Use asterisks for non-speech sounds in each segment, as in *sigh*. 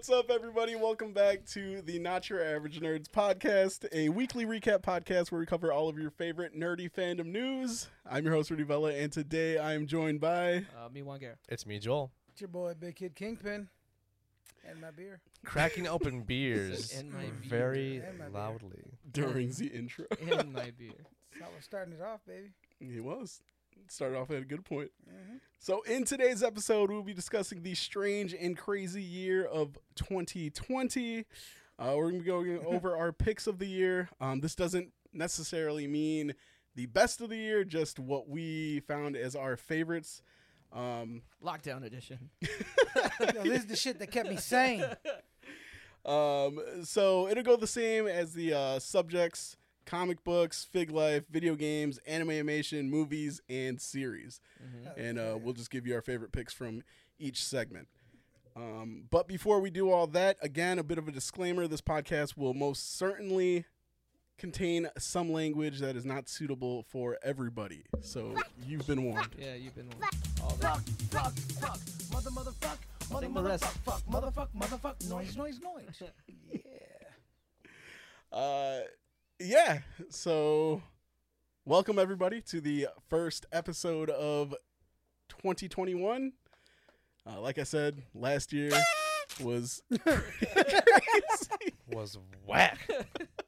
What's up, everybody? Welcome back to the Not Your Average Nerds podcast, a weekly recap podcast where we cover all of your favorite nerdy fandom news. I'm your host, Rudy Vella, and today I am joined by. Uh, me one Gare. It's me, Joel. It's your boy, Big Kid Kingpin, and my beer. Cracking open *laughs* beers And my beer. very And my beer. loudly. During the intro, And my beer. That's how we're starting it off, baby. he was started off at a good point. hmm So, in today's episode, we'll be discussing the strange and crazy year of 2020. Uh, we're going to be going *laughs* over our picks of the year. Um, this doesn't necessarily mean the best of the year, just what we found as our favorites. Um, Lockdown edition. *laughs* Yo, this is the shit that kept me sane. *laughs* um, so, it'll go the same as the uh, subjects comic books, fig life, video games, anime animation, movies, and series. Mm-hmm. and uh, we'll just give you our favorite picks from each segment. Um, but before we do all that, again, a bit of a disclaimer: this podcast will most certainly contain some language that is not suitable for everybody. So you've been warned. Yeah, you've been all that. fuck, fuck, mother, mother, fuck, mother, mother, fuck, fuck, mother, fuck, mother, fuck, noise, noise, noise. *laughs* yeah. Uh, yeah. So welcome everybody to the first episode of 2021. Uh, like I said, last year was *laughs* *laughs* crazy. Was whack. *laughs*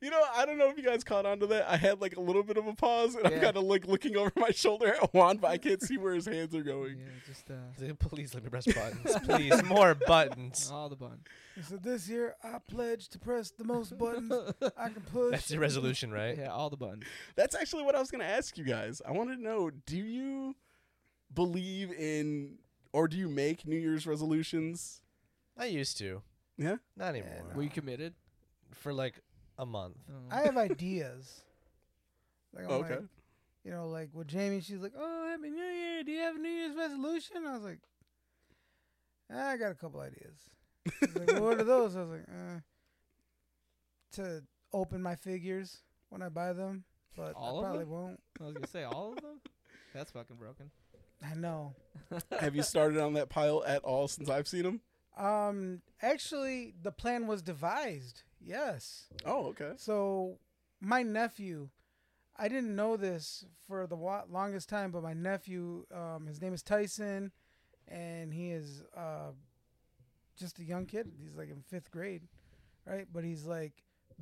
You know, I don't know if you guys caught on to that. I had like a little bit of a pause, and I'm kind of like looking over my shoulder at Juan, but I can't see where his hands are going. Yeah, just uh, Please let me press buttons. *laughs* Please, more buttons. all the bun. So this year, I pledge to press the most buttons *laughs* I can push. That's the resolution, right? Yeah, all the buttons. That's actually what I was going to ask you guys. I wanted to know: Do you believe in, or do you make New Year's resolutions? I used to. Yeah. Not Yeah, anymore. Were you committed? For like a month. Oh. I have ideas. *laughs* Like, I'm Okay. like, you know, like with Jamie, she's like, "Oh, Happy New Year! Do you have a New Year's resolution?" I was like, "Ah, "I got a couple ideas." Like, well, "What are those?" I was like, uh, "To open my figures when I buy them, but All I of probably them? won't." I was gonna say all of them. That's fucking broken. I know. *laughs* Have you started on that pile at all since I've seen them? Um, actually, the plan was devised. Yes. Oh, okay. So my nephew, I didn't know this for the wa- longest time, but my nephew, um, his name is Tyson, and he is uh, just a young kid. He's like in fifth grade, right? But he's like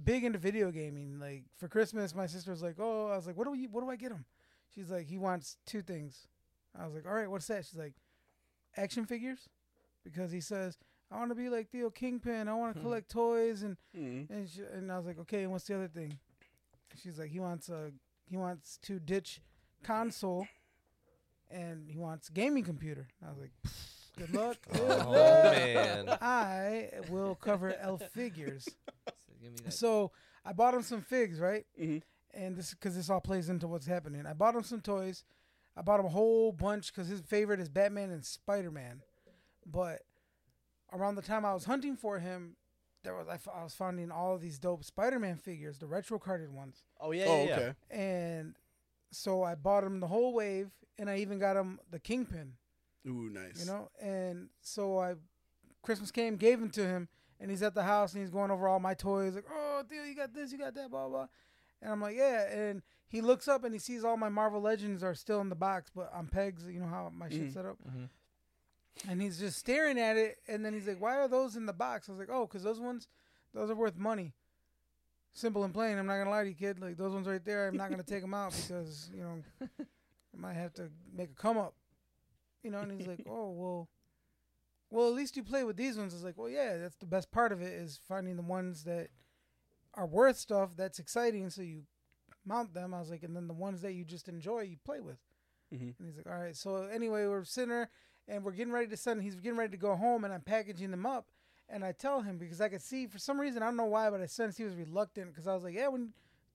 big into video gaming. Like for Christmas, my sister was like, "Oh," I was like, "What do we? What do I get him?" She's like, "He wants two things." I was like, "All right, what's that?" She's like, "Action figures," because he says, "I want to be like Theo Kingpin. I want to Hmm. collect toys and." Hmm. And, she, and I was like, okay, and what's the other thing? She's like, he wants a he wants to ditch console, and he wants gaming computer. I was like, good luck. *laughs* Good Oh, luck. man. I will cover elf figures. So give me that. So I bought him some figs, right? Mm-hmm. And this because this all plays into what's happening. I bought him some toys. I bought him a whole bunch because his favorite is Batman and Spider Man. But around the time I was hunting for him, there was I, f- I was finding all of these dope Spider Man figures, the retro carded ones, Oh, yeah, Oh, yeah, yeah. okay. and so I bought him the whole wave, and I even got him the Kingpin Ooh, nice. you know and so i christmas came gave him to him and he's at the house and he's going over all my toys like oh Theo, you got this you got that blah blah and i'm like yeah and he looks up and he sees all my marvel legends are still in the box but on pegs you know how my Mhm. set up Mhm. And he's just staring at it and then he's like why are those in the box? I was like oh because those ones those are worth money. Simple and plain i'm not gonna lie to you kid. Like those ones right there i'm not gonna take them out because you know i might have to make a come up. You know and he's like oh well well at least you play with these ones. It's like well yeah that's the best part of it is finding the ones that are worth stuff that's exciting so you mount them. I was like and then the ones that you just enjoy you play with. Mhm. and he's like all right so anyway we're sitting there and we're getting ready to send he's getting ready to go home and i'm packaging them up and i tell him because i could see for some reason i don't know why but i sensed he was reluctant because i was like yeah when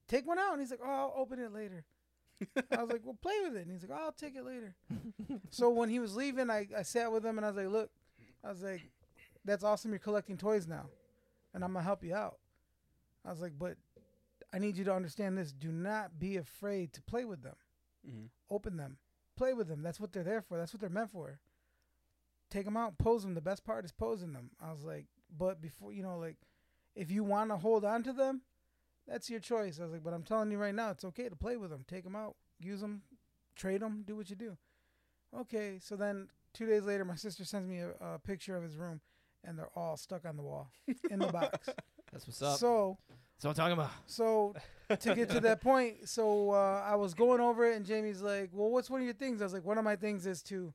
take one out and he's like oh i'll open it later I was like, well, play with it. And he's like, oh, I'll take it later. *laughs* so when he was leaving, I, I sat with him and I was like, look, I was like, that's awesome. You're collecting toys now, and I'm gonna help you out. I was like, but I need you to understand this. Do not be afraid to play with them. Mhm. Open them, play with them. That's what they're there for. That's what they're meant for. Take them out, pose them. The best part is posing them. I was like, but before you know, like, if you want to hold on to them, that's your choice. I was like, but I'm telling you right now, it's okay to play with them. Take them out, use them, trade them, do what you do. Okay, so then two days later, my sister sends me a, a picture of his room, and they're all stuck on the wall in the box. *laughs* That's what's up. So That's what I'm talking about. so to get to that point, so uh, I was going over it, and Jamie's like, "Well, what's one of your things?" I was like, "One of my things is to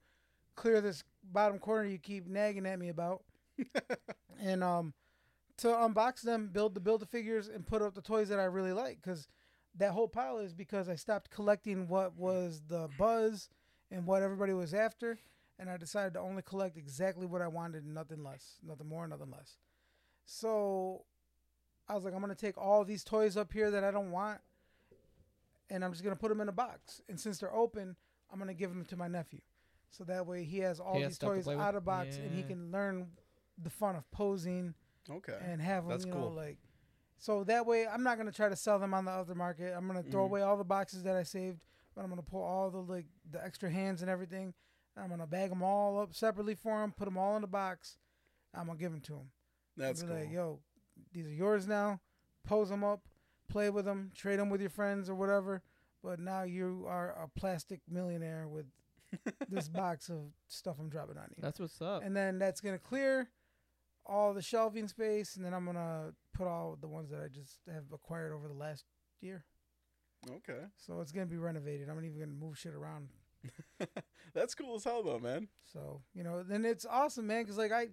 clear this bottom corner you keep nagging at me about, *laughs* and um, to unbox them, build the build the figures, and put up the toys that I really like. Because that whole pile is because I stopped collecting what was the buzz and what everybody was after, and I decided to only collect exactly what I wanted, nothing less, nothing more, nothing less. So I was like, I'm gonna take all these toys up here that I don't want, and I'm just gonna put them in a box. And since they're open, I'm gonna give them to my nephew, so that way he has all He has these stuff to toys play out of box, and he can learn the fun of posing Okay. and have them, That's you know, cool. like. So that way, I'm not gonna try to sell them on the other market. I'm gonna throw Mhm. away all the boxes that I saved, but I'm gonna pull all the like the extra hands and everything. and I'm gonna bag them all up separately for him, put them all in the box. I'm gonna give them to him. That's be cool. like, yo, these are yours now. Pose them up, play with them, trade them with your friends or whatever. But now you are a plastic millionaire with this box of stuff I'm dropping on you. That's what's up. And then that's gonna clear all the shelving space, and then I'm gonna put all the ones that I just have acquired over the last year. okay. So it's gonna be renovated. I'm not even gonna move shit around. *laughs* That's cool as hell, though, man. So you know, then it's awesome, man. Cause like I,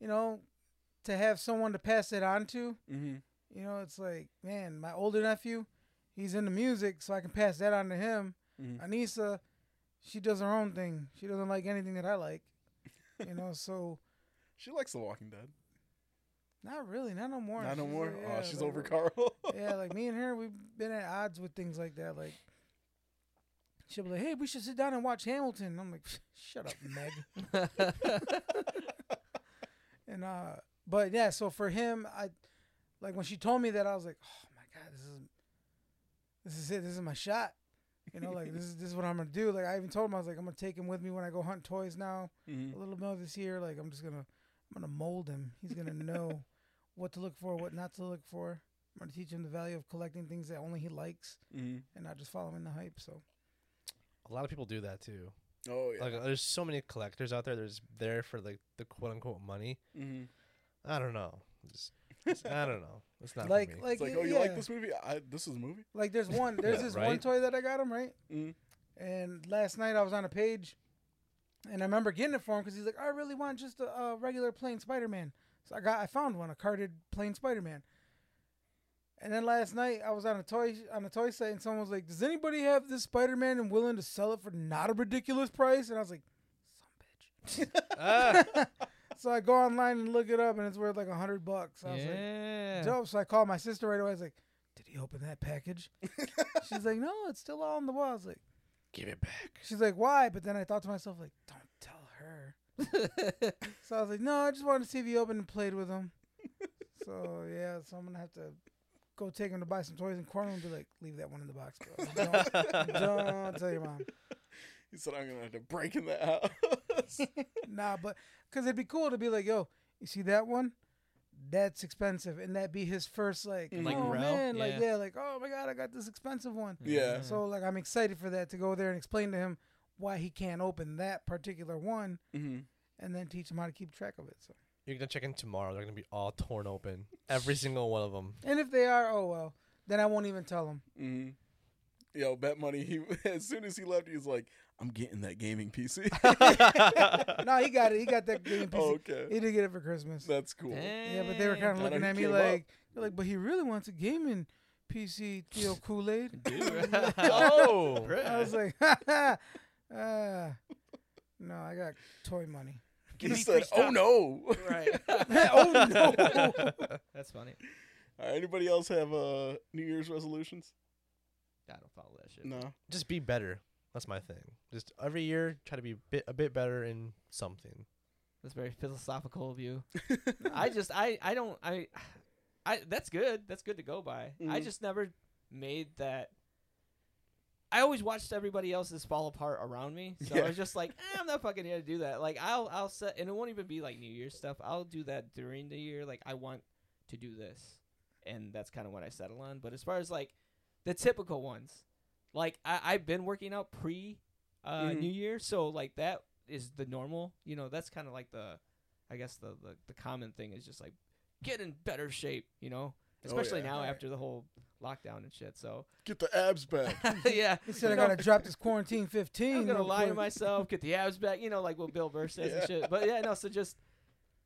you know, to have someone to pass it on to, Mm-hmm. You know, it's like, man, my older nephew, he's into music, so I can pass that on to him. Mhm. Anissa, she does her own thing. She doesn't like anything that I like. You know, so *laughs* She likes The Walking Dead. not really, not no more. Not no She's more. like, oh, she's like, over Carl. *laughs* yeah, like me and her, we've been at odds with things like that. Like, she'll be like, "Hey, we should sit down and watch Hamilton." I'm like, *laughs* "Shut up, Meg." and uh, but yeah, so for him, I like when she told me that, I was like, "Oh my god, this is this is it. This is my shot." You know, like this is this is what I'm gonna do. Like I even told him I was like, I'm gonna take him with me when I go hunt toys now Mhm. a little more this year. Like I'm just gonna I'm gonna mold him. He's gonna *laughs* know what to look for, what not to look for. I'm gonna teach him the value of collecting things that only he likes Mhm. and not just following the hype. So A lot of people do that too. Oh yeah. Like, there's so many collectors out there. There's there for like the quote unquote money. mm-hmm. I don't know. Just, just- I don't know. It's not like for me. like It's like, oh, you yeah. like this movie? I, this is a movie. Like there's one there's Yeah, this one toy that I got him right, Mm. and last night I was on a page, and I remember getting it for him because he's like, I really want just a, a regular plain Spider Man. So I got I found one a carded plain Spider Man. And then last night I was on a toy on a toy site and someone was like, "Does anybody have this Spider Man and willing to sell it for not a ridiculous price?" And I was like, "Some bitch." Ah, *laughs* so I go online and look it up and it's worth like a hundred bucks. I was like, yeah. dope. So I called my sister right away. I was like, "Did he open that package?" *laughs* She's like, "No, it's still on the wall." I was like, give it back. "She's like, why?" But then I thought to myself, like, "Don't tell her." *laughs* so I was like, "No, I just wanted to see if he opened and played with him." *laughs* so yeah, so I'm gonna have to go take him to buy some toys and corner him and be like, "Leave that one in the box, bro. Don't, don't tell your mom." He said, I'm gonna have to break in the house. *laughs* nah, but because it'd be cool to be like, "Yo, you see that one?" That's expensive, and that'd be his first like, Like oh Rel? man, like Yeah. yeah, like oh my god, I got this expensive one. Yeah. So like I'm excited for that to go there and explain to him why he can't open that particular one mm-hmm. and then teach him how to keep track of it. So You're gonna check in tomorrow. They're gonna be all torn open. Every *laughs* single one of them. and if they are, oh well, then I won't even tell him. Mm-hmm. Yo, bet money. He *laughs* as soon as he left, he was like, "I'm getting that gaming PC." *laughs* *laughs* no, he got it. He got that game PC. Okay, He did get it for Christmas. that's cool. Yeah, but they were kind of looking at me like, they're like, but he really wants a gaming PC, Theo Kool Aid. *laughs* oh, I was like, uh, no, I got toy money. He said, "Oh no." Right. oh no! That's funny. All right, anybody else have uh, New Year's resolutions? I don't follow that shit. No. just be better. That's my thing. Just every year, try to be bit a bit better in something. That's very philosophical of you. *laughs* I just I I don't I I that's good. That's good to go by. I Mhm. just never made that I always watched everybody else's fall apart around me, so Yeah. I was just like, eh, I'm not fucking here to do that. Like I'll I'll set, and it won't even be like New Year's stuff. I'll do that during the year. Like I want to do this, and that's kind of what I settle on. But as far as like the typical ones, like I, I've been working out pre uh, Mhm. New Year, so like that is the normal. You know, that's kind of like the, I guess the, the the common thing is just like get in better shape. You know, especially Oh, yeah. now Right. after the whole lockdown and shit. So Get the abs back. *laughs* yeah, He said you I know, gotta drop this quarantine 15. I'm gonna real lie to myself, get the abs back. You know, like what Bill Burr says and *laughs* shit. But yeah, no. So just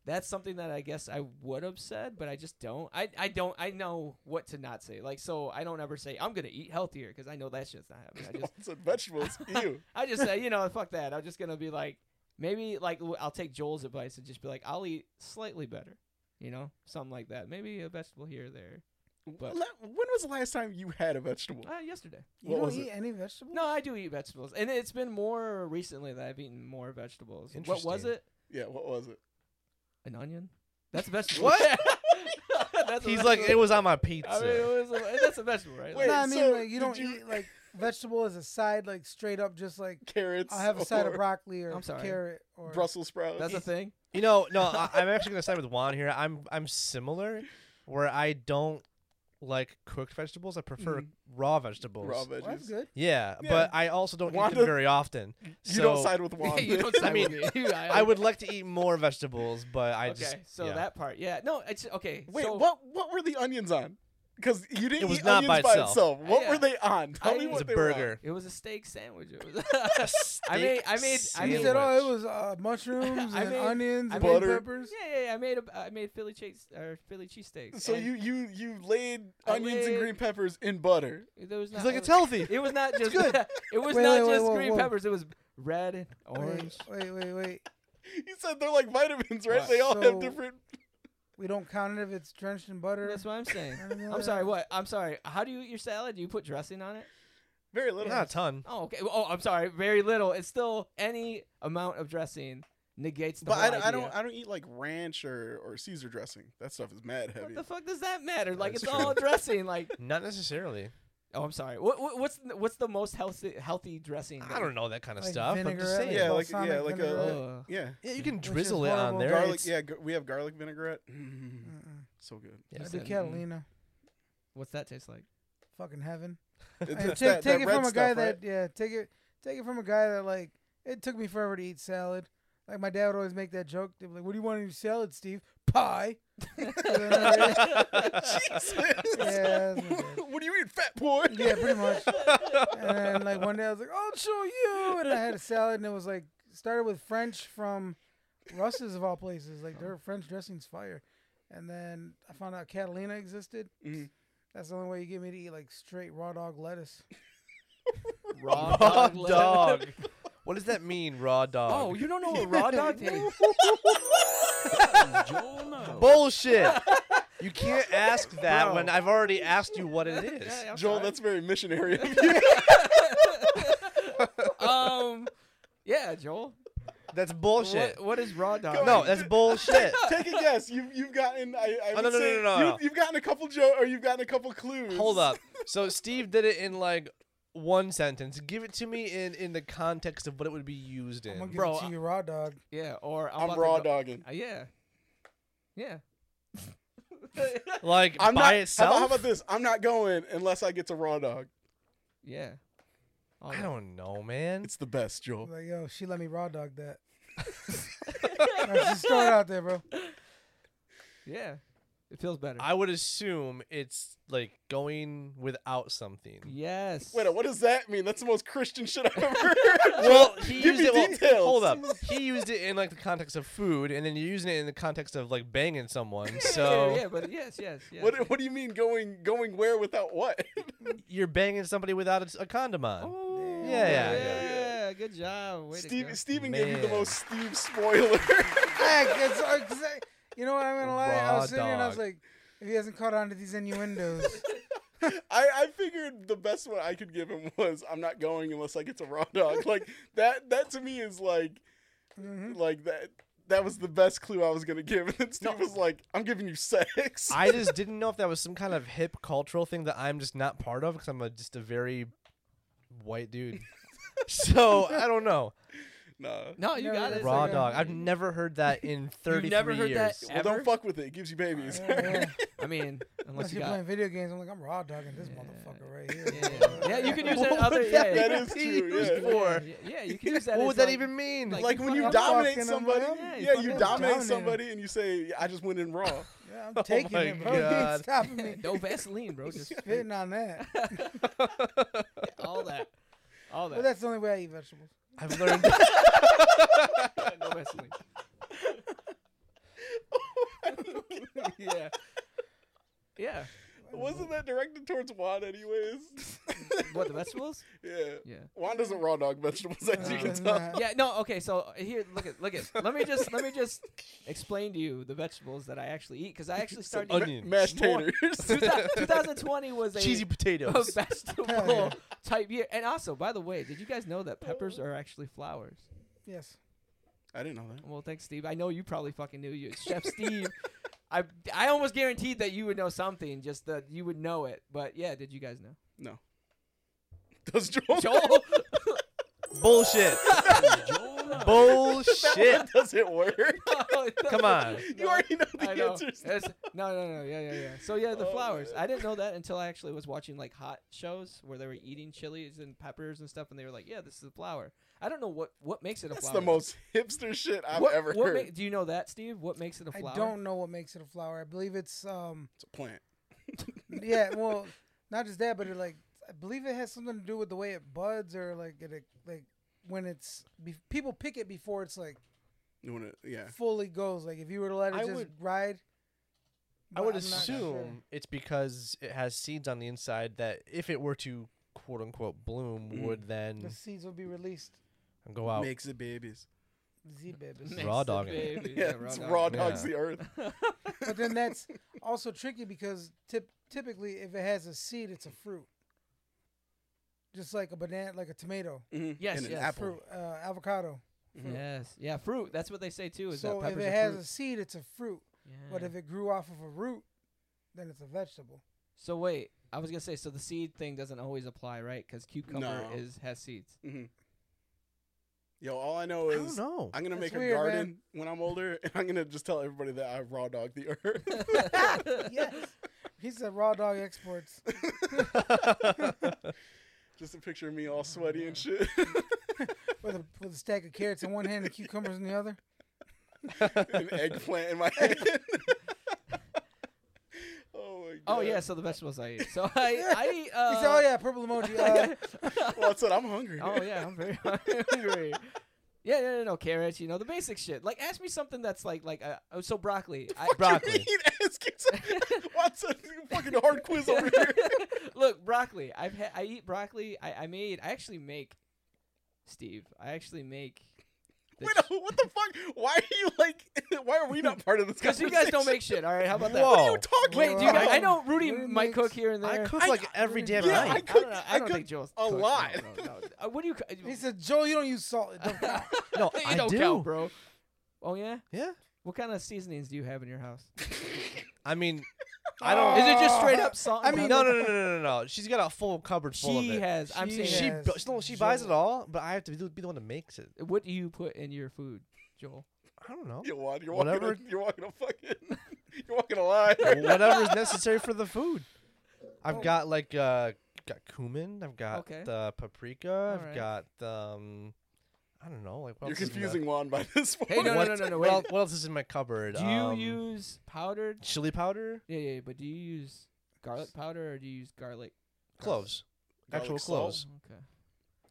that's something that I guess I would have said, but I just don't. I I don't. I know what to not say. Like so, I don't ever say I'm gonna eat healthier because I know that shit's not happening. I *laughs* just Said vegetables. *laughs* Ew. I just say you know fuck that. I'm just gonna be like maybe like I'll take Joel's advice and just be like I'll eat slightly better. You know, something like that. Maybe a vegetable here or there. But- when was the last time you had a vegetable? Uh, yesterday. You What don't eat it? any vegetables? No, I do eat vegetables, and it's been more recently that I've eaten more vegetables. What was it? Yeah, what was it? An onion? That's a vegetable. What? *laughs* *laughs* That's a He's like, it was on my pizza. I mean, it was a, that's a vegetable, right? *laughs* Wait, no, I mean so like you don't you- eat like vegetable as a side, like straight up, just like Carrots. I'll have a side of or broccoli or I'm sorry. carrot or Brussels sprouts. that's a thing. You know, no, I, I'm actually gonna side with Juan here. I'm I'm similar, where I don't like cooked vegetables. I prefer Mhm. raw vegetables. raw Well, that's veggies. good. Yeah, Yeah. but I also don't eat Wanda- them very often. *laughs* You so don't side with Juan. *laughs* you don't side mean, with me. *laughs* I, I would like to eat more vegetables, but I okay, just so yeah. that part, yeah. No, it's okay. Wait, so, what? What were the onions on? Because you didn't It was eat not onions by by itself. What Yeah. were they on? Tell I- me It what was a they were on. burger. It was a steak sandwich. It was. *laughs* *laughs* A I made. I steak made. I He made. said, "Oh, it was uh, mushrooms *laughs* I and made- onions I and made- Butter. peppers." Yeah, yeah, yeah. I made a. I made Philly cheese or Philly cheesesteaks. So and you you you laid I onions and laid- green peppers in butter. There was not. He's like, it it's was- healthy. It was not just good. it was Wait, not wait, wait, just whoa, green whoa. peppers. It was red and orange. wait, wait, wait. You said they're like vitamins, right? Right. They all So- have different. We don't count it if it's drenched in butter. That's what I'm saying. *laughs* I'm sorry. What? I'm sorry. How do you eat your salad? Do you put dressing on it? Very little. Not a ton. Oh, okay. Oh, I'm sorry. Very little. It's still any amount of dressing negates the But whole I, don't- I don't I don't eat like ranch or, or Caesar dressing. That stuff is mad heavy. What the fuck does that matter? Like That's it's true. all *laughs* dressing. Like Not necessarily. Oh, I'm sorry. What, what what's the, what's the most healthy healthy dressing? I don't know that kind of Like stuff. I'm just vinaigrette, saying. Yeah, like- balsamic yeah, like a- vinaigrette. Yeah, Yeah, you can Which is drizzle it on horrible. there. garlic. It's- Yeah, gar- we have garlic vinaigrette. Mm, Mm-mm. so good. Yeah. I You do said. Catalina. What's that taste like? Fucking heaven. *laughs* It's, And it's take that, take that it red from a guy stuff, right? that yeah, take it take it from a guy that like it took me forever to eat salad. Like my dad would always make that joke. They'd be like, "What do you want in your salad, Steve? Pie." *laughs* Jesus. Yeah, that's my dad. what do you eat, fat boy? yeah, pretty much. *laughs* And then like one day I was like, "I'll show you," and I had a salad, and it was like started with French from Russ's of all places. Like their French dressing's fire. And then I found out Catalina existed. Mhm. That's the only way you get me to eat like straight raw dog lettuce. *laughs* Raw Raw dog. dog. What does that mean, raw dog? Oh, you don't know what raw dog tastes? Joel knows. Bullshit. You *laughs* can't ask that Bro. when I've already asked you what it is. Yeah, I'm Joel, sorry. that's very missionary of *laughs* you. *laughs* um, yeah, Joel. That's bullshit. What, what is raw dog? Go No, ahead. that's bullshit. Take a guess. You've you've gotten. I, I Oh, would no, no, say no, no, you, no. You've gotten a couple Joe, or you've gotten a couple clues. Hold up. So Steve did it in like one sentence. Give it to me in in the context of what it would be used I'm gonna in. give Bro, it to you raw dog. Yeah, or I'm, I'm about to raw go- dogging. Uh, yeah, yeah. *laughs* Like I'm by not. itself. How about, how about this? I'm not going unless I get to raw dog. yeah. All I right. don't know, man. It's the best, Joel. Like yo, she let me raw dog that. *laughs* No, just throw it out there, bro. Yeah, it feels better. I would assume it's like going without something. yes. Wait, what does that mean? That's the most Christian shit I've ever *laughs* heard. Well, he Give used me it. well, details. hold up. *laughs* He used it in like the context of food, and then you're using it in the context of like banging someone. *laughs* So yeah, yeah, but yes, yes, yes. What What do you mean going going where without what? you're banging somebody without a, a condom on. Oh, Yeah, yeah, yeah. Good job. Way to Steve, go. Steven gave you the most Steve spoiler. Heck, it's, uh, 'cause I- you know what I'm gonna lie? I was sitting here and I was dog. like, if he hasn't caught on to these innuendos, *laughs* I, I figured the best one I could give him was I'm not going unless I get to raw dog. *laughs* Like that that to me is like Mhm. like that that was the best clue I was gonna give. *laughs* And then Steve was like, I'm giving you sex. I just didn't know if that was some kind of hip cultural thing that I'm just not part of because I'm a, just a very white dude. so I don't know. Nah. No, you No, got it. Raw like dog. I've never heard that in 33 never heard years. that Well, Ever? don't fuck with it. It gives you babies. Yeah, *laughs* yeah. I mean, *laughs* unless Unless you you're got. playing video games, I'm like, I'm raw dogging this Yeah. motherfucker right here. Yeah, yeah, you can use What that other. would Yeah, that That yeah, is true, used yeah. for? yeah, yeah, you can use that. What as would that like- even mean? like- like when you I'm dominate somebody. man. Yeah, you Yeah, you fucking dominate dominating 'em. somebody and you say, I just went in raw. Yeah, I'm *laughs* taking oh my it, bro. You ain't stopping me. no Vaseline, bro. Just Spitting on that. all that, all But that. that's the only way I eat vegetables. I've learned. *laughs* no Vaseline. *laughs* *laughs* yeah, yeah. Wasn't that directed towards Juan, anyways? *laughs* What the vegetables? *laughs* yeah. Yeah. Juan doesn't raw dog vegetables, as you Uh, can tell. not- Yeah, no, okay, so here, look at, look at. Let me just, let me just explain to you the vegetables that I actually eat because I actually started. Ma- onion. mashed More- taters. *laughs* 2000 2020 was a Cheesy a potatoes. vegetable Yeah. type year, and also, by the way, did you guys know that peppers are actually flowers? Yes. I didn't know that. Well, thanks, Steve. I know you probably fucking knew you, Chef Steve. I I almost guaranteed that you would know something, just that you would know it. But yeah, did you guys know? No. *laughs* Does Joel? Joel. *laughs* Bullshit. Joel. *laughs* Bullshit. *laughs* Does it work? Come on. You already know the I know. answers. It's- no, no, no, yeah, yeah, yeah. So yeah, the Oh, flowers. man. I didn't know that until I actually was watching like hot shows where they were eating chilies and peppers and stuff, and they were like, "Yeah, this is a flower." I don't know what what makes it a That's flower. the most hipster shit I've what, ever what heard. ma- do you know that, Steve? What makes it a flower? I don't know what makes it a flower. I believe it's um it's a plant. *laughs* yeah, well, not just that, but it like I believe it has something to do with the way it buds or like it like when it's be, people pick it before it's like You wanna, yeah. fully goes. Like if you were to let it I just would- ride. I would I'm not assume sure. it's because it has seeds on the inside that if it were to quote unquote bloom, Mhm. would then the seeds will be released. And go out. Makes it babies. Z babies. Makes Raw the dogging baby- Yeah, it's raw it. dogs Yeah. the earth. *laughs* but then that's also tricky because tip, typically if it has a seed, it's a fruit. Just like a banana, like a tomato, Mhm. Yes, and an apple. fruit, uh, avocado. Mhm. Yes, yeah, fruit. That's what they say too. Is So that if it has fruit. a seed, it's a fruit. But if it grew off of a root, then it's a vegetable. So wait, I was gonna say, so the seed thing doesn't always apply, right? Because cucumber No. is has seeds. Mhm. Yo, all I know is don't know. I'm gonna That's make a weird, man. garden when I'm older, *laughs* and I'm gonna just tell everybody that I have raw dog the earth. *laughs* yes. *laughs* He said raw dog exports. Just a picture of me all sweaty and shit. *laughs* with a with a stack of carrots in one hand and cucumbers in the other. *laughs* An eggplant in my *laughs* hand. oh my god. Oh yeah, so the vegetables I eat. So I I eat. Uh, he said, "Oh yeah, purple emoji." Uh, Well, that's what I'm hungry. oh yeah, I'm very hungry. Yeah, no, no, no, carrots. You know the basic shit. Like, ask me something that's like, like, uh, oh, so broccoli. I, Broccoli. You mean some- *laughs* What's a fucking hard quiz over here? *laughs* Look, broccoli. I've ha- I eat broccoli. I, I made. I actually make. Steve, I actually make. Wait, *laughs* what the fuck? Why are you like? *laughs* Why are we not part of this? Because you guys don't make shit. All right, how about that? Whoa. What are you talking Wait, do you guys? I know Rudy Rudy might makes- cook here and there. I there. cook like every damn Yeah, I, I night. don't know. I I don't cook think Joel's a cooks. lot. No, no, no. *laughs* Uh, what do you? co- he said, "Joe, you don't use salt. It don't count." No, it I don't do. count, bro. Oh yeah. Yeah. What kind of seasonings do you have in your house? I mean, I don't. Is it just straight up salt? I mean, no, no, no, no, no, no, no. She's got a full cupboard full She of it. has. I'm She saying. She, has bu- no, she buys it all, but I have to be, be the one that makes it. What do you put in your food, Joel? I don't know. You're, walking, you're Whatever. walking. A, you're walking a fucking. *laughs* You're walking a lie. Whatever's *laughs* necessary for the food. I've Oh. got like uh, got cumin. I've got Okay. the paprika. I've Alright. got um, I don't know. Like what You're else is in confusing Juan by *laughs* this one. Hey, no, no, no, no, no, What, wait. el- what else is in my cupboard? Do you Um, use powdered? chili powder? Yeah, yeah. But do you use garlic powder or do you use garlic? Cloves. Garlic Actual salt? cloves. Okay.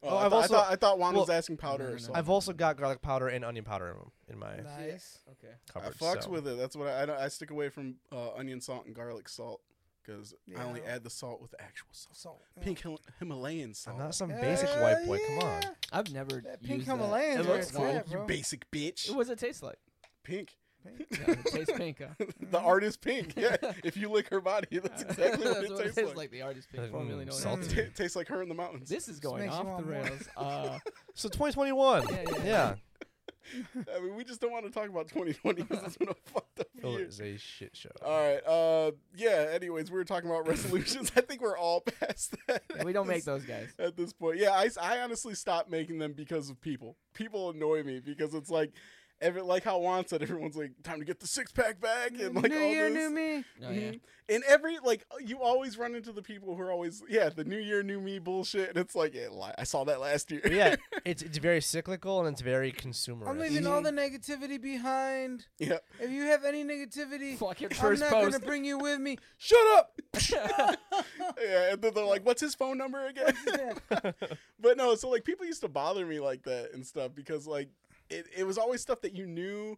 Oh, Oh, I, I've thought, also- I thought I thought Juan was well, asking powder No, or no, no. something. I've also got garlic powder and onion powder in, 'em- in my nice. Okay. I cupboard. fucks so. with it. That's what I, I, don't- I stick away from uh, onion salt and garlic salt because I only add the salt with the actual salt. Salt. Pink Him- Himalayan salt. I'm not some Yeah, basic white boy. Come on. I've never That pink used that. Himalayan It looks cool. you basic bitch. What does it taste like? Pink. *laughs* Yeah, it tastes pink. Huh? *laughs* the artist pink. Yeah. *laughs* if you lick her body, that's exactly what That's it what tastes it tastes like. like. The artist pink. Like, formerly mm, known as. salty. T- tastes like her in the mountains. This is going makes you off the rails. Uh, So 2021. Yeah, yeah, yeah. Yeah. *laughs* I mean, we just don't want to talk about 2020 because it's been a *laughs* fucked up year. was a shit show. All right. Uh, yeah. Anyways, we were talking about *laughs* resolutions. I think we're all past that. we don't make those guys. at this point. Yeah, I, I honestly stopped making them because of people. People annoy me because it's like, every, like how Juan said, everyone's like, time to get the six pack bag and like new all year, this. new me. Oh yeah. Mhm. And every like you always run into the people who are always yeah the new year new me bullshit and it's like yeah I saw that last year yeah, *laughs* it's it's very cyclical and it's very consumerist. I'm leaving all the negativity behind. yeah If you have any negativity, Fucking I'm not post. gonna bring you with me. *laughs* shut up *laughs* yeah and then they're like what's his phone number again but no so like people used to bother me like that and stuff because like it, it was always stuff that you knew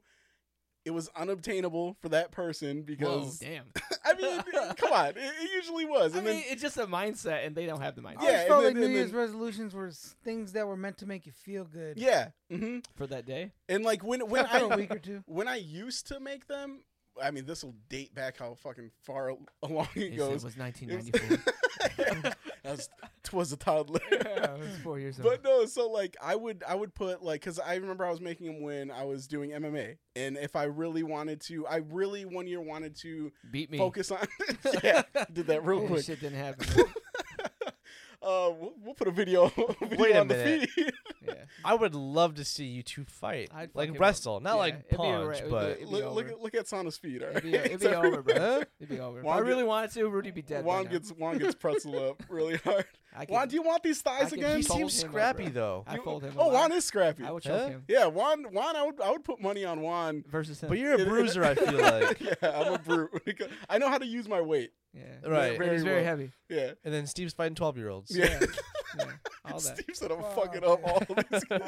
it was unobtainable for that person Whoa, because damn. *laughs* I mean come on it, it usually was I and mean, then it's just a mindset, and they don't have the mindset I Yeah, always and felt then- like New and Year's then- resolutions were things that were meant to make you feel good. yeah hmm for that day. and like when when After a I week or two. *laughs* when I used to make them, I mean, this will date back how fucking far *laughs* along it He goes. It was- 1994. I was, was a toddler. *laughs* yeah, was four years *laughs* old. But no, so like I would I would put like because I remember I was making them when I was doing MMA, and if I really wanted to, I really one year wanted to Beat me. focus on. *laughs* yeah, did that real quick. Shit didn't happen. Uh, we'll, we'll put a video, *laughs* video Wait a on the minute. feed. *laughs* yeah. I would love to see you two fight, I'd like fucking- wrestle, not yeah, like it'd be a punch, ra- it'd but be- It'd look, look over. at look at Sana's feet. All right, It'd be, *laughs* it'd be over, bro. It'd be over. If Juan I get- really wanted to, Rudy'd be dead. by Juan now. gets Juan gets pretzel up really hard. I Juan, do you want these thighs could again? he fold seems him up, scrappy bro. though. I You- fold him. Oh, up. Juan is scrappy. I would choke Huh? him Yeah, Juan. Juan, I would I would put money on Juan. versus him. But you're a *laughs* It- bruiser, I feel *laughs* like. yeah, I'm a brute. *laughs* I know how to use my weight. yeah. Right. And Very he's very well. heavy. Yeah. And then Steve's fighting twelve year olds. Yeah. Yeah. All that. Steve said I'm Fuck. fucking up all of these kids.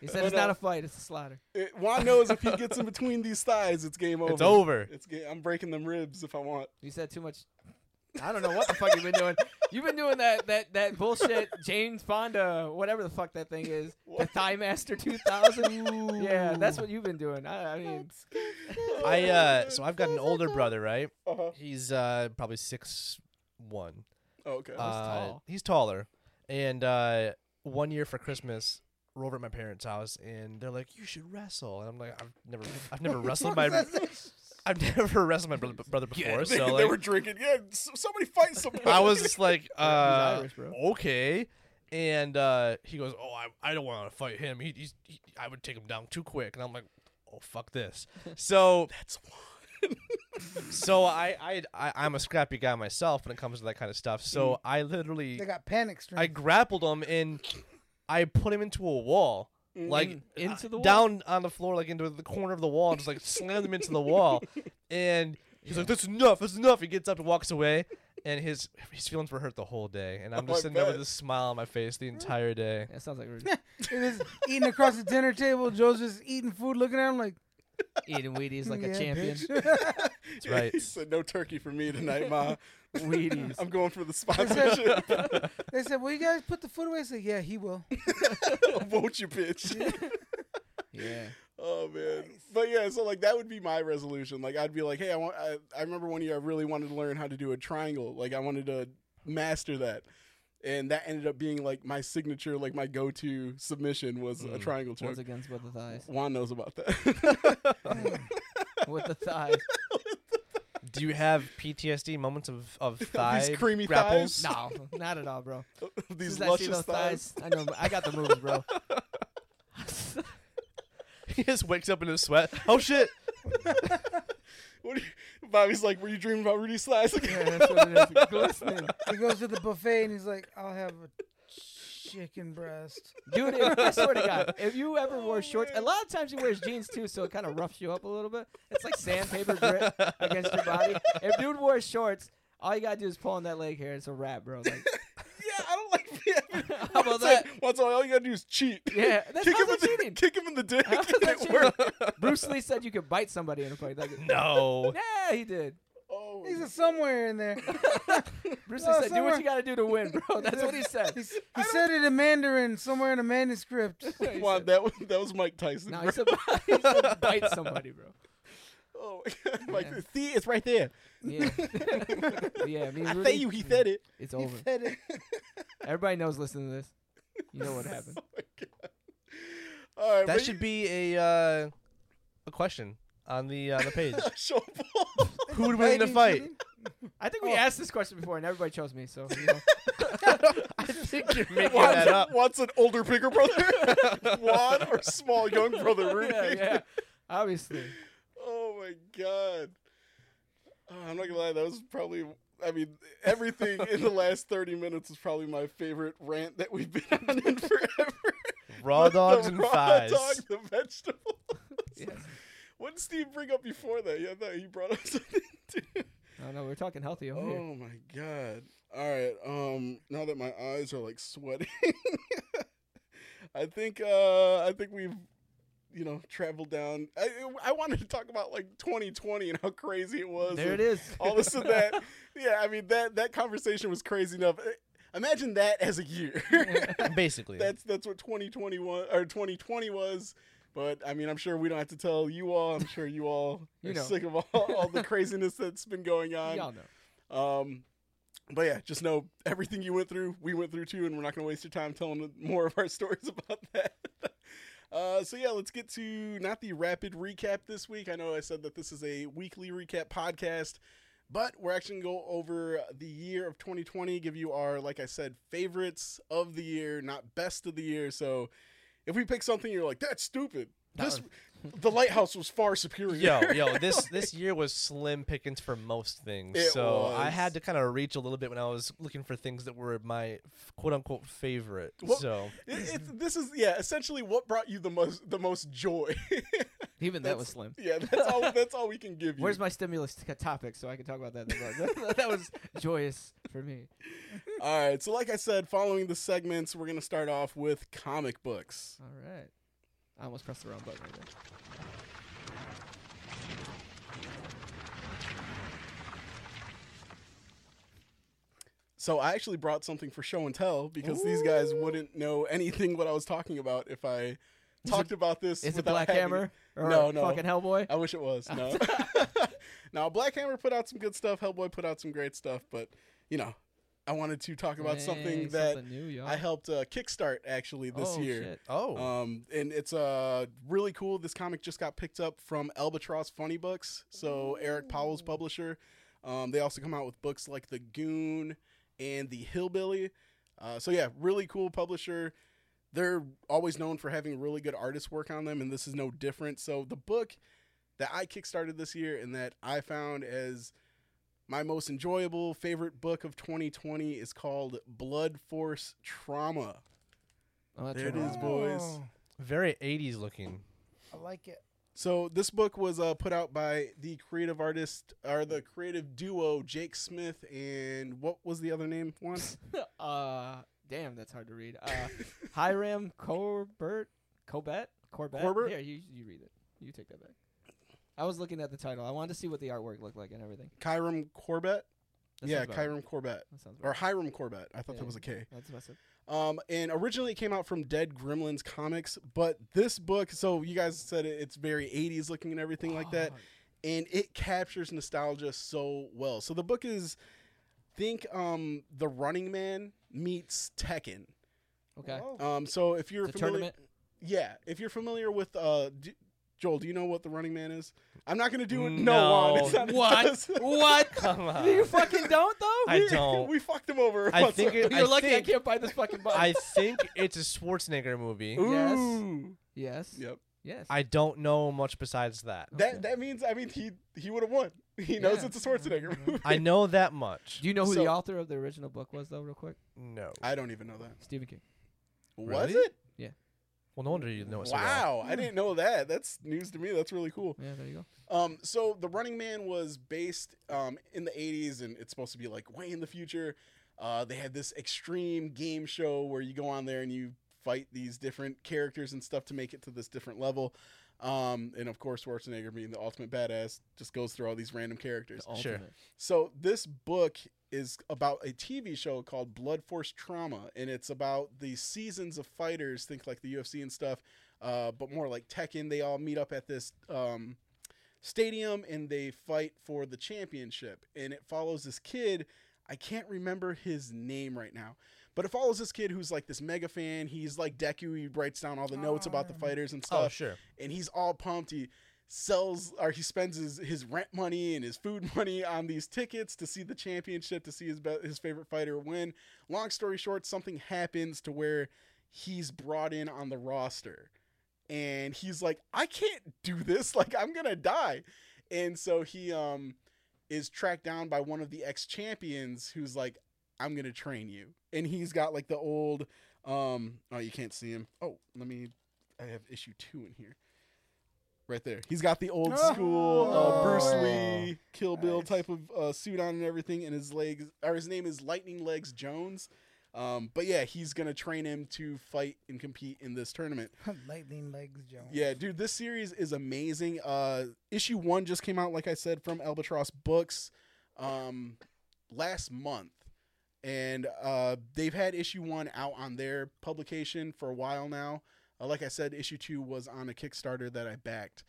He said But, it's not uh, a fight; it's a slaughter. It- Juan knows if he gets in between these thighs, it's game over. It's over. It's ga- I'm breaking them ribs if I want. You said too much. I don't know what the fuck you've been doing. You've been doing that that that bullshit Jane Fonda, whatever the fuck that thing is, *laughs* the What? Thigh Master 2000. yeah, that's what you've been doing. I, I mean, I uh, so I've got an older brother, right? Uh-huh. He's uh probably six one. Okay. Oh, he's Uh, tall. He's taller. And uh, one year for Christmas, we're over at my parents' house, and they're like, "You should wrestle." And I'm like, "I've never, I've never *laughs* wrestled my, I've *laughs* never wrestled my brother, brother before." *laughs* they, so they were drinking. Yeah, s- somebody fight somebody. I was just like, *laughs* he's uh, Irish, okay. And uh, he goes, "Oh, I, I don't want to fight him. He, he's, he, I would take him down too quick." And I'm like, "Oh, fuck this." So That's one. so I, I I I'm a scrappy guy myself when it comes to that kind of stuff. So I literally they got panic I grappled him and I put him into a wall. Like In- into uh, the wall? down on the floor, like into the corner of the wall, and just like slammed him into the wall. *laughs* And he's like, "That's enough. That's enough." He gets up and walks away, and his his feelings were hurt the whole day. And I'm Oh, just I sitting there with a smile on my face the entire day. That sounds like *laughs* Rudy. It is eating across the dinner table. Joe's just eating food, looking at him like Eating Wheaties like "Yeah, a champion. That's right. *laughs* He said no turkey for me tonight, ma. Wheaties. I'm going for the *laughs* sponsorship. *laughs* they said, "Will you guys put the food away." I said, "Yeah, he will." Won't you, bitch? Yeah. Oh man, but yeah, so like that would be my resolution. Like I'd be like, hey, I want. I, I remember one year I really wanted to learn how to do a triangle. Like I wanted to master that, and that ended up being like my signature, like my go-to submission was a Mm. triangle choke. Once again, with the thighs. Juan knows about that. *laughs* with the thighs. *laughs* Do you have PTSD moments of of *laughs* thigh These creamy grapples? thighs? No, not at all, bro. These soon as I those thighs. thighs, I know. I got the moves, bro. he just wakes up in a sweat. Oh shit! What do you, Bobby's like, were you dreaming about Rudy Slice? yeah, that's what it is. Glistening. He goes to the buffet and he's like, "I'll have a chicken breast." Dude, if, I swear to God, if you ever wore oh, shorts, a lot of times he wears jeans too, so it kind of roughs you up a little bit. It's like sandpaper grit against your body. If dude wore shorts, all you gotta do is pull on that leg hair. It's a wrap, bro. Like, yeah, I don't like. Yeah, *laughs* How about that? Once all, all you gotta do is cheat. yeah, that's *laughs* kick how's him, that in the, *laughs* cheating. kick him in the dick. And that it worked. Bruce Lee said you could bite somebody in a fight. Like, No. yeah, he did. Oh, He's a somewhere in there. Bruce Oh, Lee said, "Do what you gotta do to win, bro." That's what he said. He's, he said it in Mandarin somewhere in a manuscript. He Juan, said- that was that was Mike Tyson. No, bro. he said, he said bite somebody, bro. Oh. *laughs* Like, Yeah. see, it's right there. Yeah, *laughs* yeah. Me and I Rudy, say you, he said it. It's He over. said it. *laughs* Everybody knows. Listening to this, you know what happened. Oh my god. All right, That but should be a uh, a question on the on the page. you- show ball. Who would win in the fight? I think we Oh. asked this question before, and everybody chose me. So you know. I think you're making Wants, that up. wants an older, bigger brother, Juan, or small, young brother, Rudy. yeah, yeah. Obviously. Oh my god. Oh, I'm not gonna lie, that was probably. I mean, everything in the *laughs* last 30 minutes is probably my favorite rant that we've been on in *laughs* forever. Raw The dogs and raw thighs. dog, the vegetable. Yes. What did Steve bring up before that? Yeah, I thought he brought up *laughs* something too. Oh no, we're talking healthy over here. Oh my god. All right. Um now that my eyes are like sweating. I think uh I think we've you know traveled down I I wanted to talk about like 2020 and how crazy it was. There it is. All of a sudden that *laughs* yeah, I mean that that conversation was crazy enough. Imagine that as a year. *laughs* Basically. that's that's what 2021 or 2020 was. But I mean, I'm sure we don't have to tell you all. I'm sure you all *laughs* You are know. sick of all, all the craziness that's been going on. Y'all know. Um, but yeah, just know everything you went through, we went through too, and we're not going to waste your time telling more of our stories about that. Uh, so yeah, let's get to not the rapid recap this week. I know I said that this is a weekly recap podcast, but we're actually going to go over the year of 2020, give you our, like I said, favorites of the year, not best of the year. So if we pick something, you're like, that's stupid. That This, was- the lighthouse was far superior. yo, yo, *laughs* this this year was slim pickings for most things. It so I had to kind of reach a little bit when I was looking for things that were my quote unquote favorite. Well, so It, it's, this is yeah, essentially what brought you the most the most joy. *laughs* Even that was slim. yeah, that's all. *laughs* That's all we can give you. Where's my stimulus t- topic so I can talk about that? that, that was joyous for me. All right, so like I said, following the segments, we're gonna start off with comic books. All right. I almost pressed the wrong button right there. So I actually brought something for show and tell because these guys wouldn't know anything what I was talking about if I talked about this. Is it Black having- Hammer? Or No, no. Fucking Hellboy? I wish it was. No. *laughs* *laughs* now Black Hammer put out some good stuff. Hellboy put out some great stuff, but you know, I wanted to talk about something Hey, that something new, y'all. I helped uh, kickstart actually this oh, year. Shit. oh, Um, and it's uh really cool. This comic just got picked up from Albatross Funny Books, so Eric Powell's publisher. Um, they also come out with books like The Goon and The Hillbilly. Uh, so yeah, really cool publisher. They're always known for having really good artist work on them, and this is no different. So the book that I kickstarted this year and that I found as my most enjoyable favorite book of 2020 is called Blood Force Trauma. Oh, that's There it right. is, boys. Oh, very 80s looking. I like it. So this book was uh, put out by the creative artist or the creative duo Jake Smith and what was the other name? once? *laughs* uh, damn, that's hard to read. Uh, *laughs* Hiram Corbett? Corbett? Corbett? Corbett? Here, you, you read it. You take that back. I was looking at the title. I wanted to see what the artwork looked like and everything. Kyram Corbett. That yeah, sounds about right. Kyram Corbett That sounds or. Hiram Corbett. I thought Yeah. that was a K. That's what I said. Um, and originally it came out from Dead Gremlins Comics, but this book. So you guys said it, it's very 80s looking and everything like that. And it captures nostalgia so well. So the book is think um The Running Man meets Tekken. Okay. Um so if you're It's a familiar tournament? Yeah, if you're familiar with uh d- Joel, do you know what The Running Man is? I'm not going to do it. No. No, Juan, it's not What? *laughs* what? Come on. you fucking don't though? I We- don't. We fucked him over. I think it- You're I lucky think- I can't buy this fucking button. I think it's a Schwarzenegger movie. Yes. Ooh. yes. Yep. Yes. I don't know much besides that. Okay. That that means I mean he he would have won. *laughs* He knows Yeah. it's a Schwarzenegger mm-hmm. movie. I know that much. Do you know who So- the author of the original book was though, real quick? No. I don't even know that. Stephen King. Was Really? it? Well, no wonder you know it so well. Wow, I didn't know that. That's news to me. That's really cool. Yeah, there you go. Um, so the Running Man was based um, in the '80s, and it's supposed to be like way in the future. Uh, they had this extreme game show where you go on there and you fight these different characters and stuff to make it to this different level. Um, and of course, Schwarzenegger being the ultimate badass just goes through all these random characters. The Sure. So this book is about a TV show called Blood Force Trauma, and it's about the seasons of fighters, think like the UFC and stuff, uh, but more like Tekken. They all meet up at this um, stadium and they fight for the championship, and it follows this kid. I can't remember his name right now, But it follows this kid who's like this mega fan. He's like Deku. He writes down all the notes about the Oh. fighters and stuff. Oh, stuff, sure. and he's all pumped. He sells or he spends his, his rent money and his food *laughs* money on these tickets to see the championship to see his be- his favorite fighter win. Long story short, something happens to where he's brought in on the roster, and he's like, I can't do this. *laughs* Like I'm gonna die, and so he um is tracked down by one of the ex champions who's like, I'm gonna train you, and he's got like the old um oh you can't see him. Oh, let me. I have issue two in here. Right there. He's got the old school uh, Bruce Oh. Lee Kill Bill Nice. type of uh, suit on and everything, and his legs, or his name is Lightning Legs Jones. Um, but yeah, he's gonna train him to fight and compete in this tournament. *laughs* Lightning legs, Jones. Yeah, dude, this series is amazing. Uh, issue one just came out, like I said, from Albatross Books, um, last month, and uh, they've had issue one out on their publication for a while now. Uh, like I said, issue two was on a Kickstarter that I backed.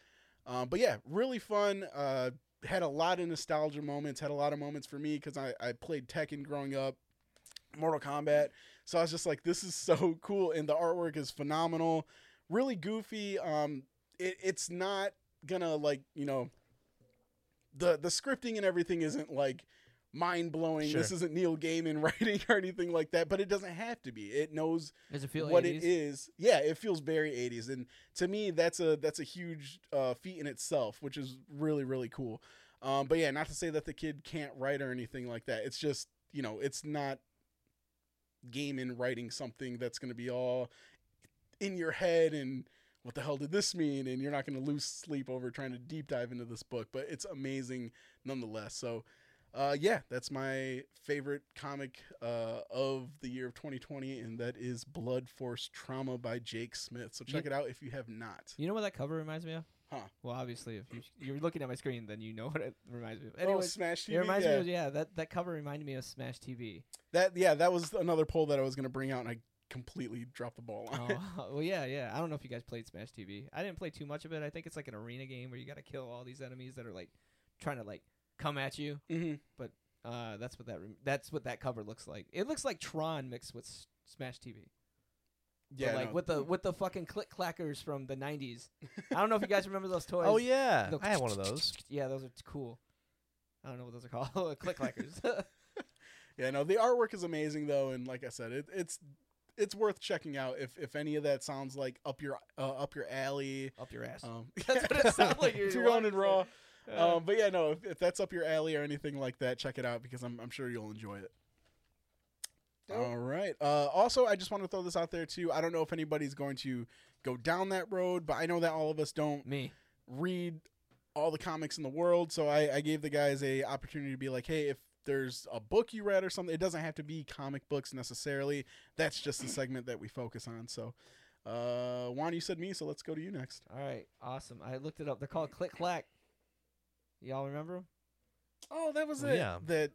Um, but yeah, really fun. Uh, had a lot of nostalgia moments. Had a lot of moments for me because I, I played Tekken growing up, Mortal Kombat. So I was just like, this is so *laughs* cool, and the artwork is phenomenal. Really goofy. Um, it, it's not gonna like you know. The the scripting and everything isn't like mind blowing. Sure. This isn't Neil Gaiman *laughs* writing or anything like that, but it doesn't have to be. It knows Does it feel what 80s? it is. Yeah, it feels very 80s, and to me, that's a that's a huge uh, feat in itself, which is really really cool. Um, but yeah, not to say that the kid can't write or anything like that. It's just you know, it's not Gaiman writing something that's going to be all in your head and what the hell did this mean and you're not going to lose sleep over trying to deep dive into this book but it's amazing nonetheless so uh, yeah that's my favorite comic uh, of the year of 2020 and that is blood force trauma by jake smith so check You- it out if you have not You know what that cover reminds me of? Huh. Well, obviously, if you, you're looking at my screen, then you know *laughs* what it reminds me of. oh smash TV it reminds yeah. me of yeah that that cover reminded me of Smash TV. that yeah that was another poll that i was going to bring out and i completely dropped the ball on it oh, *laughs* well, yeah, yeah. I don't know if you guys played Smash TV. I didn't play too much of it. I think it's like an arena game where you got to kill all these enemies that are like trying to like come at you. hmm But Uh, that's what that rem- that's what that cover looks like. It looks like Tron mixed with S- Smash TV. But, yeah like no. with the with the fucking click clackers from the '90s. I don't know if you guys remember those *laughs* toys. Oh yeah, The- I have one of those. *laughs* Yeah, those are cool. I don't know what those are called. *laughs* click clackers. Yeah, no, the artwork is amazing though, and like I said, it, it's it's worth checking out if if any of that sounds like up your uh, up your alley. Up your ass. Um, That's what it sounds like you're going in raw. Say. Um, but yeah, no, if, if that's up your alley or anything like that, check it out because I'm I'm sure you'll enjoy it. Dope. All right. Uh, also, I just want to throw this out there too. I don't know if anybody's going to go down that road, but I know that all of us don't Me. read all the comics in the world. So I, I gave the guys a opportunity to be like, hey, if there's a book you read or something, it doesn't have to be comic books necessarily. That's just the segment that we focus on. So, uh, Juan, you said me, so let's go to you next. All right. Awesome. I looked it up. They're called Click Clack. Y'all remember them? Oh, that was Well, it. yeah. That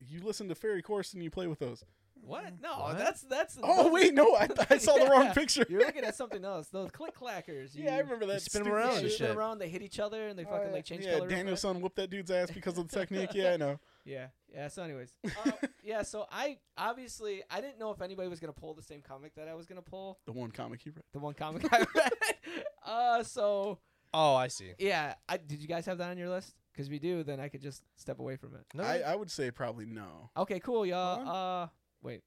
you listen to Fairy Course and you play with those. What? Mhm. No, What? that's that's. Oh those- wait, no, I, I saw the wrong *laughs* Yeah. picture. You're looking at something else. Those click clackers. yeah, I remember that. spin 'em stupid around and shit. spin shit. around. They hit each other and they Oh, fucking yeah. like change Yeah, color. real Daniel's fast. son whooped that dude's ass because of the technique. Yeah, I know. *laughs* Yeah, yeah. So, anyways, uh, yeah. So I obviously I didn't know if anybody was gonna pull the same comic that I was gonna pull. The one comic he read. The one comic *laughs* I read. Uh, so Oh, I see. yeah. I did you guys have that on your list? Because if you do, then I could just step away from it. No, I, I would say probably no. Okay, cool, y'all. Uh, wait.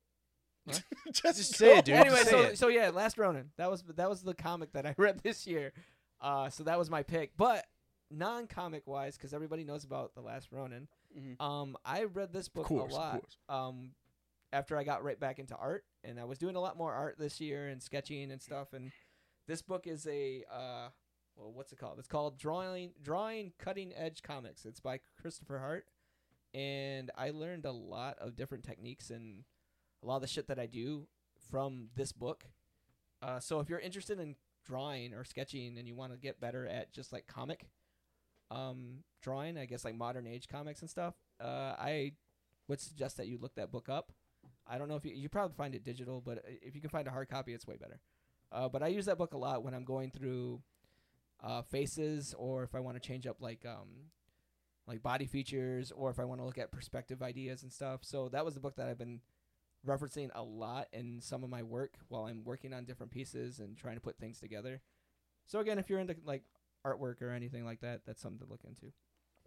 *laughs* just, Just say it, dude. anyway, say so it. so yeah, Last Ronin. That was that was the comic that I *laughs* read this year. Uh, so that was my pick. But non-comic wise, because everybody knows about the Last Ronin. Mhm. Um, I read this book course, a of lot. course. um, after I got right back into art, and I was doing a lot more art this year and sketching and stuff. And this book is a uh, well, what's it called? It's called Drawing Drawing Cutting Edge Comics. It's by Christopher Hart, and I learned a lot of different techniques and a lot of the shit that I do from this book. Uh, so if you're interested in drawing or sketching and you want to get better at just like comic um, drawing, I guess like modern age comics and stuff, uh, I would suggest that you look that book up. I don't know if you you probably find it digital, but if you can find a hard copy, it's way better. Uh, but I use that book a lot when I'm going through uh, faces, or if I want to change up like um, like body features, or if I want to look at perspective ideas and stuff. So that was the book that I've been referencing a lot in some of my work while I'm working on different pieces and trying to put things together. So again, if you're into like artwork or anything like that, that's something to look into.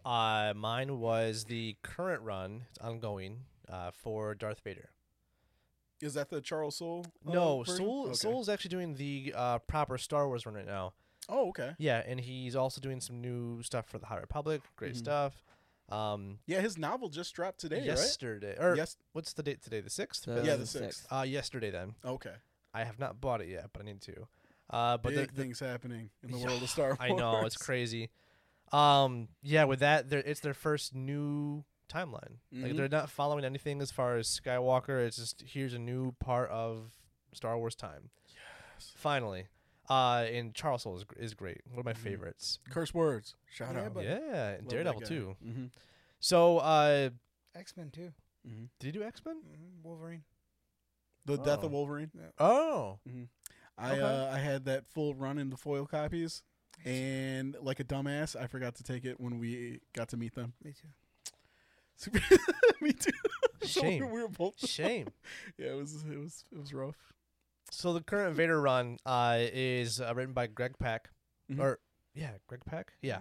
Uh, mine was the current run. It's ongoing. Uh, for Darth Vader. Is that the Charles Soule? uh, no, version? Soule Okay. Soule's actually doing the uh, proper Star Wars run right now. Oh, okay. Yeah, and he's also doing some new stuff for the High Republic. Great Mhm. stuff. Um, Yeah, his novel just dropped today, yesterday, right? or Yes. what's the date today? The sixth. The Yeah, the sixth. Uh, yesterday then. Okay. I have not bought it yet, but I need to. Uh, but the- Big the, things happening in the world of Star Wars. *laughs* I know it's crazy. Um, yeah, with that, it's their first new timeline. Like Mhm. they're not following anything as far as Skywalker. It's just here's a new part of Star Wars time. Yes. Finally, uh, and Charles Soule is, is great. One of my Mhm. favorites. Curse words. Shout Yeah, out. but- yeah, and Love Daredevil guy. too. Mm-hmm. So, uh, X Men too. Mm-hmm. did you do X Men? Mhm, Wolverine. The Death Oh. of Wolverine. Oh, Mm-hmm. I Okay. uh, I had that full run in the foil copies, and like a dumbass, I forgot to take it when we got to meet them. Me too. *laughs* Me too. So we- Shame. *laughs* we were both. shame. *laughs* Yeah, it was it was it was rough. So the current Vader run uh, is uh, written by Greg Pak, Mhm. or yeah, Greg Pak, yeah,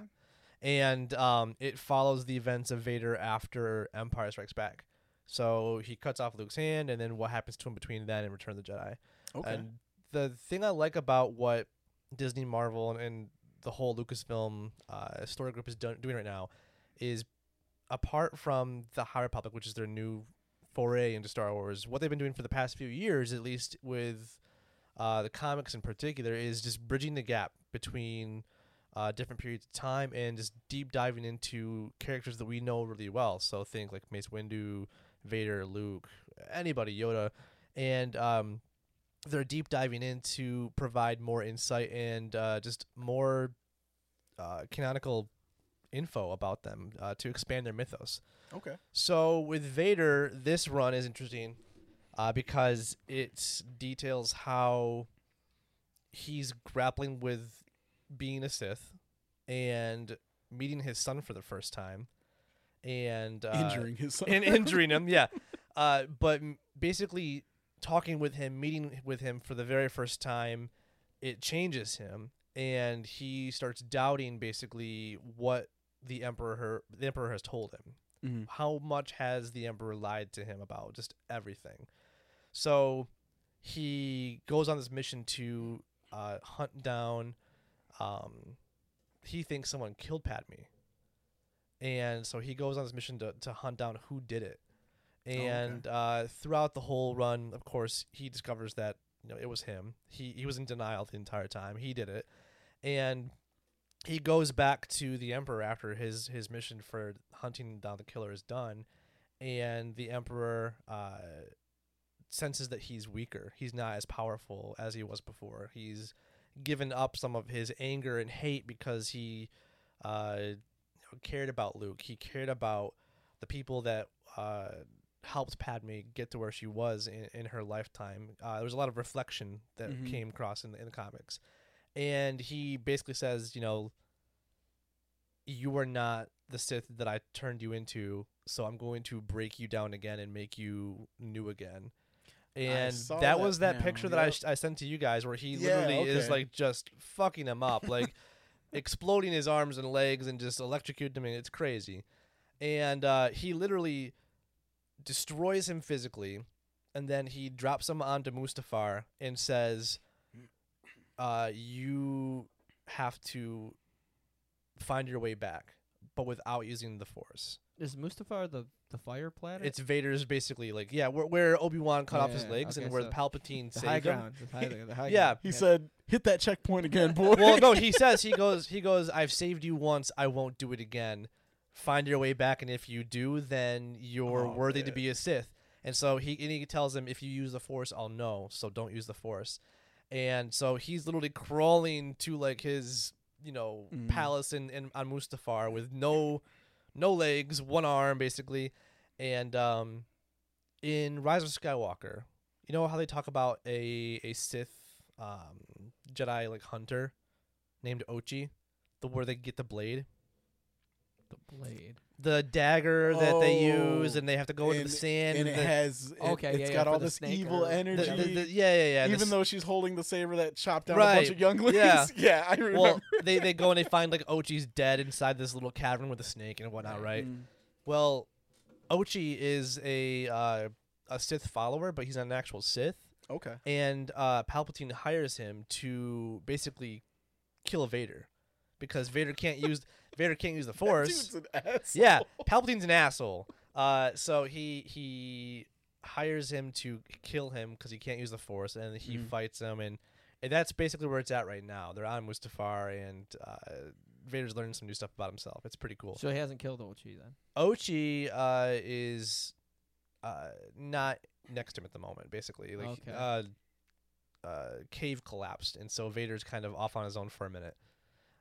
and um, it follows the events of Vader after Empire Strikes Back. So he cuts off Luke's hand, and then what happens to him between then and Return of the Jedi. Okay. And the thing I like about what Disney, Marvel, and, and the whole Lucasfilm uh, story group is done, doing right now is apart from the High Republic, which is their new foray into Star Wars, what they've been doing for the past few years, at least with uh, the comics in particular, is just bridging the gap between uh, different periods of time and just deep diving into characters that we know really well. So think like Mace Windu, Vader, Luke, anybody, Yoda, and um, they're deep diving in to provide more insight and uh, just more uh, canonical info about them uh, to expand their mythos. okay. So with Vader, this run is interesting uh, because it details how he's grappling with being a Sith and meeting his son for the first time and uh, Injuring his son. and injuring him. Yeah, *laughs* uh, but basically talking with him, meeting with him for the very first time, it changes him, and he starts doubting basically what the emperor the emperor has told him. hmm How much has the emperor lied to him about just everything? So he goes on this mission to uh, hunt down. Um, he thinks someone killed Padme, and so he goes on this mission to to hunt down who did it. okay. And uh, throughout the whole run, of course, he discovers that you know it was him. He he was in denial the entire time. He did it, and he goes back to the emperor after his his mission for hunting down the killer is done, and the emperor uh, senses that he's weaker. He's not as powerful as he was before. He's given up some of his anger and hate because he uh, cared about Luke. He cared about the people that uh, helped Padme get to where she was in, in her lifetime. Uh, there was a lot of reflection that Mhm. came across in the, in the comics, and he basically says, you know, you are not the Sith that I turned you into, so I'm going to break you down again and make you new again. And that that was that picture that I, yep. I sent to you guys where he Yeah, literally is like just fucking him up, like *laughs* exploding his arms and legs and just electrocuting him. It's crazy. And uh, he literally destroys him physically, and then he drops him onto Mustafar and says, uh, "You have to find your way back, but without using the Force." Is Mustafar the the fire planet? It's Vader's basically like yeah, where where Obi Wan cut off his Yeah, legs okay, and where so Palpatine the saved high him. ground. The high, the high *laughs* Yeah. ground. He said, "Hit that checkpoint *laughs* again, boy." well, no, he *laughs* says he goes he goes. I've saved you once. I won't do it again. Find your way back, and if you do, then you're Oh, worthy to man. be a Sith. And so he and he tells him, if you use the Force, I'll know. So don't use the Force. And so he's literally crawling to like his you know Mm. palace in, in on Mustafar with no no legs, one arm basically. And um, in Rise of Skywalker, you know how they talk about a a Sith um, Jedi like hunter named Ochi, the where they get the blade. The blade. the dagger that they Oh, use, and they have to go into and, the sand. and it the, has it, Okay, it's yeah, yeah, got for all the this snake evil or- the- energy. the- the- yeah, yeah, yeah. even this- though she's holding the saber that chopped down a bunch Right, of younglings. yeah. *laughs* yeah, I remember. well, they they go and they find like *laughs* Ochi's dead inside this little cavern with a snake and whatnot, right? Mm. Well, Ochi is a uh, a Sith follower, but he's not an actual Sith, Okay. and uh, Palpatine hires him to basically kill Vader because Vader can't use Vader can't use the *laughs* That Force. dude's an asshole. Yeah, Palpatine's an asshole. Uh, so he he hires him to kill him because he can't use the Force, and he Mhm. fights him, and, and that's basically where it's at right now. They're on Mustafar, and uh, Vader's learning some new stuff about himself. It's pretty cool. So he hasn't killed Ochi then. Ochi uh, is uh, not next to him at the moment. Basically, like Okay. uh, uh, cave collapsed, and so Vader's kind of off on his own for a minute.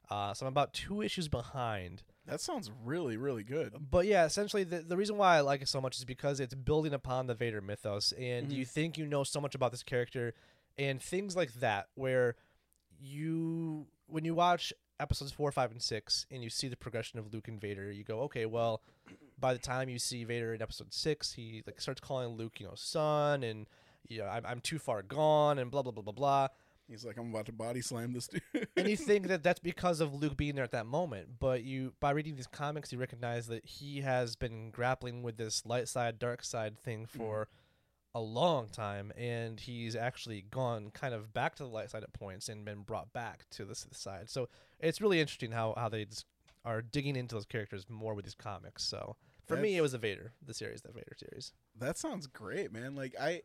Uh, so I'm about two issues behind. That sounds really, really good. But yeah, essentially the, the reason why I like it so much is because it's building upon the Vader mythos and you think you know so much about this character and things like that where you when you watch episodes 4, 5 and 6 and you see the progression of Luke and Vader, you go, "Okay, well, by the time you see Vader in episode 6, he like starts calling Luke, you know, son and you know, I'm, I'm too far gone and blah blah blah blah blah. He's like, I'm about to body slam this dude. *laughs* and you think that that's *laughs* because of Luke being there at that moment, but you by reading these comics, you recognize that he has been grappling with this light side, dark side thing mm-hmm. for a long time, and he's actually gone kind of back to the light side at points and been brought back to the side. So it's really interesting how how they are digging into those characters more with these comics. So for me, it was a Vader, the series, the Vader series. that sounds great, man. Like I,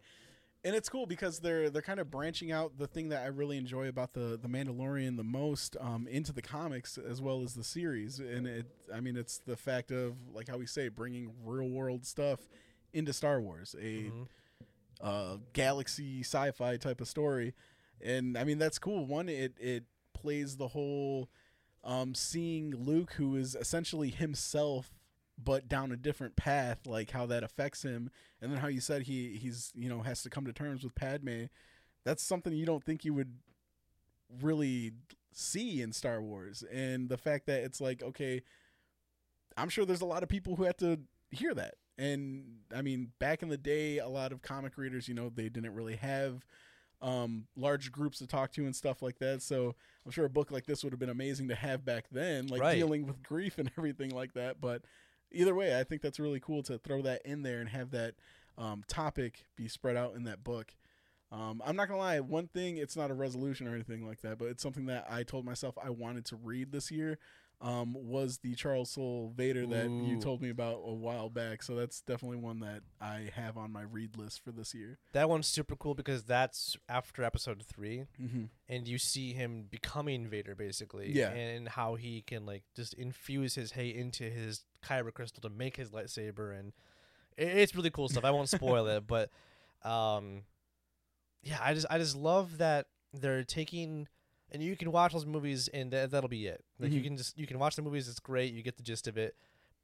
and it's cool because they're they're kind of branching out the thing that I really enjoy about the the Mandalorian the most um, into the comics as well as the series. And it, I mean, it's the fact of like how we say bringing real world stuff into Star Wars, a Mhm. uh, galaxy sci-fi type of story. And I mean, that's cool. One, it it plays the whole um, seeing Luke, who is essentially himself, but down a different path, like how that affects him, and then how you said he he's you know has to come to terms with Padme. That's something you don't think you would really see in Star Wars, and the fact that it's like okay, I'm sure there's a lot of people who have to hear that. And I mean, back in the day, a lot of comic readers, you know, they didn't really have um, large groups to talk to and stuff like that. So I'm sure a book like this would have been amazing to have back then, like Right. dealing with grief and *laughs* everything like that. But either way, I think that's really cool to throw that in there and have that um, topic be spread out in that book. Um, I'm not gonna lie. One thing, it's not a resolution or anything like that, but it's something that I told myself I wanted to read this year. Um, was the Charles Soule Vader that you told me about a while back? So that's definitely one that I have on my read list for this year. That one's super cool because that's after episode three. Mm-hmm. and you see him becoming Vader basically. Yeah. And how he can like just infuse his hate into his kyber crystal to make his lightsaber and it's really cool stuff. I won't spoil it, *laughs* but um yeah, I just I just love that they're taking and you can watch those movies and that that'll be it. Like you Mhm. can just you can watch the movies, it's great, you get the gist of it.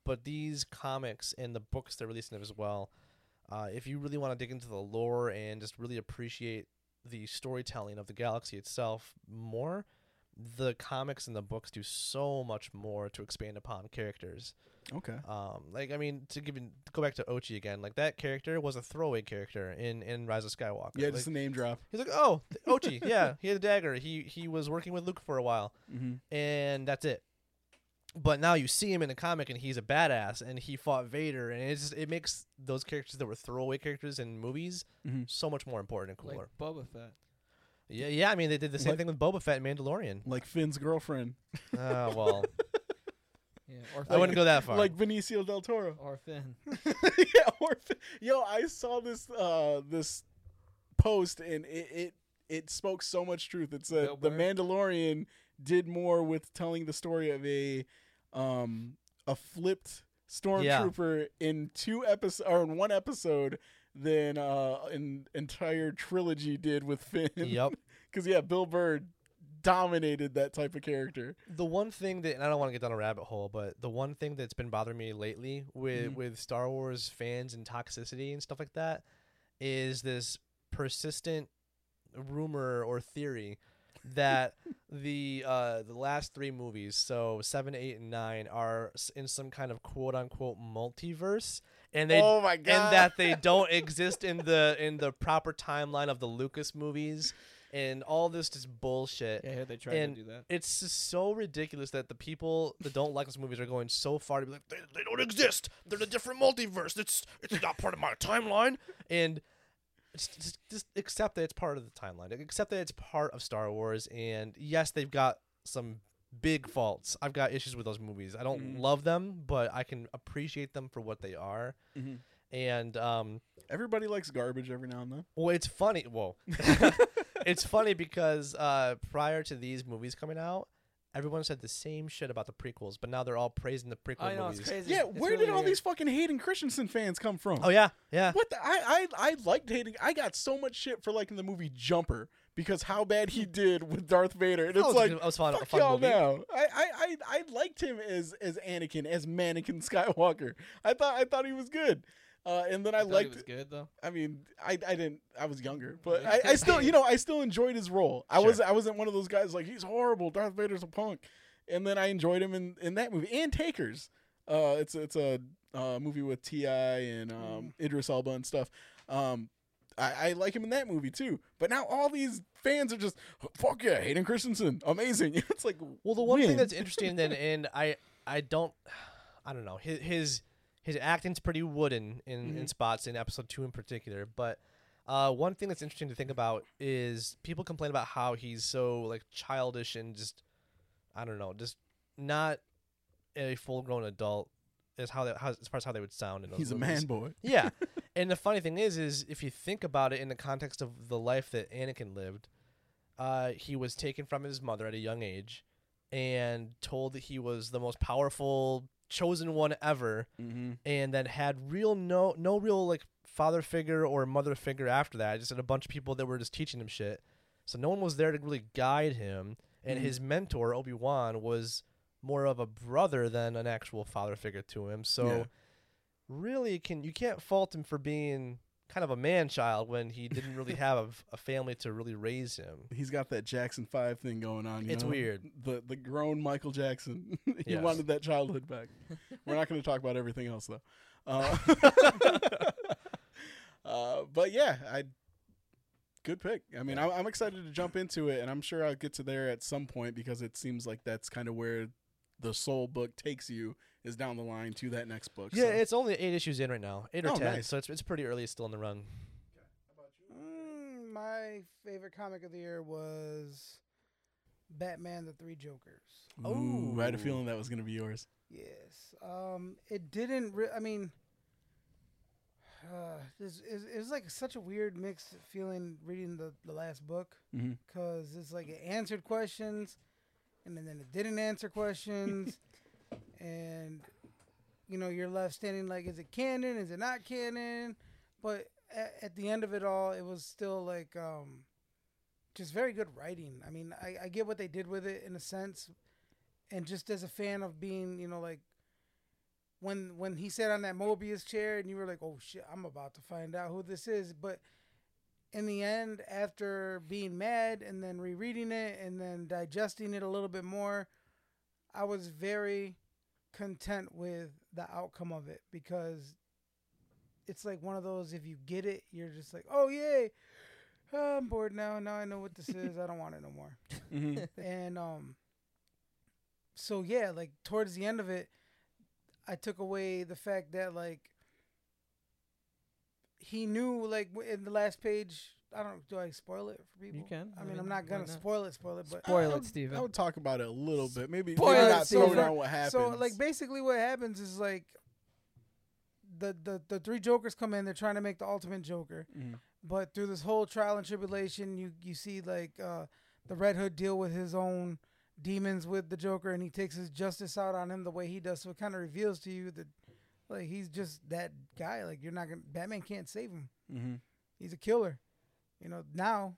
But these comics and the books they're releasing as well, uh, if you really want to dig into the lore and just really appreciate the storytelling of the galaxy itself more, the comics and the books do so much more to expand upon characters. Okay. Um, like I mean, to give you, to go back to Ochi again, like that character was a throwaway character in in Rise of Skywalker. Yeah, Like, just a name drop. he's like, oh, Ochi, yeah, he had a dagger. He he was working with Luke for a while, Mm-hmm. and that's it. But now you see him in the comic, and he's a badass, and he fought Vader, and it's just, it makes those characters that were throwaway characters in movies Mm-hmm. so much more important and Like cooler. Boba Fett. Yeah, yeah. I mean, they did the same Like- thing with Boba Fett and Mandalorian. Like Finn's girlfriend. Ah, well, *laughs* Yeah, or I wouldn't go that far. Like Benicio del Toro. or Finn. *laughs* yeah, or Fin- yo, I saw this uh this post and it it, it spoke so much truth. It said the Mandalorian did more with telling the story of a um a flipped stormtrooper in two episodes or in one episode than uh an entire trilogy did with Finn. yep. Because *laughs* yeah, Bill Burr dominated that type of character. The one thing that and I don't want to get down a rabbit hole, but the one thing that's been bothering me lately with Mhm. with Star Wars fans and toxicity and stuff like that is this persistent rumor or theory that *laughs* the uh, the last three movies, so seven, eight, and nine, are in some kind of quote unquote multiverse, and they oh my god! and that they don't *laughs* exist in the in the proper timeline of the Lucas movies, and all this just bullshit. Yeah, I heard they tried And to do that. It's just so ridiculous that the people that don't like those movies are going so far to be like they, they don't exist. They're in a different multiverse. It's it's not part of my timeline. And just, just just accept that it's part of the timeline. Accept that it's part of Star Wars. And yes, they've got some big faults. I've got issues with those movies. I don't Mhm. love them, but I can appreciate them for what they are. Mhm. And um, Everybody likes garbage every now and then. well, it's funny. Whoa, *laughs* *laughs* it's funny because uh, prior to these movies coming out, everyone said the same shit about the prequels, but now they're all praising the prequel I know movies. it's crazy. Yeah, It's where really did all weird. these fucking Hayden Christensen fans come from? Oh yeah, yeah. What the, I, I I liked Hayden. I got so much shit for liking the movie Jumper because how bad he did with Darth Vader, and That it's was a like good- that was fun, a fuck fun y'all movie. now. I, I I I liked him as as Anakin as Mannequin *laughs* Skywalker. I thought I thought he was good. Uh, and then I thought liked. it was good though. I mean, I, I didn't. I was younger, *laughs* but I, I still, you know, I still enjoyed his role. I Sure. was I wasn't one of those guys like he's horrible. Darth Vader's a punk, and then I enjoyed him in, in that movie and Takers. Uh, it's it's a uh, movie with T.I. and um, Idris Elba and stuff. Um, I, I like him in that movie too. But now all these fans are just fuck yeah, Hayden Christensen, amazing. *laughs* It's like Well, the one thing that's interesting then, and I I don't, *sighs* I don't know his his his acting's pretty wooden in, in Mhm. spots in episode two in particular, but. Uh, one thing that's interesting to think about is people complain about how he's so like childish and just I don't know, just not a full grown adult is how, they, how as far as how they would sound in those he's a movies. man boy. *laughs* Yeah. *laughs* and the funny thing is, is if you think about it in the context of the life that Anakin lived, uh, he was taken from his mother at a young age and told that he was the most powerful chosen one ever Mm-hmm. and then had real no no real like father figure or mother figure after that just had a bunch of people that were just teaching him shit so no one was there to really guide him and Mhm. his mentor obi-wan was more of a brother than an actual father figure to him so Yeah. really can you can't fault him for being kind of a man child when he didn't really *laughs* have a family to really raise him He's got that Jackson Five thing going on. You It's know? weird. The the grown Michael Jackson. *laughs* he Yes. wanted that childhood back. We're not going to talk about everything else though. Uh, *laughs* uh, but yeah, I good pick. I mean, I'm, I'm excited to jump into it, and I'm sure I'll get to there at some point because it seems like that's kind of where the Soule book takes you is down the line to that next book. yeah so. it's only eight issues in right now eight or Oh, ten nice. so it's, it's pretty early still in the run Mm, my favorite comic of the year was Batman: The Three Jokers. Ooh, I had a feeling that was going to be yours. Yes. Um, it didn't. Re- I mean, uh, this is it was like such a weird mixed feeling reading the the last book Mm-hmm. because it's like it answered questions, and then, then it didn't answer questions, *laughs* and you know you're left standing like, is it canon? Is it not canon? But at, at the end of it all, it was still like um, just very good writing. I mean, I, I get what they did with it in a sense, and just as a fan of being, you know, like when when he sat on that Mobius chair and you were like, oh shit, I'm about to find out who this is, but in the end, after being mad and then rereading it and then digesting it a little bit more, I was very content with the outcome of it because it's like one of those if you get it, you're just like, oh yay, oh, I'm bored now. Now I know what this is. I don't want it no more. *laughs* Mm-hmm. *laughs* and um, so yeah, like towards the end of it, I took away the fact that like he knew like in the last page. I don't. Do I spoil it for people? You can. I I mean, mean, I'm not gonna not? spoil it. Spoil it, but Spoil I it, would- Steven. I would talk about it a little bit. Maybe, Spoil maybe it, not throw Steven. down what happens. So like basically what happens is like the the the three jokers come in. They're trying to make the ultimate Joker, Mhm. but through this whole trial and tribulation, you you see like uh, the Red Hood deal with his own demons with the Joker, and he takes his justice out on him the way he does. So it kind of reveals to you that like he's just that guy. Like you're not gonna Batman can't save him. Mhm. He's a killer. You know now.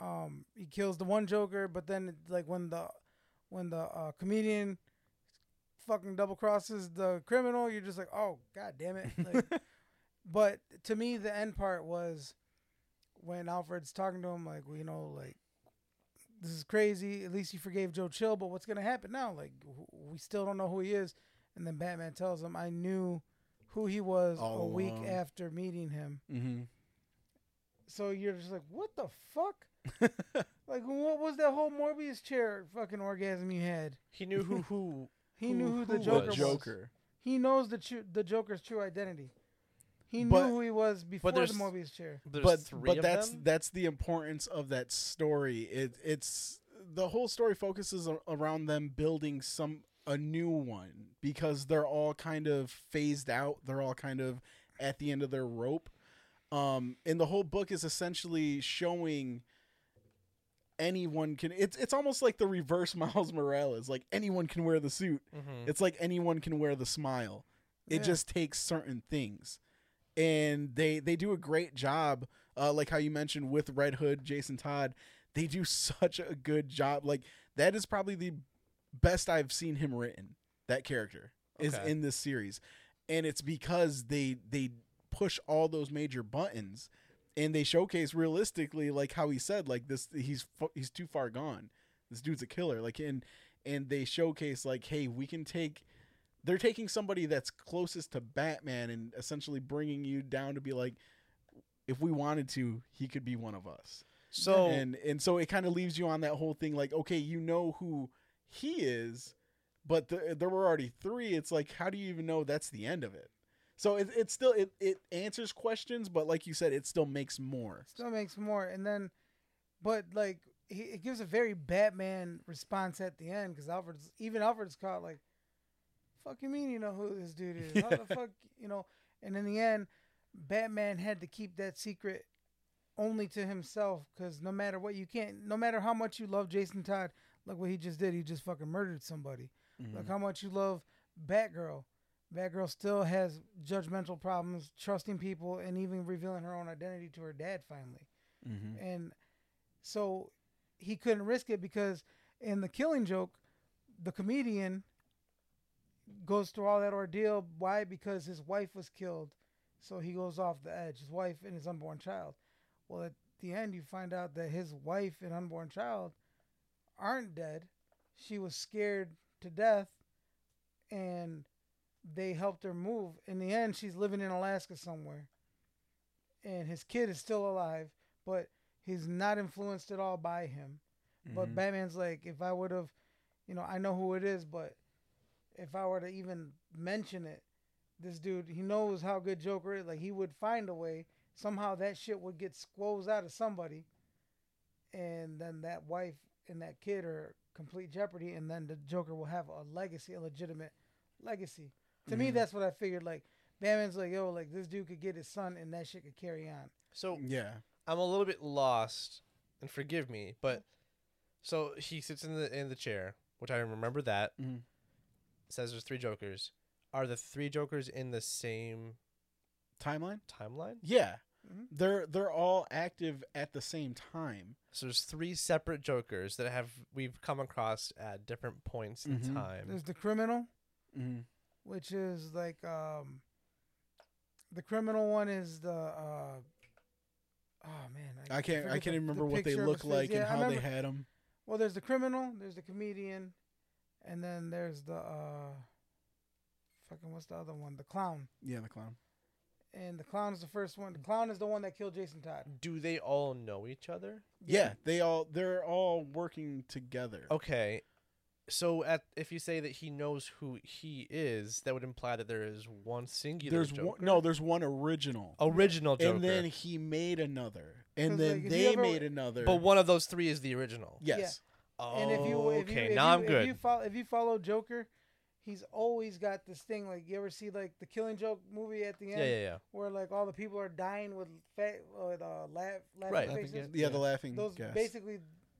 Um, he kills the one Joker, but then like when the when the uh, comedian fucking double crosses the criminal, you're just like, oh god damn it. Like, *laughs* but to me, the end part was when Alfred's talking to him, like, well, you know, like this is crazy. At least you forgave Joe Chill, but what's gonna happen now? Like wh- we still don't know who he is. And then Batman tells him, "I knew who he was All a week along. after meeting him." Mm-hmm. So you're just like, "What the fuck?" *laughs* like what was that whole Morbius chair fucking orgasm you had? He knew who who. *laughs* He knew who the Joker was. was. Joker. He knows the tru- the Joker's true identity. He But- knew who he was before the there's- Morbius chair. But three but of that's them. that's the importance of that story. It it's the whole story focuses around them building some a new one because they're all kind of phased out. They're all kind of at the end of their rope. Um, and the whole book is essentially showing anyone can. It's it's almost like the reverse *laughs* Miles Morales. Like anyone can wear the suit. Mhm. It's like anyone can wear the smile. It Yeah. just takes certain things, and they they do a great job. Uh, like how you mentioned with Red Hood, Jason Todd, they do *laughs* such a good job. Like that is probably the best I've seen him written. That character is in this series, and it's because they they push all those major buttons, and they showcase realistically, like how he said, like this he's he's too far gone. This dude's a killer. Like and and they showcase like, hey, we can take. They're taking somebody that's closest to Batman and essentially bringing you down to be like, if we wanted to, he could be one of us. So and and so it kind of leaves you on that whole thing like, okay, you know who he is, but the, there were already three. It's like, how do you even know that's the end of it? So it, it still it, it answers questions, but like you said, it still makes more. Still makes more, and then, but like he, it gives a very Batman response at the end because Alfred's even Alfred's caught like, "Fuck you mean you know who this dude is? How the *laughs* fuck you know?" And in the end, Batman had to keep that secret only to himself because no matter what, you can't. No matter how much you love Jason Todd, look what he just did. He just fucking murdered somebody. Mm-hmm. Look how much you love Batgirl. Batgirl still has judgmental problems, trusting people, and even revealing her own identity to her dad finally. Mm-hmm. And so he couldn't risk it because in the killing joke, the comedian goes through all that ordeal. Why? Because his wife was killed. So he goes off the edge, his wife and his unborn child. Well, at the end, you find out that his wife and unborn child aren't dead. She was scared to death and they helped her move. In the end, she's living in Alaska somewhere. And his kid is still alive, but he's not influenced at all by him. Mm-hmm. But Batman's like, if I would have, you know, I know who it is, but if I were to even mention it, this dude, he knows how good Joker is. Like, he would find a way. Somehow that shit would get squoze out of somebody. And then that wife and that kid are complete jeopardy. And then the Joker will have a legacy, a legitimate legacy. To me, Mhm. that's what I figured. Like, Batman's like, yo, like, this dude could get his son and that shit could carry on. so yeah, I'm a little bit lost, and forgive me, but so he sits in the in the chair, which I remember that Mm-hmm. says there's three Jokers. Are the three Jokers in the same timeline. timeline? Yeah, Mhm. they're they're all active at the same time. So there's three separate Jokers that have we've come across at different points in Mhm. time. There's the criminal, Mm-hmm. Which is like um the criminal one is the uh oh man I can't I can't the- remember the what they look his like Yeah, and I how they had them. well there's the criminal there's the comedian and then there's the uh fucking what's the other one the clown Yeah, the clown. and the clown is the first one the clown is the one that killed Jason Todd Do they all know each other? Yeah, they all they're all working together. Okay. So at if you say that he knows who he is, that would imply that there is one singular there's Joker. one, no, there's one original, original Joker. and then he made another, and then like, they ever- made another. but one of those three is the original. yes, Oh, and if you if you, okay, if now you, I'm good. if you follow if you follow Joker he's always got this thing like you ever see like the Killing Joke movie at the end yeah, yeah. where like all the people are dying with fat with uh laugh laughing Right. faces. Laughing yeah, the laughing Those gas. basically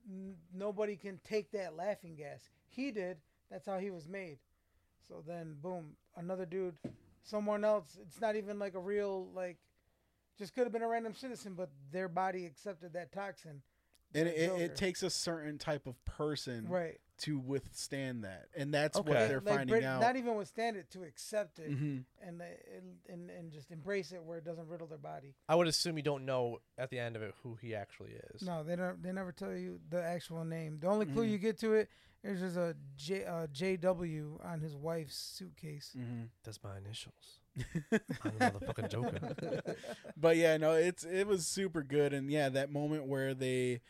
n- nobody can take that laughing gas. He did. That's how he was made. So then, boom, another dude, someone else. It's not even like a real like, just could have been a random citizen, but their body accepted that toxin. and it, it takes a certain type of person Right. To withstand that, and that's Okay. what they're like, finding Brit- out. Not even withstand it to accept it hmm and, uh, and and and just embrace it where it doesn't riddle their body. I would assume you don't know at the end of it who he actually is. No, they don't. They never tell you the actual name. The only clue Mhm. you get to it is just a J uh, JW on his wife's suitcase. hmm That's my initials. *laughs* I'm the motherfucking Joker. *laughs* but yeah, no, it's it was super good, and yeah, that moment where they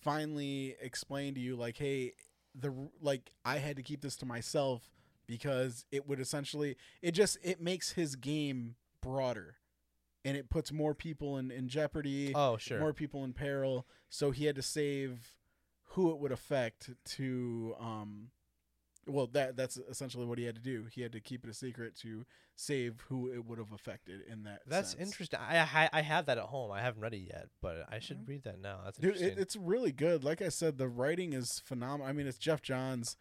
finally explain to you like, hey, the like I had to keep this to myself because it would essentially it just it makes his game broader, and it puts more people in in jeopardy, Oh, sure. more people in peril. So he had to save who it would affect to um. Well, that that's essentially what he had to do. He had to keep it a secret to save who it would have affected in that. That's sense. interesting. I, I I have that at home. I haven't read it yet, but I should Mhm. read that now. That's Dude, it, it's really good. Like I said, the writing is phenomenal. I mean, it's Geoff Johns.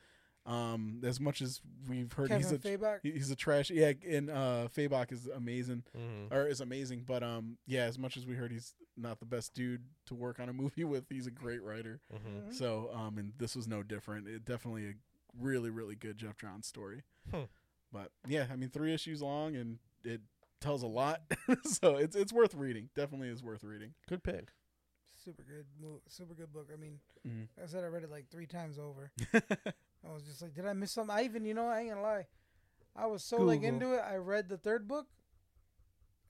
Um, as much as we've heard, Kevin he's a Fabok. he's a trash. Yeah, and uh, Fabok is amazing, Mhm. or is amazing. But um, yeah, as much as we heard, he's not the best dude to work on a *laughs* movie with. He's a great writer. Mhm. Mhm. So um, and this was no different. It definitely a really really good Geoff Johns story. Hmm. But yeah, I mean, three issues long, and it tells a lot. *laughs* so it's it's worth reading. Definitely is worth reading. Good pick. Super good, super good book. I mean, Mhm. like I said I read it like three times over. *laughs* I was just like, did I miss something? I even, you know, I ain't gonna lie. I was so like into it. I read the third book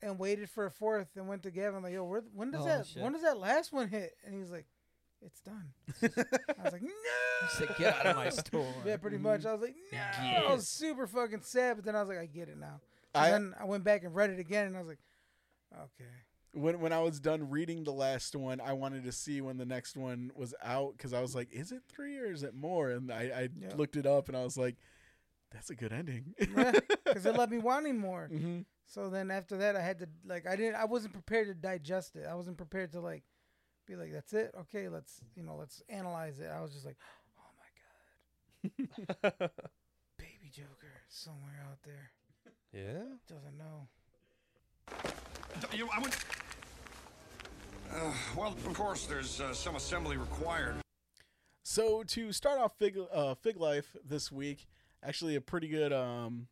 and waited for a fourth and went to Gavin like, yo, where, when does Oh, that shit. when does that last one hit? And he's like, it's done. *laughs* I was like, no. You said, "Get out of my store." *laughs* Yeah, pretty much. I was like, no. I was super fucking sad, but then I was like, I get it now. I- And then I went back and read it again, and I was like, okay. when when I was done reading the last one, I wanted to see when the next one was out because I was like, is it three or is it more? And I, I Yeah. looked it up and I was like, that's a good ending. *laughs* Because it left me wanting more. hmm So then after that, I had to like I didn't I wasn't prepared to digest it. I wasn't prepared to like be like that's it. Okay, let's you know let's analyze it. I was just like, oh my god, *laughs* baby Joker somewhere out there yeah. doesn't know. You, I would. Uh, well, of course, there's uh, some assembly required. So to start off Fig uh, Fig Life this week, actually a pretty good. Um,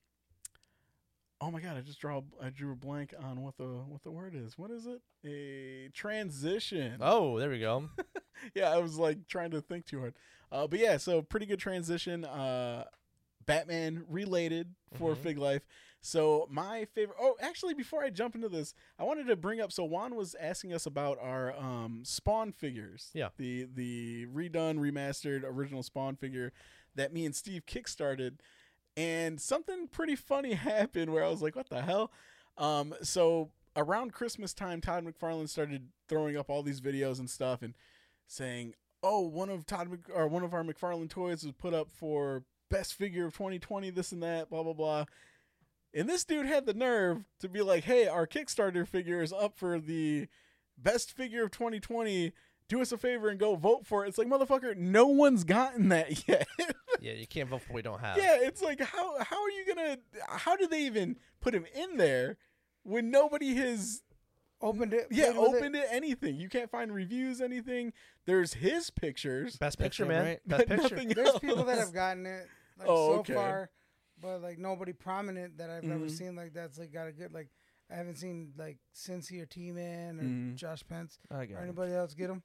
oh my god, I just draw I drew a blank on what the what the word is. What is it? A transition. Oh, there we go. *laughs* yeah, I was like trying to think too hard. Uh, but yeah, so pretty good transition. Uh, Batman related for Mhm. Fig Life. So my favorite. Oh, actually, before I jump into this, I wanted to bring up. So Juan was asking us about our um, Spawn figures. Yeah. The the redone, remastered, original Spawn figure that me and Steve kickstarted, and something pretty funny *laughs* happened where I was like, "What the hell?" Um, so around Christmas time, Todd McFarlane started throwing up all these videos and stuff and saying, "Oh, one of Todd Mc- or one of our McFarlane toys was put up for best figure of 2020, this and that, blah blah blah." And this dude had the nerve to be like, "Hey, our Kickstarter figure is up for the best figure of 2020. Do us a favor and go vote for it." It's like, motherfucker, no one's gotten that *laughs* yet. Yeah, you can't vote for what you don't have. yeah, it's like how how are you gonna? How do they even put him in there when nobody has Opened it. yeah played with opened it. anything? You can't find reviews, anything. There's his pictures. Best picture, him, man. right? Best *laughs* picture. nothing There's else. people that have *laughs* gotten it like Oh, so okay. far, but like nobody prominent that I've ever Mhm. seen like that's like got a good like. I haven't seen like Cincy or T Man or Mhm. Josh Pence. Or got it. anybody else get them.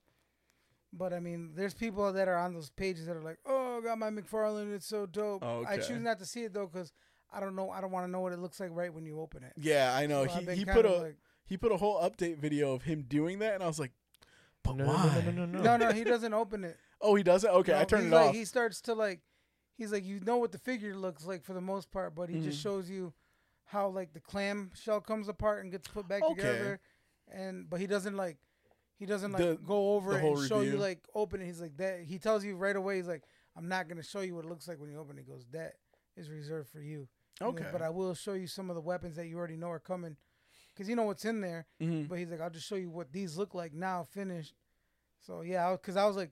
But I mean, there's people that are on those pages that are like, "Oh, I got my McFarlane. It's so dope." Oh, I choose not to see it though because I don't know. I don't want to know what it looks like right when you open it. Yeah, I know. So he he put a like, he put a whole update video of him doing that, and I was like, but No, no, no, no, no, no, no, no, he doesn't open it. Oh, he doesn't. Okay, I No, turned it like, off. He starts to like, he's like, you know what the figure looks like for the most part, but he just Mhm. shows you how like the clam shell comes apart and gets put back Okay. together, and but he doesn't like. He doesn't like The- go over it and show you like open it. He's like that. He tells you right away. He's like, "I'm not gonna show you what it looks like when you open it." He goes, "That is reserved for you." He goes, okay, but I will show you some of the weapons that you already know are coming, because you know what's in there. Mhm. But he's like, I'll just show you what these look like now, finished. So yeah, because I was like,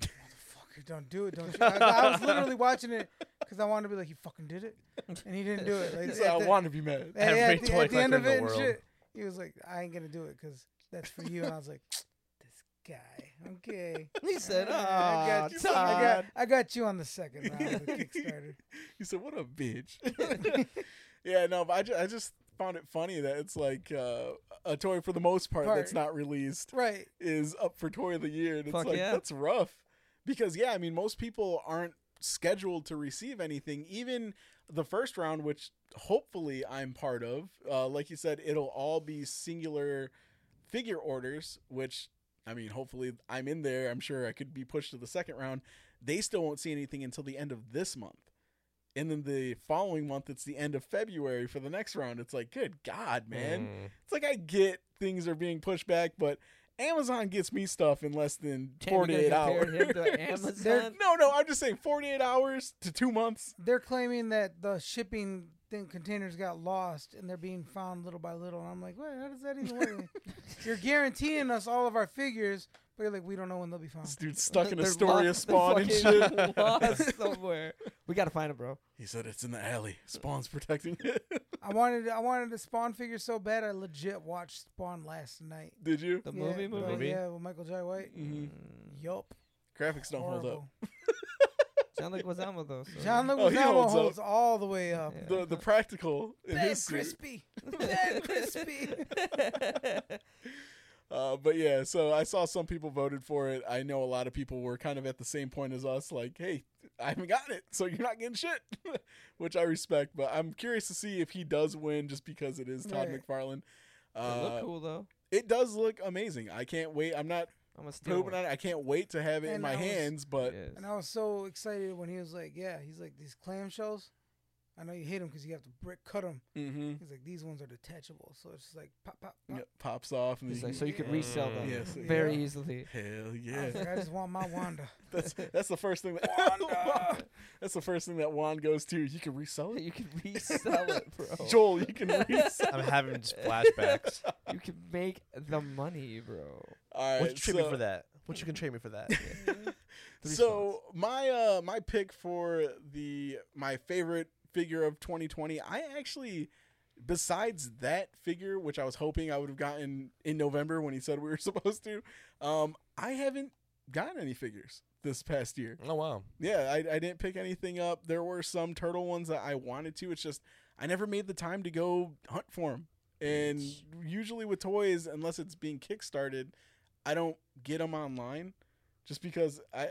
motherfucker, don't do it, don't you? I, I was literally *laughs* watching it because I wanted to be like, he fucking did it, and he didn't do it. Like, at I the- want to be mad. at- at Every the- toy at the end of it and shit, he was like, I ain't gonna do it because that's for you. And I was like, *laughs* this guy. Okay. *laughs* He said, I "Ah, got, you, I, got, Todd." I got you on the second round of the Kickstarter. *laughs* he said, "What a bitch." *laughs* yeah, no, but I just, I just found it funny that it's like uh, a toy for the most part, Part. that's not released Right. is up for toy of the year, and it's like yeah. that's rough because yeah, I mean most people aren't scheduled to receive anything, even the first round, which hopefully I'm part of. Uh, like you said, it'll all be singular figure orders, which I mean, hopefully I'm in there. I'm sure I could be pushed to the second round. They still won't see anything until the end of this month. And then the following month, it's the end of February for the next round. It's like, good God, man. Mm. It's like I get things are being pushed back, but Amazon gets me stuff in less than Damn, 48 hours. compare him to *laughs* Amazon? no, no, I'm just saying 48 hours to two months. They're claiming that the shipping thing containers got lost and they're being found little by little. And I'm like, wait, how does that even work? *laughs* you're guaranteeing us all of our figures, but you're like, we don't know when they'll be found. This dude's stuck in They're Astoria lost- spawn and shit. *laughs* Lost somewhere. We gotta find him, bro. He said it's in the alley. Spawn's protecting it. *laughs* I wanted I wanted a Spawn figure so bad I legit watched Spawn last night. Did you? The Yeah, movie, the- movie. Yeah, with Michael Jai White. Mhm. Yup. Graphics don't hold up. Horrible. John Leguizamo though. So. John Oh, he Leguizamo holds up. holds all the way up. Yeah. The the practical in Bad his suit. crispy. Bad *laughs* crispy. *laughs* Uh, but yeah, so I saw some people voted for it. I know a lot of people were kind of at the same point as us, like, "Hey, I haven't gotten it, so you're not getting shit," *laughs* which I respect. But I'm curious to see if he does win, just because it is Todd Right. McFarlane. It Uh, look cool though. It does look amazing. I can't wait. I'm not I'm gonna steal pooping one. it. I can't wait to have it in And my I was- hands. But Yes. And I was so excited when he was like, "Yeah, he's like these clam shells. I know you hate them because you have to brick cut them. Mhm. He's like, these ones are detachable, so it's just like pop, pop, pop. Yeah, pops off, and He's then like, so you could resell them Yes. very Yeah. easily. can- hell I, yeah. was like, I just want my *laughs* Wanda. That's that's the first thing that Wanda! *laughs* that's the first thing that Juan goes to. You can resell it, *laughs* You can resell it, bro. Joel. You can resell. I'm having just flashbacks. You can make the money, bro. All right, What you trade me for that? What you can trade me for that? *laughs* *laughs* So my uh my pick for the my favorite figure of 2020 i actually besides that figure which i was hoping i would have gotten in november when he said we were *laughs* supposed to um i haven't gotten any figures this past year oh wow. yeah I, I didn't pick anything up there were some turtle ones that i wanted to it's just i never made the time to go hunt for them and usually with toys unless it's being kickstarted i don't get them online just because I, I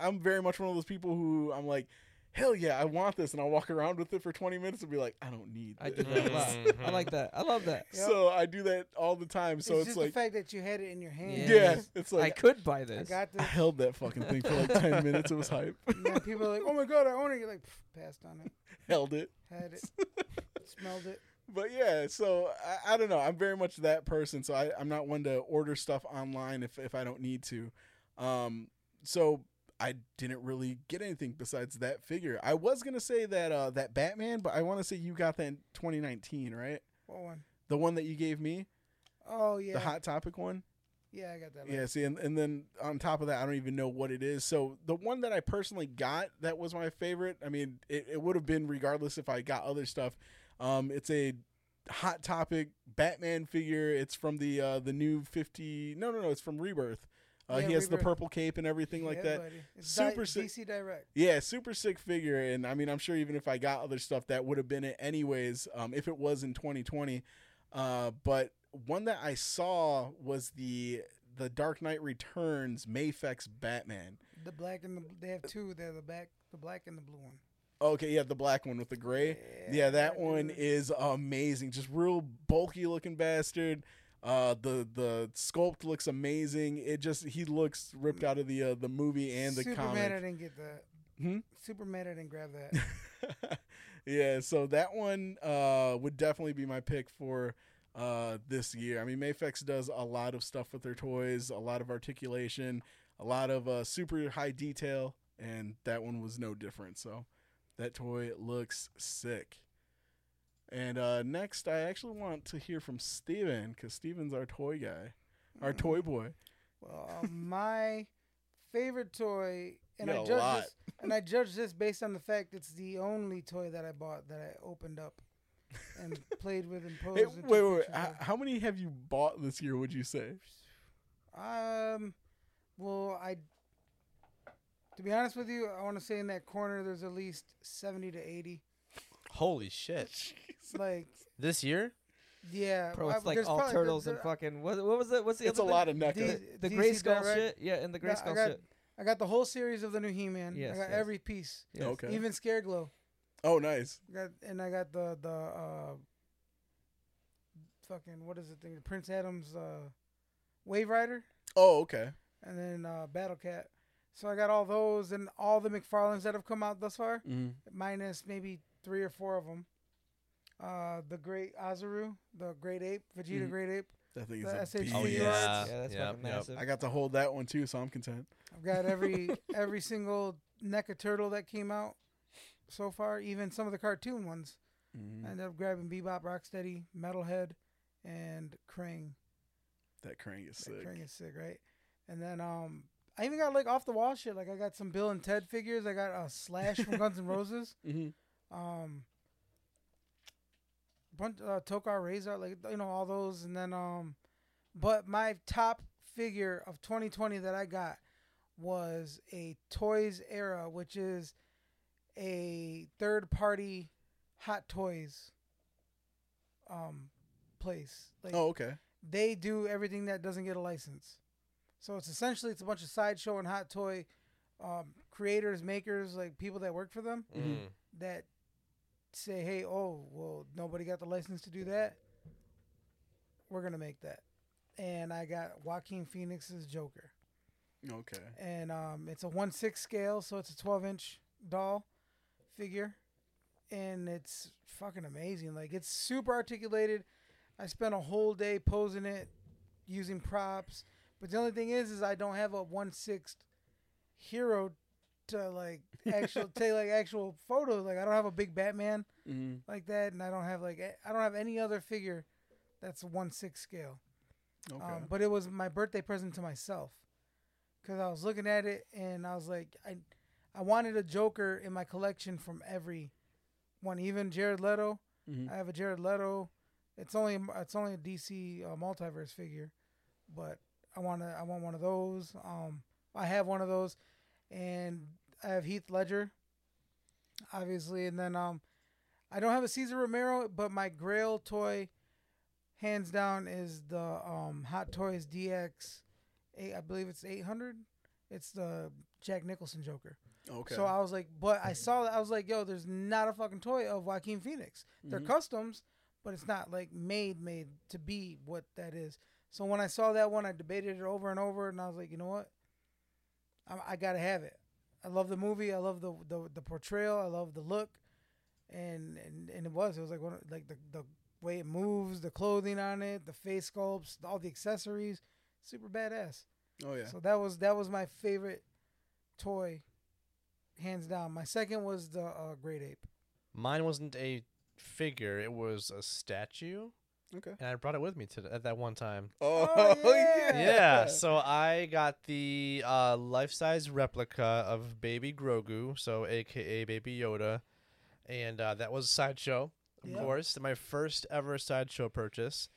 i'm very much one of those people who i'm like hell yeah i want this and i'll walk around with it for 20 minutes and be like i don't need I this. do that a lot. I mm-hmm. like that. I love that. Yep. so i do that all the time so it's, it's, just like the fact that you had it in your hand. Yeah. yeah it's like I could buy this. I got this. I held that fucking thing for like *laughs* 10 minutes it was hype And then people are like, "Oh my god, I own it." You're like, passed on it, *laughs* held it had it, *laughs* smelled it. But yeah, so I, I don't know. I'm very much that person. So I, I'm not one to order stuff online if, if I don't need to. Um, so I didn't really get anything besides that figure. I was gonna say that uh, that Batman, but I want to say you got that in 2019, right? What one? The one that you gave me, Oh yeah, the Hot Topic one. yeah, I got that. Yeah, see, and, and then on top of that, I don't even know what it is. So the one that I personally got that was my favorite. I mean, it, it would have been regardless if I got other stuff. Um, it's a hot topic Batman figure. It's from the uh, the new fifty. No, no, no. It's from Rebirth. Uh, Yeah, he has the purple cape and everything like Yeah, that. buddy. It's Super sick. DC Direct. Yeah, super sick figure, and I mean, I'm sure even if I got other stuff, that would have been it anyways. Um, if it was in 2020, uh, but one that I saw was the the Dark Knight Returns Mafex Batman. The black and the they have two. They're the back, the black and the blue one. Okay, yeah, the black one with the gray. Yeah, that one is amazing. Just real bulky looking bastard. Uh, the the sculpt looks amazing. It just he looks ripped out of the uh, the movie and the Super comic. mad I didn't get that. Hmm? Super mad I didn't grab that. *laughs* yeah, so that one uh, would definitely be my pick for uh, this year. I mean, Mafex does a lot of stuff with their toys, a lot of articulation, a lot of uh, super high detail, and that one was no different. So that toy looks sick. And uh, next, I actually want to hear from Steven because Steven's our toy guy, our toy boy. Well, um, my favorite toy, and I judge lot. this, and I judge this based on the fact it's the only toy that I bought that I opened up and *laughs* played with and posed. Hey, wait, wait, wait. pictures H- How many have you bought this year? Would you say? Um, Well, I. To be honest with you, I want to say in that corner there's at least seventy to eighty. Holy shit! *laughs* It's like, This year? yeah, Bro, I- it's like all probably- turtles there- and fucking what, what was it? What's the It's a other lot thing? of D- the DC gray skull Direct. shit. Yeah, and the gray Yeah, I skull got- shit. I got the whole series of the new He-Man. Yes, I got yes. every piece, Yes. Okay. even Scareglow. Oh, nice. Got and I got the the uh, fucking what is the thing? Prince Adams uh, Wave Rider, Oh, okay. and then uh, Battle Cat. So I got all those and all the McFarlanes that have come out thus far, Mm-hmm. minus maybe three or four of them. Uh, the Great Ozaru, the Great Ape, Vegeta Mhm. Great Ape. That thing The is a SH beast. Oh yeah. Yeah, that's Yep, fucking yep. massive. I got to hold that one too, so I'm content. I've got every *laughs* every single NECA turtle that came out so far, even some of the cartoon ones. Mhm. I ended up grabbing Bebop, Rocksteady, Metalhead, and Krang. That Krang is That sick. Krang is sick, right? And then um, I even got like off the wall shit. Like I got some Bill and Ted figures. I got a Slash from Guns N' Roses. *laughs* Mm-hmm. Um, bunch uh, Tokka Rahzar, like you know all those, and then um, but my top figure of 2020 that I got was a Toys Era, which is a third party Hot Toys um place. Like Oh, okay. they do everything that doesn't get a license. So it's essentially it's a bunch of sideshow and hot toy um, creators, makers, like people that work for them Mm. that say, "Hey, oh, well, nobody got the license to do that. We're gonna make that." And I got Joaquin Phoenix's Joker, Okay. and um, it's a one six scale, so it's a twelve inch doll figure, and it's fucking amazing. Like it's super articulated. I spent a whole day posing it, using props. But the only thing is, is I don't have a one sixth hero to like actual *laughs* take like actual photos. Like I don't have a big Batman Mm-hmm. like that, and I don't have like I don't have any other figure that's one sixth scale. Okay. Um, but it was my birthday present to myself because I was looking at it and I was like, I, I wanted a Joker in my collection from every one, even Jared Leto. Mhm. I have a Jared Leto. It's only it's only a DC uh, multiverse figure, but I want to I want one of those. Um, I have one of those, and I have Heath Ledger, obviously, and then um, I don't have a Cesar Romero, but my Grail toy, hands down, is the um Hot Toys DX, eight, I believe it's eight hundred. It's the Jack Nicholson Joker. okay. So I was like, but I saw that I was like, yo, there's not a fucking toy of Joaquin Phoenix. They're Mhm. customs, but it's not like made made to be what that is. So when I saw that one, I debated it over and over, and I was like, you know what? I, I gotta have it. I love the movie. I love the the, the portrayal. I love the look, and and, and it was it was like one like the the way it moves, the clothing on it, the face sculpts, all the accessories, super badass. oh yeah. So that was that was my favorite toy, hands down. My second was the uh, Great Ape. Mine wasn't a figure; it was a statue, okay. and I brought it with me to at that one time. Oh, Oh, *laughs* yeah. yeah. Yeah, *laughs* so I got the uh, life-size replica of Baby Grogu, so AKA Baby Yoda, and uh, that was a sideshow, of Yeah. course, my first ever sideshow purchase,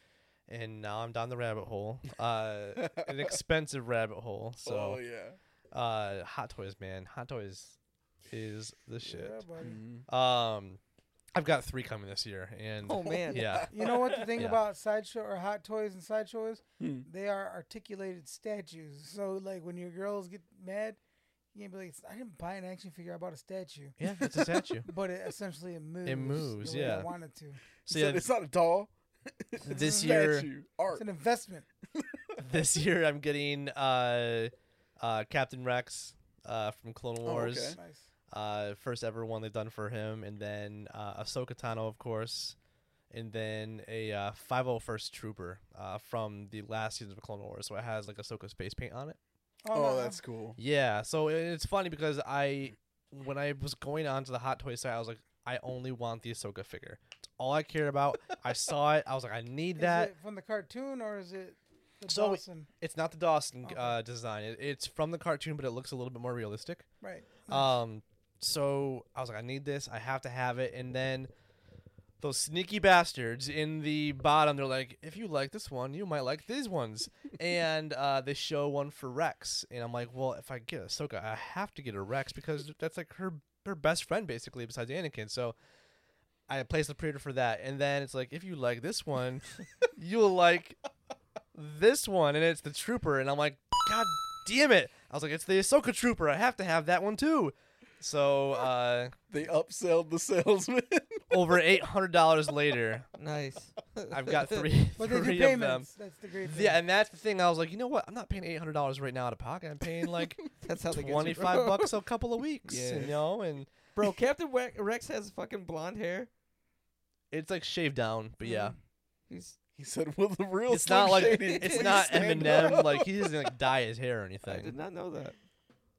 and now I'm down the rabbit hole, uh, *laughs* an expensive rabbit hole. oh So, yeah. uh, Hot Toys, man, Hot Toys is the shit. Yeah, buddy. Mhm. Um, I've got three coming this year, and Oh man. yeah, *laughs* You know what the thing Yeah. about sideshow or hot toys and sideshow is? Hmm. They are articulated statues. So like when your girls get mad, you can't be like, I didn't buy an action figure. I bought a statue. yeah, it's a statue. *laughs* But it essentially it moves. It moves, the way I yeah. wanted to. So So yeah, it's not a doll. *laughs* this It's a year, art. It's an investment. this year I'm getting uh, uh, Captain Rex uh, from Clone Oh, Wars. okay. Nice. Uh, first ever one they've done for him, and then uh, Ahsoka Tano, of course, and then a uh, 501st Trooper uh, from the last season of Clone Wars. So it has like Ahsoka space paint on it. Oh, no, that's cool. Yeah, so it's funny because I, when I was going on to the Hot Toy site, I was like, I only want the Ahsoka figure. It's all I care about. I saw it. I was like, I need Is that. it from the cartoon or is it the So- Dawson? It's not the Dawson Okay. uh, design. It, it's from the cartoon, but it looks a little bit more realistic. Right. Um, so I was like, I need this. I have to have it. And then those sneaky bastards in the bottom. They're like, if you like this one, you might like these ones, *laughs* and uh, they show one for Rex, and I'm like, well, if I get Ahsoka, I have to get a Rex because that's like her her best friend basically besides Anakin. So I placed the pre-order for that, and then it's like, if you like this one, *laughs* you'll like this one, and it's the Trooper, and I'm like, God damn it! I was like, it's the Ahsoka Trooper. I have to have that one too. So uh, They upselled the salesman. *laughs* over eight hundred dollars later, Nice. I've got three, *laughs* But they do three of them. payments. That's the great thing. Yeah, and that's the thing. I was like, you know what? I'm not paying eight hundred dollars right now out of pocket. I'm paying like *laughs* That's how they get you, twenty five bro. bucks a couple of weeks. Yeah. You know, and Bro, Captain Wa- Rex has fucking blonde hair. it's like shaved down. But yeah, He's he said, "Well, the real it's Slim not like Shady it's please not stand Eminem. up?" Like he doesn't like dye his hair or anything. I did not know that.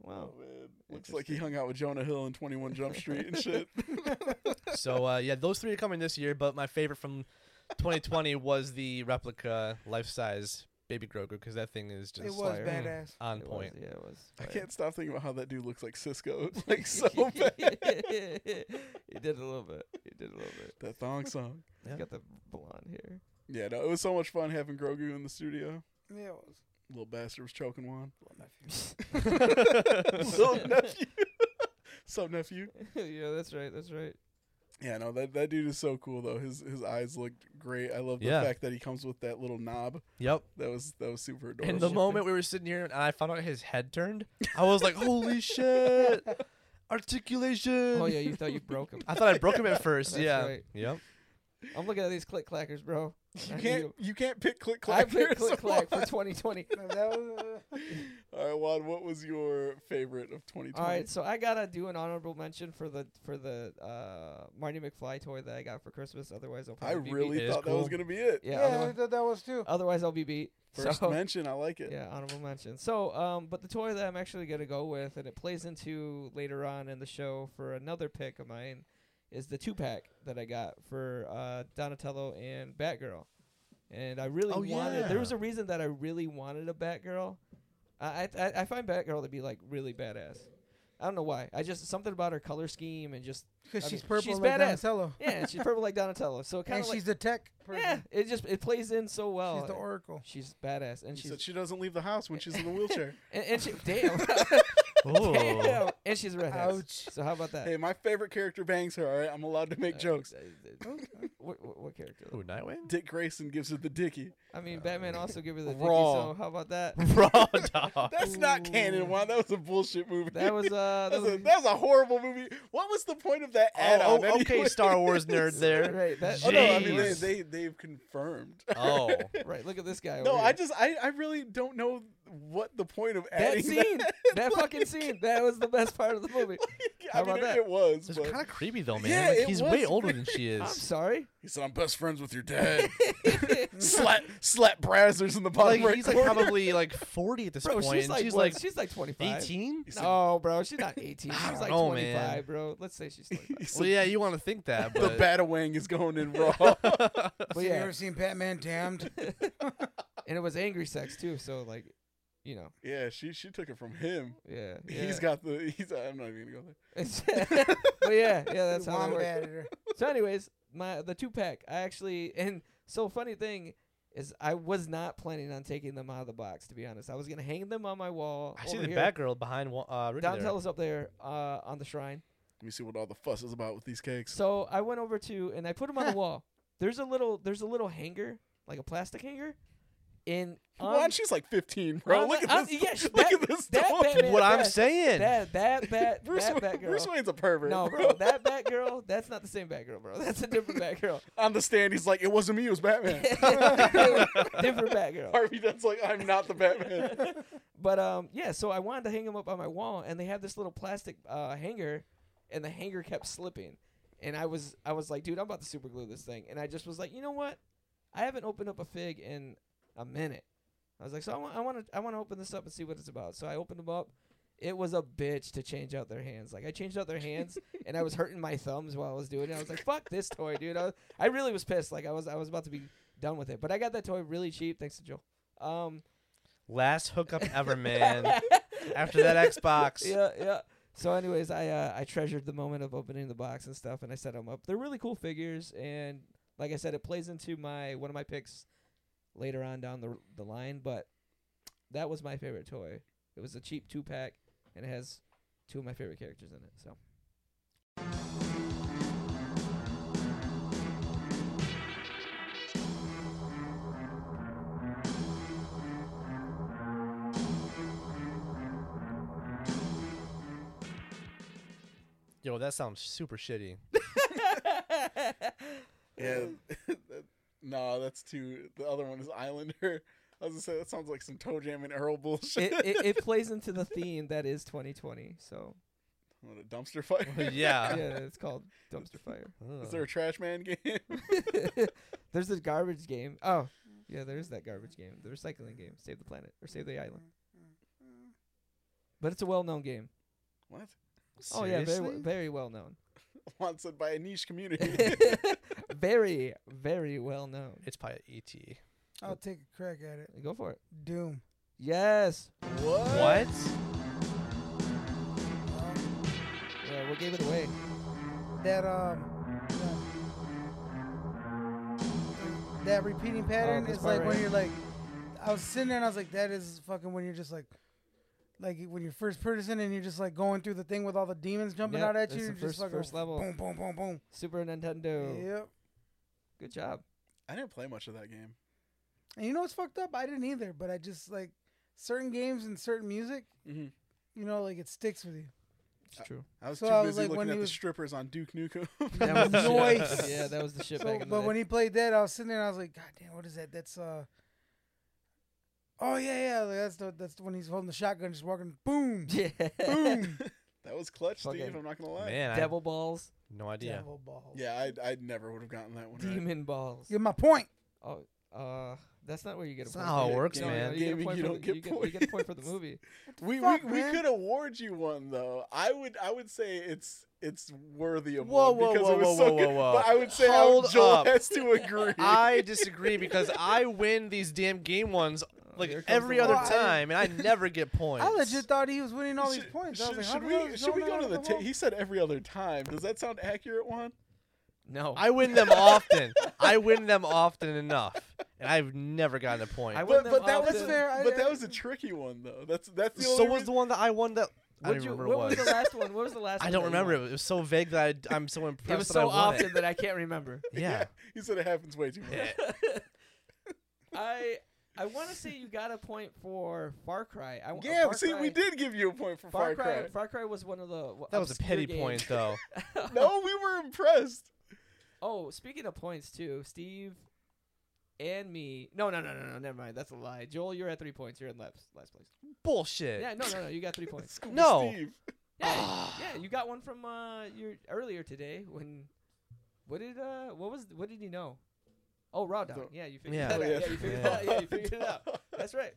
Wow. Oh, man. Looks like he hung out with Jonah Hill in Twenty One Jump Street and shit. *laughs* So uh, yeah, those three are coming this year. But my favorite from 2020 was the replica life size baby Grogu because that thing is just It was fire. badass. on It point. Was, yeah, it was. I can't stop thinking about how that dude looks like Sisqo. *laughs* Like so *laughs* bad. he did a little bit. He did a little bit. That thong song. Yeah. He's got the blonde hair. Yeah, no, it was so much fun having Grogu in the studio. Yeah, it was. Little bastard was choking one. Little nephew. *laughs* Little nephew. *laughs* Sup, nephew? *laughs* yeah, that's right. That's right. Yeah, no, that, that dude is so cool though. His his eyes looked great. I love the Yeah. fact that he comes with that little knob. Yep. That was that was super adorable. And the moment we were sitting here and I found out his head turned, I was like, "Holy shit! Articulation!" Oh yeah, you thought you broke him. I thought I broke him at first. That's yeah. right. Yep. I'm looking at these click clackers, bro. you can't you can't pick click I clack. picked click *laughs* clack for 2020. No, *laughs* that was, uh, All right, Juan, what was your favorite of 2020? All right, so I gotta do an honorable mention for the for the uh, Marty McFly toy that I got for Christmas. Otherwise, I'll I probably be really It is thought that was gonna be it. yeah, Yeah, I otherwise, thought that was too. otherwise I'll be beat. *laughs* First so, mention, I like it. Yeah, honorable mention. So, um, but the toy that I'm actually gonna go with, and it plays into later on in the show for another pick of mine, is the two pack that I got for uh, Donatello and Batgirl. And I really Oh, wanted. There was a reason that I really wanted a Batgirl. I I, I find Batgirl to be like really badass. I don't know why. I just something about her color scheme and just Because she's mean, purple she's like badass. Donatello. *laughs* yeah, she's purple like Donatello. So it kind and of like she's the tech person. yeah, it just it plays in so well. She's the oracle. She's badass, and She she's said she doesn't leave the house when she's in the wheelchair. *laughs* and, and she damn. *laughs* Ooh. Damn. *laughs* And she's a redhead. Ouch. So how about that? hey, my favorite character bangs her. All right, I'm allowed to make Uh, jokes. uh, uh, what, what, what character? Ooh, Nightwing. Dick Grayson gives her the dicky. I mean, Batman also give her the dicky, Raw. so how about that? *laughs* Raw dog. That's not canon. Juan. That was a bullshit movie. That was uh, *laughs* That that was, a, that was a horrible movie. What was the point of that add Oh, on? oh, okay, Star Wars nerd there. right. That, Oh no, I mean they, they they've confirmed. Oh. right. Look at this guy. no, over I just I, I really don't know what the point of adding that scene, that *laughs* fucking scene, that was the best part of the movie. *laughs* I How mean, about it, that? it was. It's kind of creepy though, man. Yeah, like, it he's was way older than she *laughs* is. I'm sorry. he said, "I'm best friends with your dad." slap slap Brazzers in the bottom Like right he's like probably like 40 at this Bro, point, she's like she's what? like she's like 25. 18. No, bro, she's not 18. I She's like know, 25, man. bro. Let's say she's 25. Said, Well, yeah, you want to think that, the but Batawang is going in raw. But So You ever seen Batman Damned? and it was angry sex too. So like, you know, yeah, she she took it from him. yeah. *laughs* He's got the. He's. I'm not even gonna go there. *laughs* but yeah, yeah, that's how that Wombat works. editor. So, anyways, my the two pack. I actually and so funny thing is I was not planning on taking them out of the box. To be honest, I was gonna hang them on my wall. I see the here. Batgirl behind wa- uh, Rudy there. Donatello's up there uh, on the shrine. Let me see what all the fuss is about with these cakes. So I went over to and I put them on the wall. There's a little there's a little hanger, like a plastic hanger, in *laughs* Juan, on she's like 15, bro. on Look the- at on- this. yeah, *laughs* she- look that- at this. that dog. Batman- What I'm that- saying. that that bat *laughs* Bruce, that Wayne, Batgirl. Bruce Wayne's a pervert. no, bro, that Batgirl, that's not the same Batgirl, bro. That's a different Batgirl. On the stand, he's like, "It wasn't me. It was Batman." different Batgirl. Harvey Dent's like, "I'm not the Batman." But um, yeah. So I wanted to hang them up on my wall, and they have this little plastic uh, hanger, and the hanger kept slipping, and I was I was like, dude, I'm about to super glue this thing, and I just was like, you know what? I haven't opened up a fig in a minute. I was like, so I want I want to I want to open this up and see what it's about. So I opened them up. It was a bitch to change out their hands. Like I changed out their hands, *laughs* and I was hurting my thumbs while I was doing it. I was like, "Fuck this toy, dude!" I, was, I really was pissed. Like I was, I was about to be done with it. But I got that toy really cheap, thanks to Joel. Um, Last hookup *laughs* ever, man. After that Xbox. *laughs* Yeah, yeah. So, anyways, I uh, I treasured the moment of opening the box and stuff, and I set them up. They're really cool figures, and like I said, it plays into my one of my picks later on down the the line. But that was my favorite toy. It was a cheap two pack, and it has two of my favorite characters in it. So. Yo, that sounds super shitty. *laughs* Yeah. *laughs* no, that's too. The other one is Islander. I was gonna say that sounds like some ToeJam and Earl bullshit. it, it it *laughs* plays into the theme that is 2020. So what a dumpster fire. yeah. *laughs* yeah, it's called Dumpster Fire. Is there a trash man game? *laughs* there's a garbage game. Oh, yeah, there's that garbage game. The recycling game. Save the planet or save the island. But it's a well-known game. what? Oh yeah, very very well known. Once said by a niche community. Very very well known. It's probably ET. I'll take a crack at it. Go for it. Doom. Yes. What? Um, Yeah, what gave it away? that um, that- that repeating pattern this is like right when you're like, I was sitting there and I was like, that is fucking when you're just like. Like when you're first person and you're just like going through the thing with all the demons jumping Yep, out at you, the you're first- like first level. boom, boom, boom, boom. Super Nintendo. Yep. Good job. I didn't play much of that game. And you know what's fucked up? I didn't either, but I just like certain games and certain music. Mm-hmm. You know, like it sticks with you. It's true. I was So too I was busy like, looking when at he the was- strippers on Duke Nukem. *laughs* *laughs* That was the shit. Noise. Yeah, that was the shit So, back in the but day. when he played that, I was sitting there and I was like, God damn, what is that? That's uh. Oh yeah, yeah. like, That's the that's when he's holding the shotgun, just walking. Boom, *laughs* yeah. boom. That was clutch, Steve. Fucking I'm not gonna lie. Man, I Devil balls, no idea. Devil balls. Yeah, I I never would have gotten that one. right. demon balls. You get my point. Oh, uh, that's not where you get a That's point. not how it works, no, man. You get a Gaming, point you for don't the, get you, get, you get a point for the points. movie. *laughs* We fuck, we, we man? could award you one though. I would I would say it's it's worthy of Whoa, one whoa, because whoa, it was whoa, so whoa, good. whoa, whoa. But I would say I Hold Joel up. has to *laughs* agree. I disagree because I win these damn game ones like here comes every the other wall. time, and I never get *laughs* points. I legit thought he was winning all these Should- points. I was Should, like, how should the hell we is should we Joe go not to on the? ball? Ta- he said every other time. Does that sound accurate? One. No, *laughs* I win them often. I win them often enough, and I've never gotten a point. I win But, them but that often. was fair. I- but I- that was a tricky one though. That's that's the so only was the one that I won that. I What'd don't you, remember what what was the last one? What was the last? *laughs* I one don't that you remember won? it. It was so vague that I, I'm so impressed. It was that so I won often It. that I can't remember. Yeah. He said it happens way too much. Yeah. I I want to say you got a point for Far Cry. I, Yeah, Far see, Cry, we did give you a point for Far, Far Cry, Cry. Far Cry was one of the. w- That was a obscure pity games. point, though. *laughs* no, we were impressed. Oh, speaking of points too, Steve and me. No, no, no, no, no. Never mind. That's a lie. Joel, you're at three points. You're in last last place. Bullshit. Yeah, no, no, no. You got three *laughs* points. No. Steve. Yeah, *sighs* yeah. You got one from uh your earlier today when. What did uh what was what did he know? Oh, raw dog. Yeah, you figured Yeah. that Oh, out. yeah. Yeah, you figured Yeah. that out. Yeah, you figured it out. *laughs* That's right.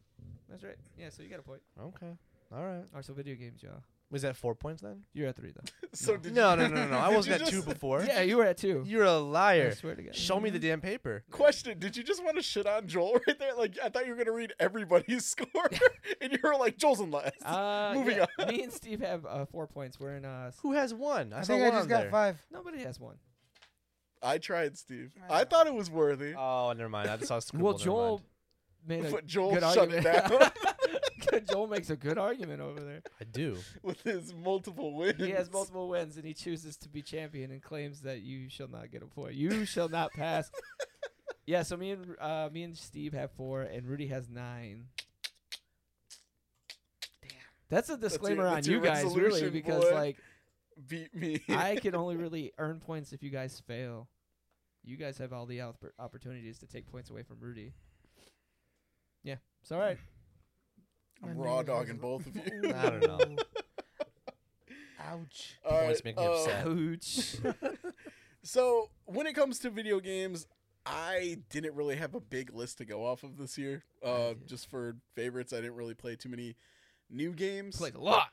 That's right. Yeah, so you got a point. Okay. All right. All right, so video games, y'all. Was that four points then? You're at three though. *laughs* So No. did No, no, no, no, no. I *laughs* did wasn't you at two just- before. Yeah, you were at two. You're a I liar. swear to God. Show me the damn paper. Question: Did you just want to shit on Joel right there? Like I thought you were gonna read everybody's score, and you were like Joel's in last. Uh, Moving yeah, on. Me and Steve have uh, four points. We're in uh. s- Who has one? I, I saw think I one just on got there. five. Nobody has one. I tried, Steve. I I thought it was worthy, Oh, never mind. I just saw *laughs* scribble. Well, never Joel mind. made a but *laughs* Joel good shut it argument. down *laughs* Joel makes a good argument over there. I do. with his multiple wins. He has multiple wins, and he chooses to be champion and claims that you shall not get a point. You shall not pass. yeah. So me and uh, me and Steve have four, and Rudy has nine. Damn. That's a your- disclaimer on that's you guys, really, resolution, because boy. like Beat me. I can only *laughs* really earn points if you guys fail. You guys have all the oppor- opportunities to take points away from Rudy. Yeah, it's all right. I'm My raw name is dogging Ezra. both of you. *laughs* I don't know. *laughs* Ouch. All Points make me uh, upset. Ouch. So when it comes to video games, I didn't really have a big list to go off of this year. Uh, did. just for favorites, I didn't really play too many new games. Played a lot.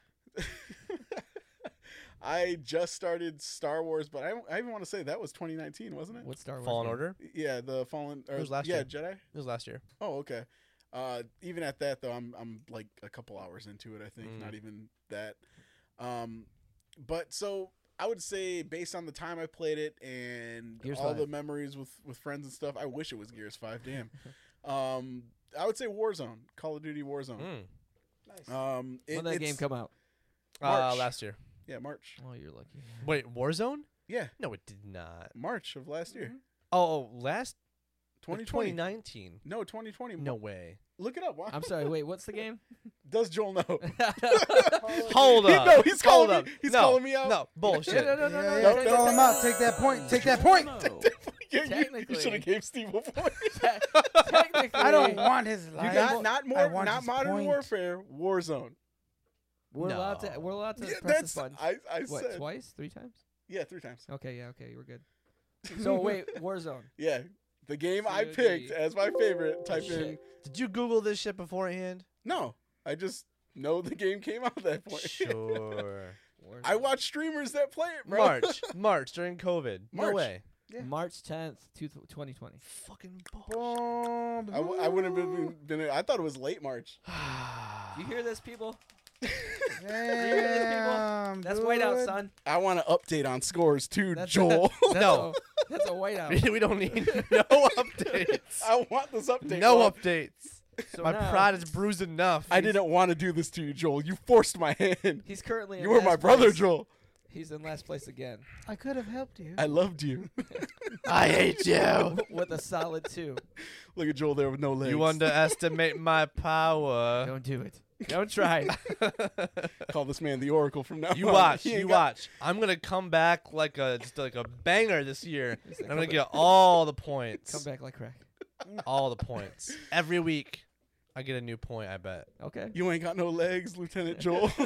I just started Star Wars, but I, I even want to say that was 2019, wasn't it? What Star Wars? Fallen game? Order. Yeah, the Fallen. Or, It was last yeah, year. Jedi. It was last year. Oh, okay. Uh, even at that though, I'm I'm like a couple hours into it. I think Mm. not even that. Um, but so I would say based on the time I played it and Gears all the memories with with friends and stuff, I wish it was Gears Five. Damn. *laughs* um, I would say Warzone, Call of Duty Warzone. Mm. Nice. Um, it, when that game come out? Uh, March. last year. Yeah, March. Oh, you're lucky. Wait, Warzone? Yeah, No, it did not. March of last year, mm-hmm. Oh, oh last 2020. 2019. No, 2020. No way. Look it up. Why- I'm sorry. Wait, what's the *laughs* game? Does Joel know? *laughs* *laughs* Hold He- up. no, he's Hold calling me- up. he's no, calling me out. No, bullshit. no, no, no, Yeah, no, yeah, no, no, no, no. call him out. Take that point. Take that point. No. Yeah, you- you, Technically. should have gave Steve a point. Technically, I don't want his life. not not I more, want not his Modern point. Warfare, Warzone. We're allowed to. We're allowed to Yeah, press that's this button. I I what? said Twice? Three times? yeah three times. Okay. Yeah. Okay. We're good. *laughs* So wait, Warzone. *laughs* Yeah, the game I COD. picked as my favorite. Oh, type in Shit. Did you Google this shit beforehand? no. I just know the game came out at that point. *laughs* Sure. I Warzone. watch streamers that play it, bro. March. March during COVID. March. No way. Yeah. March 10th, two- 2020. Fucking Boom. I, w- I wouldn't have been, been. I thought it was late March. *sighs* You hear this, people? Damn, That's whiteout, dude. son. I want to update on scores too, That's Joel. That's No. A, that's a whiteout. *laughs* we don't need *laughs* no updates. I want this update. no bro. updates. So My now, pride is bruised enough. I didn't want to do this to you, Joel. You forced my hand. He's currently. You were my brother, place. Joel. He's in last place again I could have helped you. I loved you. *laughs* I hate you. with a solid two. Look at Joel there with no legs. You underestimate my power. Don't do it. Don't try. *laughs* call this man the Oracle from now You on. watch. He ain't You got- watch. I'm gonna come back like a just like a banger this year. He's like, I'm gonna come get all the points. Come back like crack. All the points. Every week, I get a new point. I bet. Okay. You ain't got no legs, Lieutenant *laughs* Joel. *laughs*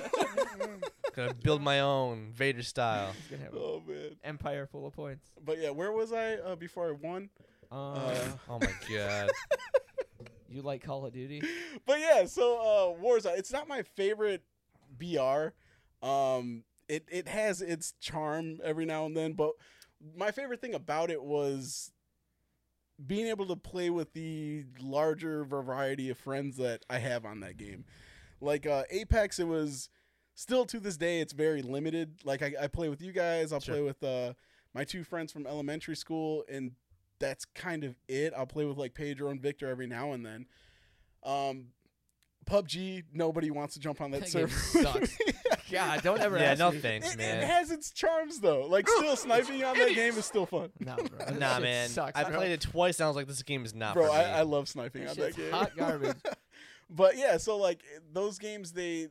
Gonna build my own Vader style. He's gonna have an oh man. empire full of points. But yeah, where was I uh, before I won? Um, Uh, Oh my god. You like Call of Duty? *laughs* but yeah, so uh, Warzone. It's not my favorite BR. Um, it it has its charm every now and then, but my favorite thing about it was being able to play with the larger variety of friends that I have on that game. Like uh, Apex, it was still to this day it's very limited. Like I, I play with you guys, I'll Sure. play with uh, my two friends from elementary school, and that's kind of it. I'll play with like Pedro and Victor every now and then. Um, PUBG, nobody wants to jump on that That game server. sucks. *laughs* God, don't ever yeah. ask No me. thanks, It, it has its charms though. Like *laughs* still sniping on that game is still fun. No, bro. Nah, man. Sucks, I bro. played it twice and I was like, this game is not Bro, for me. I, I love sniping That on that game. hot garbage. *laughs* but yeah, so like those games, they,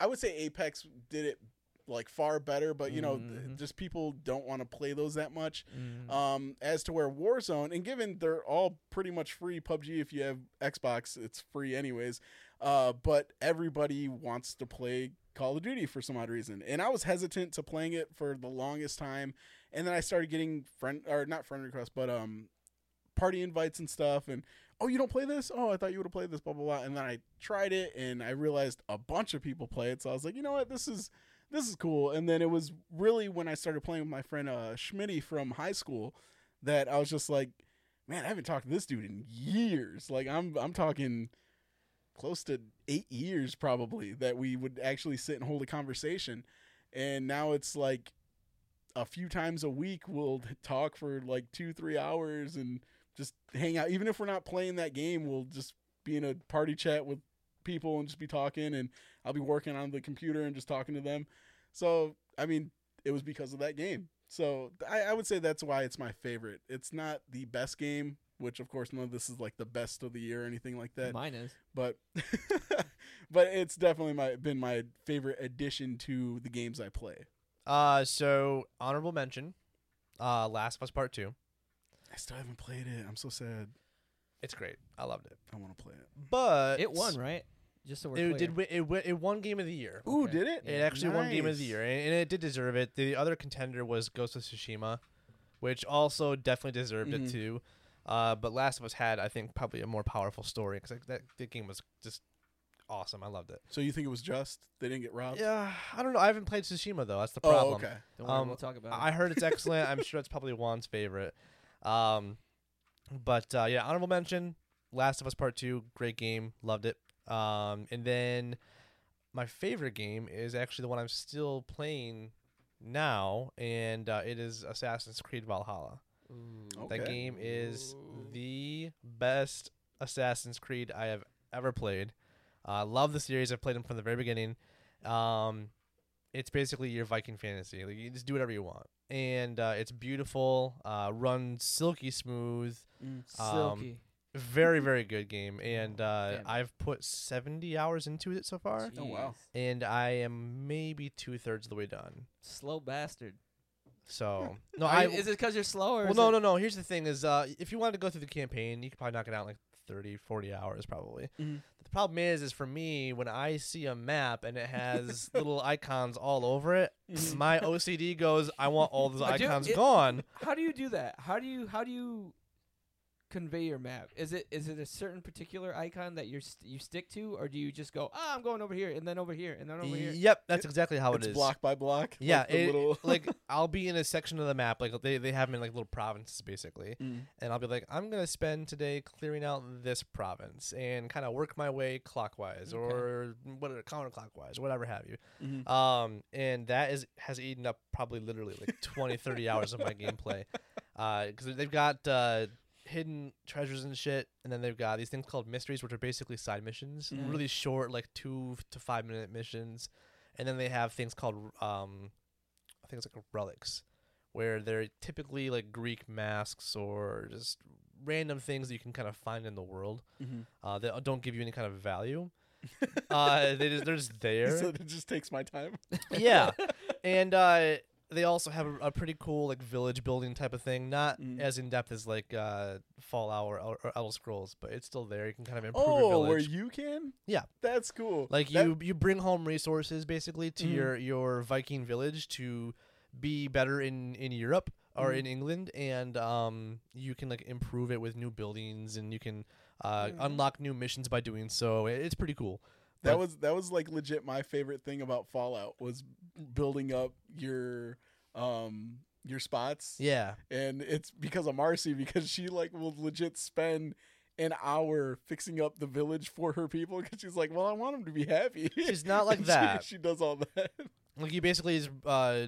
I would say Apex did it like far better, but you know, th- Mhm. just people don't want to play those that much. Mm. Um, as to where Warzone, and given they're all pretty much free, PUBG if you have Xbox, it's free anyways. Uh, but everybody wants to play Call of Duty for some odd reason, and I was hesitant to playing it for the longest time, and then I started getting friend or not friend requests, but um, party invites and stuff, and oh, you don't play this? Oh, I thought you would have played this, blah blah blah. And then I tried it, and I realized a bunch of people play it, so I was like, you know what, this is this is cool. And then it was really when I started playing with my friend uh, Schmitty from high school that I was just like, man, I haven't talked to this dude in years. Like I'm I'm talking close to eight years probably that we would actually sit and hold a conversation. And now it's like a few times a week we'll *laughs* talk for like two, three hours and just hang out. Even if we're not playing that game, we'll just be in a party chat with people and just be talking and I'll be working on the computer and just talking to them. So I mean, it was because of that game. So I, I would say that's why it's my favorite. It's not the best game, which of course none of this is like the best of the year or anything like that. Mine is. But *laughs* but it's definitely my been my favorite addition to the games I play. Uh, so honorable mention, uh, Last of Us Part Two. I still haven't played it. I'm so sad. It's great. I loved it. I want to play it. But It won, right? Just so we're It clear. did. Win, it, win, it won Game of the Year. Ooh, Okay. did it? It actually won Game of the Nice. Year, and, and it did deserve it. The other contender was Ghost of Tsushima, which also definitely deserved Mhm. it too. Uh, but Last of Us had, I think, probably a more powerful story because that, that game was just awesome. I loved it. So you think it was just they didn't get robbed? Yeah, I don't know. I haven't played Tsushima though. That's the Oh, problem. okay. Don't worry, um, we'll talk about I it. heard it's *laughs* excellent. I'm sure it's probably Juan's favorite. Um, but uh, yeah, honorable mention: Last of Us Part Two, great game, loved it. Um, and then my favorite game is actually the one I'm still playing now, and uh, it is Assassin's Creed Valhalla. That Okay. game is the best Assassin's Creed I have ever played. I love the series. I've played them from the very beginning. Um, it's basically your Viking fantasy. Like you just do whatever you want, and uh, it's beautiful. Uh, runs silky smooth. Um, Silky. Very very good game, and uh, Damn. I've put seventy hours into it so far, Oh, wow. Jeez. and I am maybe two thirds of the way done. Slow bastard. So no, Are I is it because you're slow or well no it- no no. Here's the thing: is uh, if you wanted to go through the campaign, you could probably knock it out in like 30, 40 hours probably. Mhm. The problem is, is for me when I see a map and it has *laughs* little icons all over it, Mhm. my OCD goes, I want all those I do- icons it- gone. How do you do that? How do you how do you convey your map? Is it is it a certain particular icon that you st- you stick to, or do you just go, ah, I'm going over here and then over here and then over here? Yep, that's exactly how it's it is. block by block. Yeah, like it- little *laughs* like *laughs* I'll be in a section of the map, like they they have them in like little provinces basically, Mm. and I'll be like, I'm gonna spend today clearing out this province and kind of work my way clockwise Okay. or whatever counterclockwise, whatever have you. Mhm. Um, and that is has eaten up probably literally like 20, 30 *laughs* hours of my gameplay, because they've got uh, hidden treasures and shit, and then they've got these things called mysteries, which are basically side missions, Mhm. really short, like two to five minute missions, and then they have things called um, I think it's like relics, where they're typically like Greek masks or just random things that you can kind of find in the world Mhm. uh, that don't give you any kind of value. uh, they just, they're just *laughs* there so it just takes my time. yeah, *laughs* and uh, they also have a, a pretty cool like village building type of thing. Not Mm. as in depth as like uh, Fallout or, or Elder Scrolls, but it's still there. You can kind of improve your Oh, where you can? Yeah. That's cool. like That- you you bring home resources basically to Mhm. your your Viking village to be better in in Europe or Mhm. in England, and um you can like improve it with new buildings and you can uh, Mhm. unlock new missions by doing so. It's pretty cool. That was that was like legit my favorite thing about Fallout was building up your um your spots. Yeah. And it's because of Marcy because she like will legit spend an hour fixing up the village for her people because she's like, well, I want them to be happy. She's not like *laughs* that. She, she does all that. Like you basically is uh,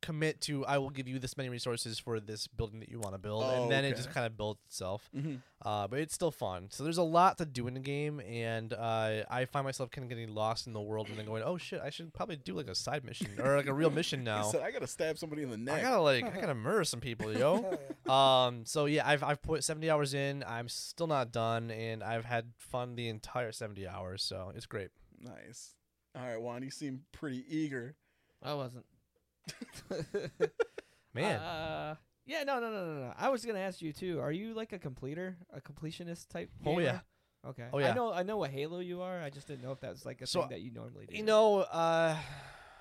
commit to I will give you this many resources for this building that you want to build, Oh, and then it just kind of builds itself. Mm-hmm. Uh, but it's still fun. So there's a lot to do in the game, and uh, I find myself kind of getting lost in the world, and then going, "Oh shit, I should probably do like a side mission or like a real *laughs* mission He now." said, I gotta stab somebody in the neck. I gotta like I gotta *laughs* murder some people, yo. *laughs* Um. So yeah, I've I've put 70 hours in. I'm still not done, and I've had fun the entire 70 hours. So it's great. Nice. All right, Juan, you seem pretty eager. I wasn't. *laughs* Man, Uh, yeah, no, no, no, no, no. I was gonna ask you too. Are you like a completer, a completionist type? Oh, gamer? yeah. Okay. Oh, yeah. I know. I know what Halo you are. I just didn't know if that was like a So, thing that you normally do. You know, uh,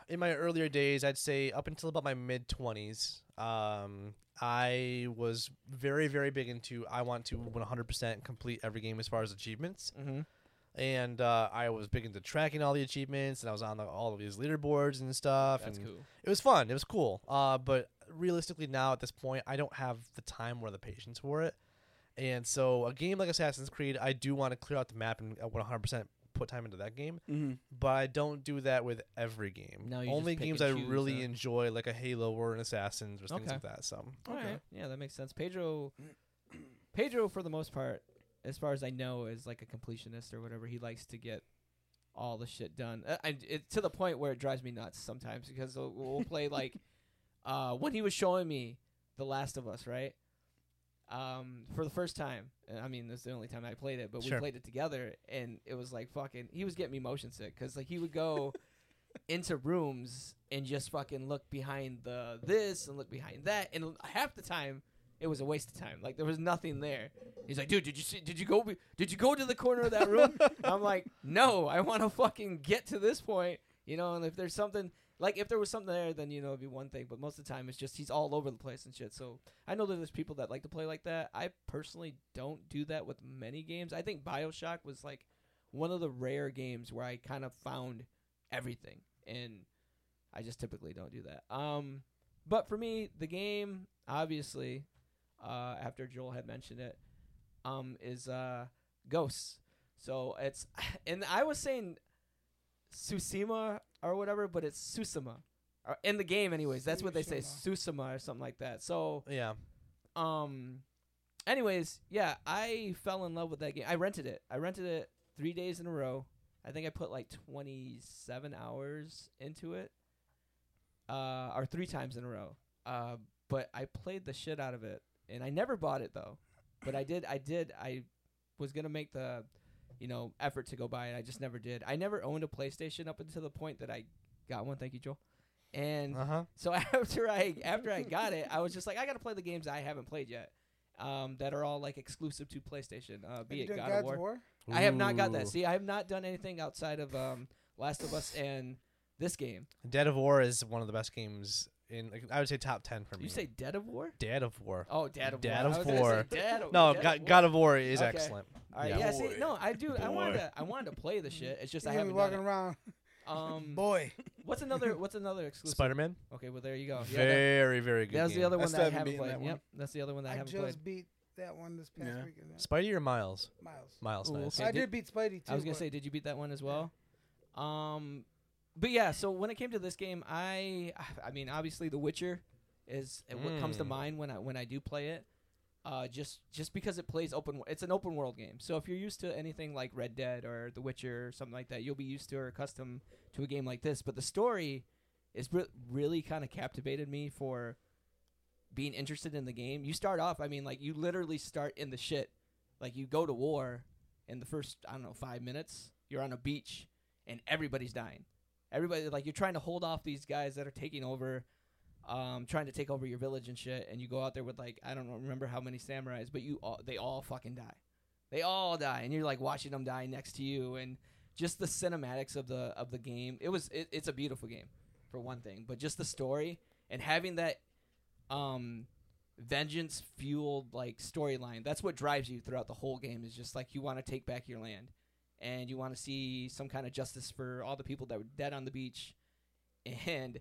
in my earlier days, I'd say up until about my mid twenties, um, I was very, very big into I want to 100% complete every game as far as achievements, Mm-hmm. And uh, I was big into tracking all the achievements, and I was on the, all of these leaderboards and stuff. That's and cool. It was fun. It was cool. Uh, but realistically, now at this point, I don't have the time or the patience for it. And so, a game like Assassin's Creed, I do want to clear out the map and uh, 100% put time into that game Mm-hmm. but I don't do that with every game. No, you just Only pick games and I really huh? enjoy, like a Halo or an Assassin's or things like that. So All Okay. right. Yeah, that makes sense. Pedro, Pedro, for the most part, as far as I know, is like a completionist or whatever. He likes to get all the shit done. Uh, I, it, to the point where it drives me nuts sometimes because we'll, we'll play *laughs* like uh, when he was showing me The Last of Us, right? Um, for the first time. I mean, this is the only time I played it, but Sure. we played it together, and it was like fucking. He was getting me motion sick because like he would go *laughs* into rooms and just fucking look behind the this and look behind that, and half the time it was a waste of time. Like there was nothing there. He's like, dude, did you see? Did you go? Be, did you go to the corner of that room? *laughs* I'm like, no, I want to fucking get to this point, you know. And if there's something like if there was something there, then you know it'd be one thing. But most of the time, it's just he's all over the place and shit. So I know that there's people that like to play like that. I personally don't do that with many games. I think Bioshock was like one of the rare games where I kind of found everything, and I just typically don't do that. Um, but for me, the game obviously, uh, after Joel had mentioned it, um, is uh, Ghosts. So it's *laughs* and I was saying Tsushima or whatever, but it's Susuma. Or in the game, anyways. That's what they say, Susuma or something like that. So, Yeah. um, anyways, yeah, I fell in love with that game. I rented it. I rented it three days in a row. I think I put like 27 hours into it, uh, or three times in a row. Uh, but I played the shit out of it, and I never bought it though. But I did. I did. I was gonna make the, you know, effort to go buy it. I just never did. I never owned a PlayStation up until the point that I got one. Thank you, Joel. And Uh huh. so *laughs* after I after I got it, I was just like, I gotta play the games I haven't played yet, um, that are all like exclusive to PlayStation. Uh, be it God God's of War. War? I have not got that. See, I have not done anything outside of um, Last of Us and this game. Dead of War is one of the best games in. Like, I would say top ten for me. You say Dead of War? Dead of War. Oh, Dead of War. Dead War. of I was gonna say War. Dead of- no, Dead God, of War. God of War is Okay. excellent. All right, yeah. yeah. see, no, I do. I wanted to. I wanted to play the shit. It's just I You're gonna haven't be walking done around. Um, *laughs* boy. what's another? What's another exclusive? Spider Man. Okay, well there you go. Yeah, that, very very good. that was the other one still that I haven't haven't played. Yep, that's the other one that I, I haven't just beat that one this past Yeah. weekend. Spidey or Miles? Miles. Miles, Ooh, nice. okay. I did- did beat Spidey too. I was gonna say, did you beat that one as well? Um, but yeah. So when it came to this game, I, I mean, obviously, The Witcher is what comes to Mm. mind when I when I do play it. Uh, just just because it plays open, it's an open world game. So if you're used to anything like Red Dead or The Witcher or something like that, you'll be used to or accustomed to a game like this. But the story is re- really kind of captivated me for being interested in the game. You start off, I mean, like you literally start in the shit. Like you go to war in the first, I don't know, five minutes. You're on a beach and everybody's dying. Everybody, like you're trying to hold off these guys that are taking over, um, trying to take over your village and shit. And you go out there with like I don't remember how many samurais, but you all they all fucking die. They all die, and you're like watching them die next to you, and just the cinematics of the of the game. It was it, it's a beautiful game, for one thing, but just the story and having that um vengeance fueled like storyline that's what drives you throughout the whole game is just like you want to take back your land and you want to see some kind of justice for all the people that were dead on the beach. *laughs* And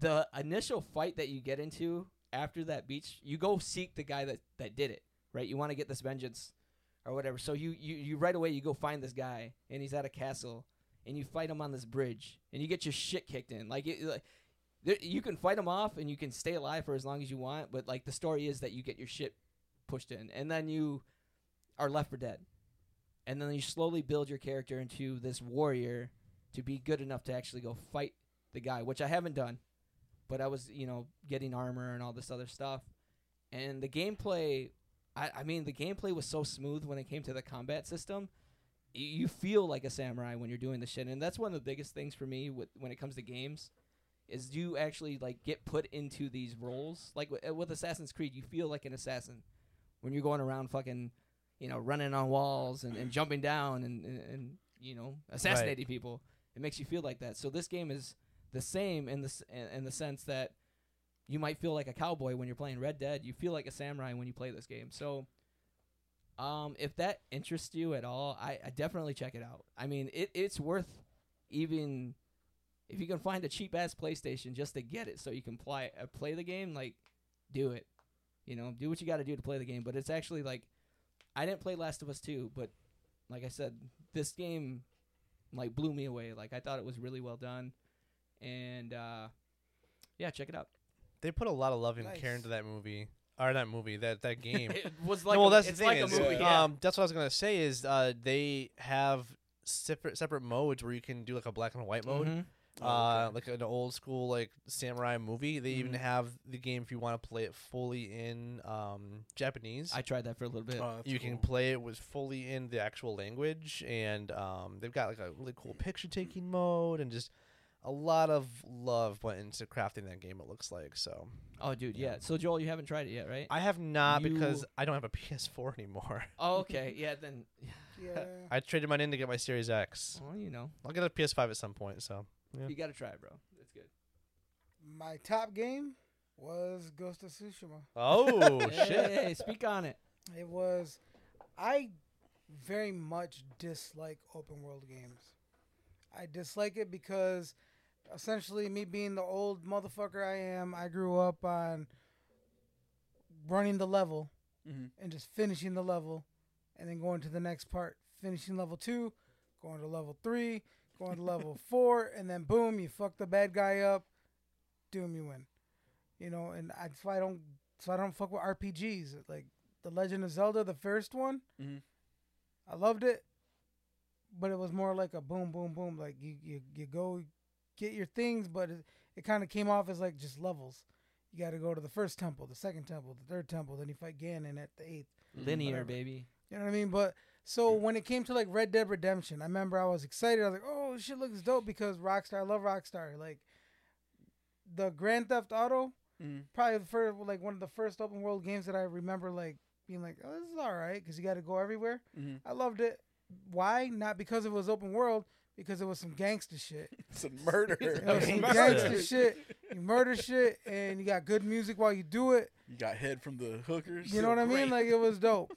the initial fight that you get into after that beach you go seek the guy that that did it right? You want to get this vengeance or whatever. So you, you you right away you go find this guy and he's at a castle and you fight him on this bridge and you get your shit kicked in. Like it like there, you can fight him off and you can stay alive for as long as you want but like the story is that you get your shit pushed in and then you are left for dead and then you slowly build your character into this warrior to be good enough to actually go fight the guy which i haven't done but i was you know getting armor and all this other stuff and the gameplay i, I mean the gameplay was so smooth when it came to the combat system Y- you feel like a samurai when you're doing the shit and that's one of the biggest things for me with, when it comes to games is you actually like get put into these roles. Like with, with Assassin's Creed, you feel like an assassin when you're going around fucking, you know, running on walls and, and jumping down and, and, and you know assassinating people. It makes you feel like that. So this game is the same in the s- in the sense that you might feel like a cowboy when you're playing Red Dead. You feel like a samurai when you play this game. So. Um, if that interests you at all, I, I definitely check it out. I mean, it, it's worth even if you can find a cheap ass PlayStation just to get it so you can play uh, play the game, like do it. You know, do what you got to do to play the game. But it's actually like I didn't play Last of Us 2, but like I said, this game like blew me away. Like I thought it was really well done, and uh, yeah, check it out. They put a lot of love and care into that movie. Or that movie, that that *laughs* game. it was like no, well, that's it's the thing like is, a movie. yeah. um, that's what I was gonna say is uh, they have separate separate modes where you can do like a black and white mode, Mhm. Oh, uh, okay. like an old school like samurai movie. They even Mhm. have the game if you want to play it fully in um, Japanese. I tried that for a little bit. Oh, that's you can play it with fully in the actual language, and um, they've got like a really cool picture taking mode, and just a lot of love went into crafting that game. It looks like so. oh, dude, yeah. yeah. So Joel, you haven't tried it yet, right? I have not because I don't have a *laughs* PS4 anymore. oh, okay. Yeah, then. *laughs* Yeah. I traded mine in to get my Series X. Well, you know, I'll get a PS5 at some point. So Yeah. you got to try, it, bro. It's good. My top game was Ghost of Tsushima. oh *laughs* shit. Hey, speak on it. It was. I very much dislike open world games. I dislike it because essentially, me being the old motherfucker I am, I grew up on running the level Mhm. and just finishing the level and then going to the next part, finishing level two, going to level three, Going to level four, and then boom, you fuck the bad guy up. Doom, you win. You know, and I, why I don't. So I don't fuck with RPGs. Like the Legend of Zelda, the first one, Mhm. I loved it, but it was more like a boom, boom, boom. Like you, you, you go get your things, but it, it kind of came off as like just levels. You got to go to the first temple, the second temple, the third temple, then you fight Ganon at the eighth. Linear, Whatever. baby. You know what I mean? But so when it came to like Red Dead Redemption, I remember I was excited. I was like, "Oh, this shit looks dope!" Because Rockstar, I love Rockstar. Like the Grand Theft Auto, Mhm. probably the first, like one of the first open world games that I remember like being like, "Oh, this is all right," because you got to go everywhere. Mhm. I loved it. Why? Not because it was open world, because it was some gangster shit. *laughs* A murder. It *laughs* was some Murder. gangster shit. You murder shit, and you got good music while you do it. You got head from the hookers. You know what I mean? Like it was dope.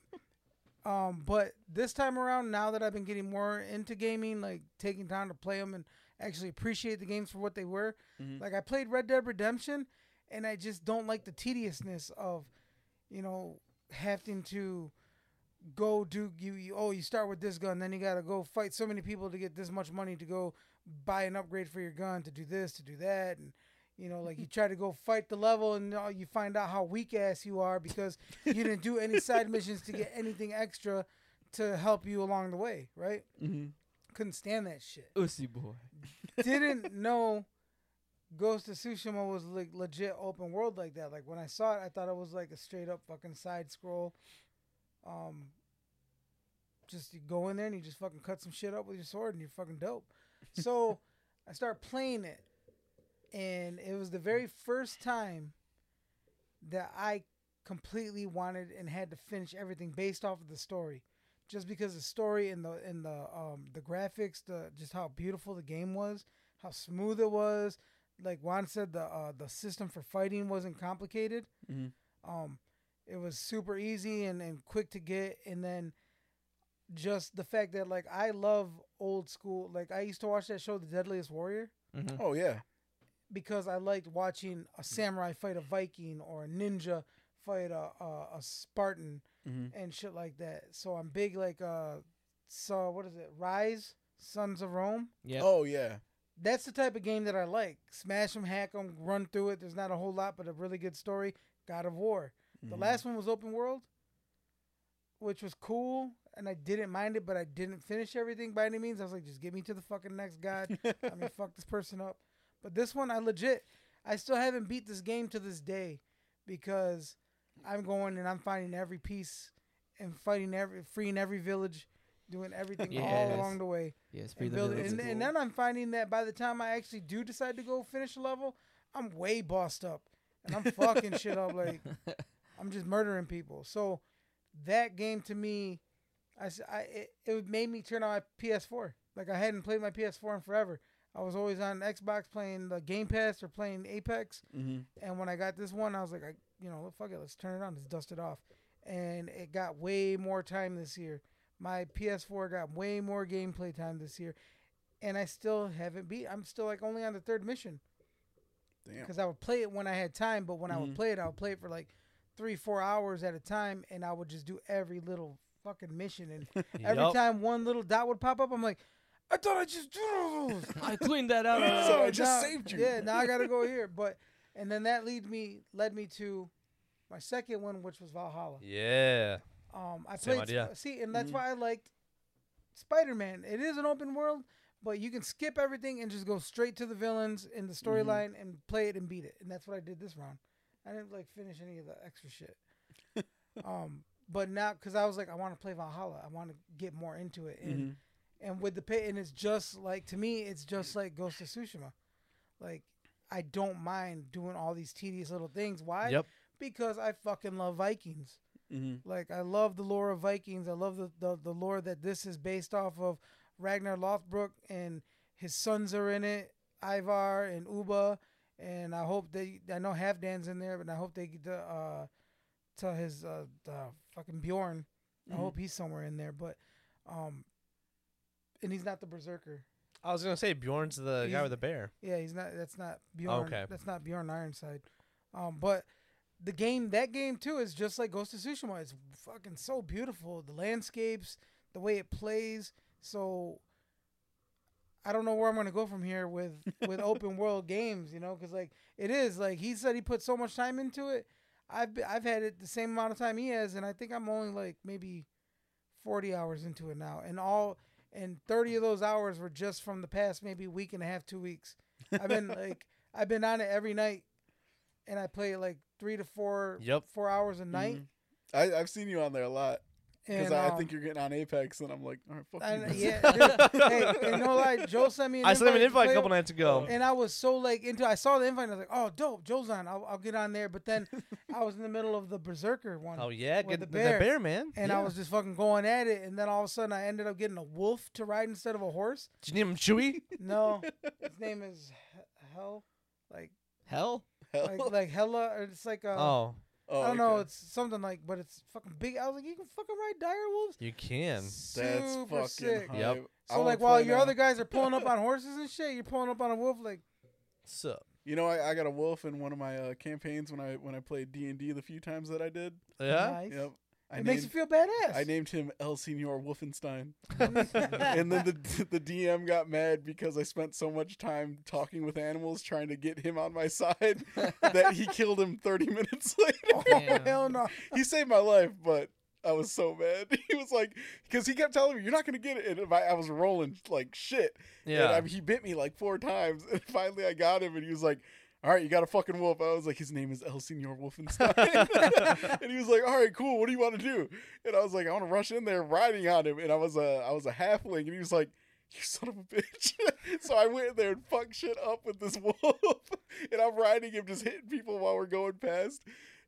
Um, but this time around, now that I've been getting more into gaming, like taking time to play them and actually appreciate the games for what they were. Mhm. Like I played Red Dead Redemption, and I just don't like the tediousness of, you know, having to go do you, you oh you start with this gun then you gotta go fight so many people to get this much money to go buy an upgrade for your gun to do this to do that and you know like you *laughs* try to go fight the level and uh, you find out how weak ass you are because you didn't do any side missions to get anything extra to help you along the way right mm-hmm. couldn't stand that shit Ussy boy. didn't *laughs* know Ghost of Tsushima was like legit open world like that. Like when I saw it, I thought it was like a straight up fucking side scroll. Um, just you go in there and you just fucking cut some shit up with your sword and you're fucking dope. So *laughs* I start playing it, and it was the very first time that I completely wanted and had to finish everything based off of the story just because the story and the and the um the graphics, the just how beautiful the game was, how smooth it was. Like Juan said, the uh, the system for fighting wasn't complicated. Mhm. Um, it was super easy and, and quick to get, and then just the fact that like I love old school. Like I used to watch that show, The Deadliest Warrior, Mhm. Oh yeah. Because I liked watching a samurai fight a Viking or a ninja fight a a, a Spartan Mhm. and shit like that. So I'm big like uh so what is it? Ryse, Sons of Rome. Yeah. Oh yeah. That's the type of game that I like. Smash them, hack them, run through it. There's not a whole lot, but a really good story. God of War. The Mhm. last one was open world, which was cool, and I didn't mind it, but I didn't finish everything by any means. I was like, just get me to the fucking next god. *laughs* I mean, fuck this person up. But this one, I legit, I still haven't beat this game to this day because I'm going and I'm finding every piece and fighting every, freeing every village, doing everything *laughs* all along the way. Yes, free And, the and, and then I'm finding that by the time I actually do decide to go finish a level, I'm way bossed up and I'm fucking shit up. Like *laughs* I'm just murdering people. So that game to me, I, I- it, it made me turn on my PS4. Like I hadn't played my PS4 in forever. I was always on Xbox playing the Game Pass or playing Apex. Mhm. And when I got this one, I was like, I, you know, fuck it, let's turn it on, let's dust it off. And it got way more time this year. My PS4 got way more gameplay time this year, and I still haven't beat. I'm still like only on the third mission Damn. because I would play it when I had time, but when I would Mhm. play it, I would play it for like three, four hours at a time, and I would just do every little fucking mission. And *laughs* every Yup. time one little dot would pop up, I'm like, I thought I just did. *laughs* I cleaned that out. *laughs* So. I just now- saved you. Yeah, now I gotta go here. But and then that lead me led me to my second one, which was Valhalla. Yeah. Um, I Same played idea. see, and that's Mhm. why I liked Spider Man. It is an open world, but you can skip everything and just go straight to the villains in the storyline and play it and beat it. And that's what I did this round. I didn't like finish any of the extra shit. *laughs* um, but now because I was like, I want to play Valhalla. I want to get more into it. And Mhm. And with the pay and it's just like to me it's just like Ghost of Tsushima. Like I don't mind doing all these tedious little things. Why? Yep. Because I fucking love Vikings. Mhm. Like I love the lore of Vikings. I love the, the the lore that this is based off of Ragnar Lothbrok and his sons are in it, Ivar and Ubba. And I hope they I know Halfdan's in there, but I hope they get to uh to his uh the fucking Bjorn. I Mhm. hope he's somewhere in there. But um and he's not the berserker. I was gonna say Bjorn's the guy with the bear. Yeah, he's not. That's not Bjorn. okay. That's not Bjorn Ironside. Um, but the game, that game too, is just like Ghost of Tsushima. It's fucking so beautiful. The landscapes, the way it plays. So I don't know where I'm gonna go from here with *laughs* with open world games. You know, because like it is like he said he put so much time into it. I've be, I've had it the same amount of time he has, and I think I'm only like maybe forty hours into it now, and all and thirty of those hours were just from the past maybe week and a half, two weeks. I've been *laughs* like I've been on it every night, and I play like three to four Yep. four hours a night. Mhm. I, I've seen you on there a lot because And I, I um, think you're getting on Apex, and I'm like, all right, fuck and, you. yeah, *laughs* dude, hey, and no lie, Joe sent me an I sent him an invite a couple nights ago. and I was so like into. I saw the invite, and I was like, "Oh, dope, Joe's on. I'll, I'll get on there." But then I was in the middle of the Berserker one, Oh yeah, get the the bear. bear, man. and yeah. I was just fucking going at it. And then all of a sudden, I ended up getting a wolf to ride instead of a horse. Did you name him Chewy? *laughs* No, his name is Hell, like Hell? Hell. like like Hella. Or it's like a, oh, Oh, I don't know. okay. It's something like, but it's fucking big. I was like, you can fucking ride dire wolves. you can. That's Super fucking sick. hype. Yep. I So wanna like while play your now. other guys are pulling up *laughs* on horses and shit, you're pulling up on a wolf. Like So You know, I, I got a wolf in one of my uh, campaigns when I when I played D and D the few times that I did. yeah. nice. Yep. I it named, makes you feel badass. I named him El Senor Wolfenstein, *laughs* and then the the DM got mad because I spent so much time talking with animals trying to get him on my side *laughs* that he killed him 30 minutes *laughs* later. oh hell no! he saved my life, but I was so mad. He was like, because he kept telling me, "You're not gonna get it," and I, I was rolling like shit. And Yeah. I mean, he bit me like four times, and finally I got him, and he was like. All right, you got a fucking wolf. I was like, his name is El Senor Wolfenstein, *laughs* and he was like, "All right, cool. What do you want to do?" And I was like, "I want to rush in there, riding on him." And I was a, I was a halfling, and he was like, "You son of a bitch!" *laughs* so I went in there and fucked shit up with this *laughs* wolf, and I'm riding him, just hitting people while we're going past.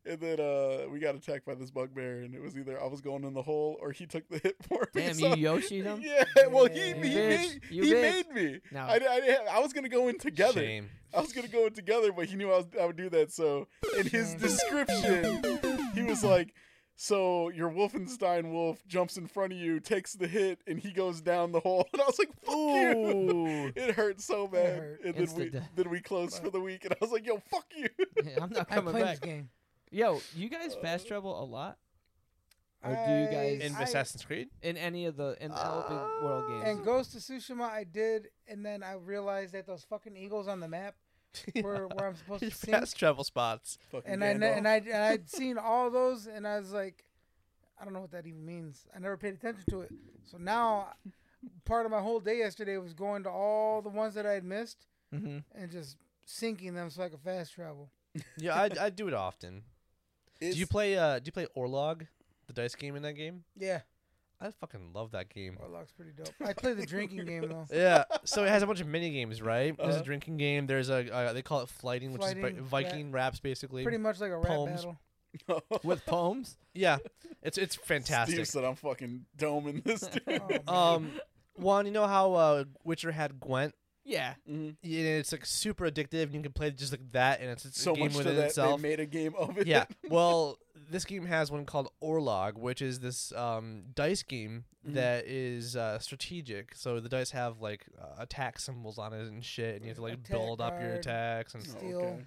And then uh, we got attacked by this bugbear, and it was either I was going in the hole or he took the *laughs* hit for me. Damn, so- you Yoshi'd him? *laughs* Yeah, well, he, he, made, he made me. No. I, I, I was gonna go in together. Shame. I was gonna go in together, but he knew I, was, I would do that. So in his description, he was like, "So your Wolfenstein wolf jumps in front of you, takes the hit, and he goes down the hole." *laughs* And I was like, "Fuck you!" Ooh. It hurt so bad. hurt. And then we Instant death. then we closed for the week, and I was like, "Yo, fuck you." I'm not I coming played this back. game. Yo, you guys fast travel a lot? Or do you guys In I- Assassin's Creed? in any of the in the open world games? And Ghost of Tsushima, I did, and then I realized that those fucking eagles on the map *laughs* were where I'm supposed Your to see. fast travel spots. Fucking And I kn- Gandalf. and I and I'd *laughs* seen all those, and I was like, I don't know what that even means. I never paid attention to it. So now, part of my whole day yesterday was going to all the ones that I had missed mm-hmm. and just syncing them so I could fast travel. Yeah, I I do it often. Do you play uh do you play Orlog, the dice game in that game? Yeah, I fucking love that game. Orlog's pretty dope. I play the drinking game though. *laughs* Yeah, so it has a bunch of mini games, right? There's a Uh-huh. drinking game. There's a uh, they call it flyting, which is Flyting, vi- Viking raps basically. Pretty much like a rap Poems. battle. *laughs* With poems? yeah, it's it's Steve fantastic. said I'm fucking doming this *laughs* dude. Oh, man. Um, Juan, you know how uh, Witcher had Gwent. Yeah. Mhm. Yeah, it's like super addictive, and you can play just like that, and it's, it's So a game much to within that itself. they made a game of it. yeah. *laughs* Well, this game has one called Orlog, which is this um, dice game Mhm. that is uh, strategic. So the dice have like uh, attack symbols on it and shit, and you have to like Attack build up your attacks. And Oh, Steel. okay.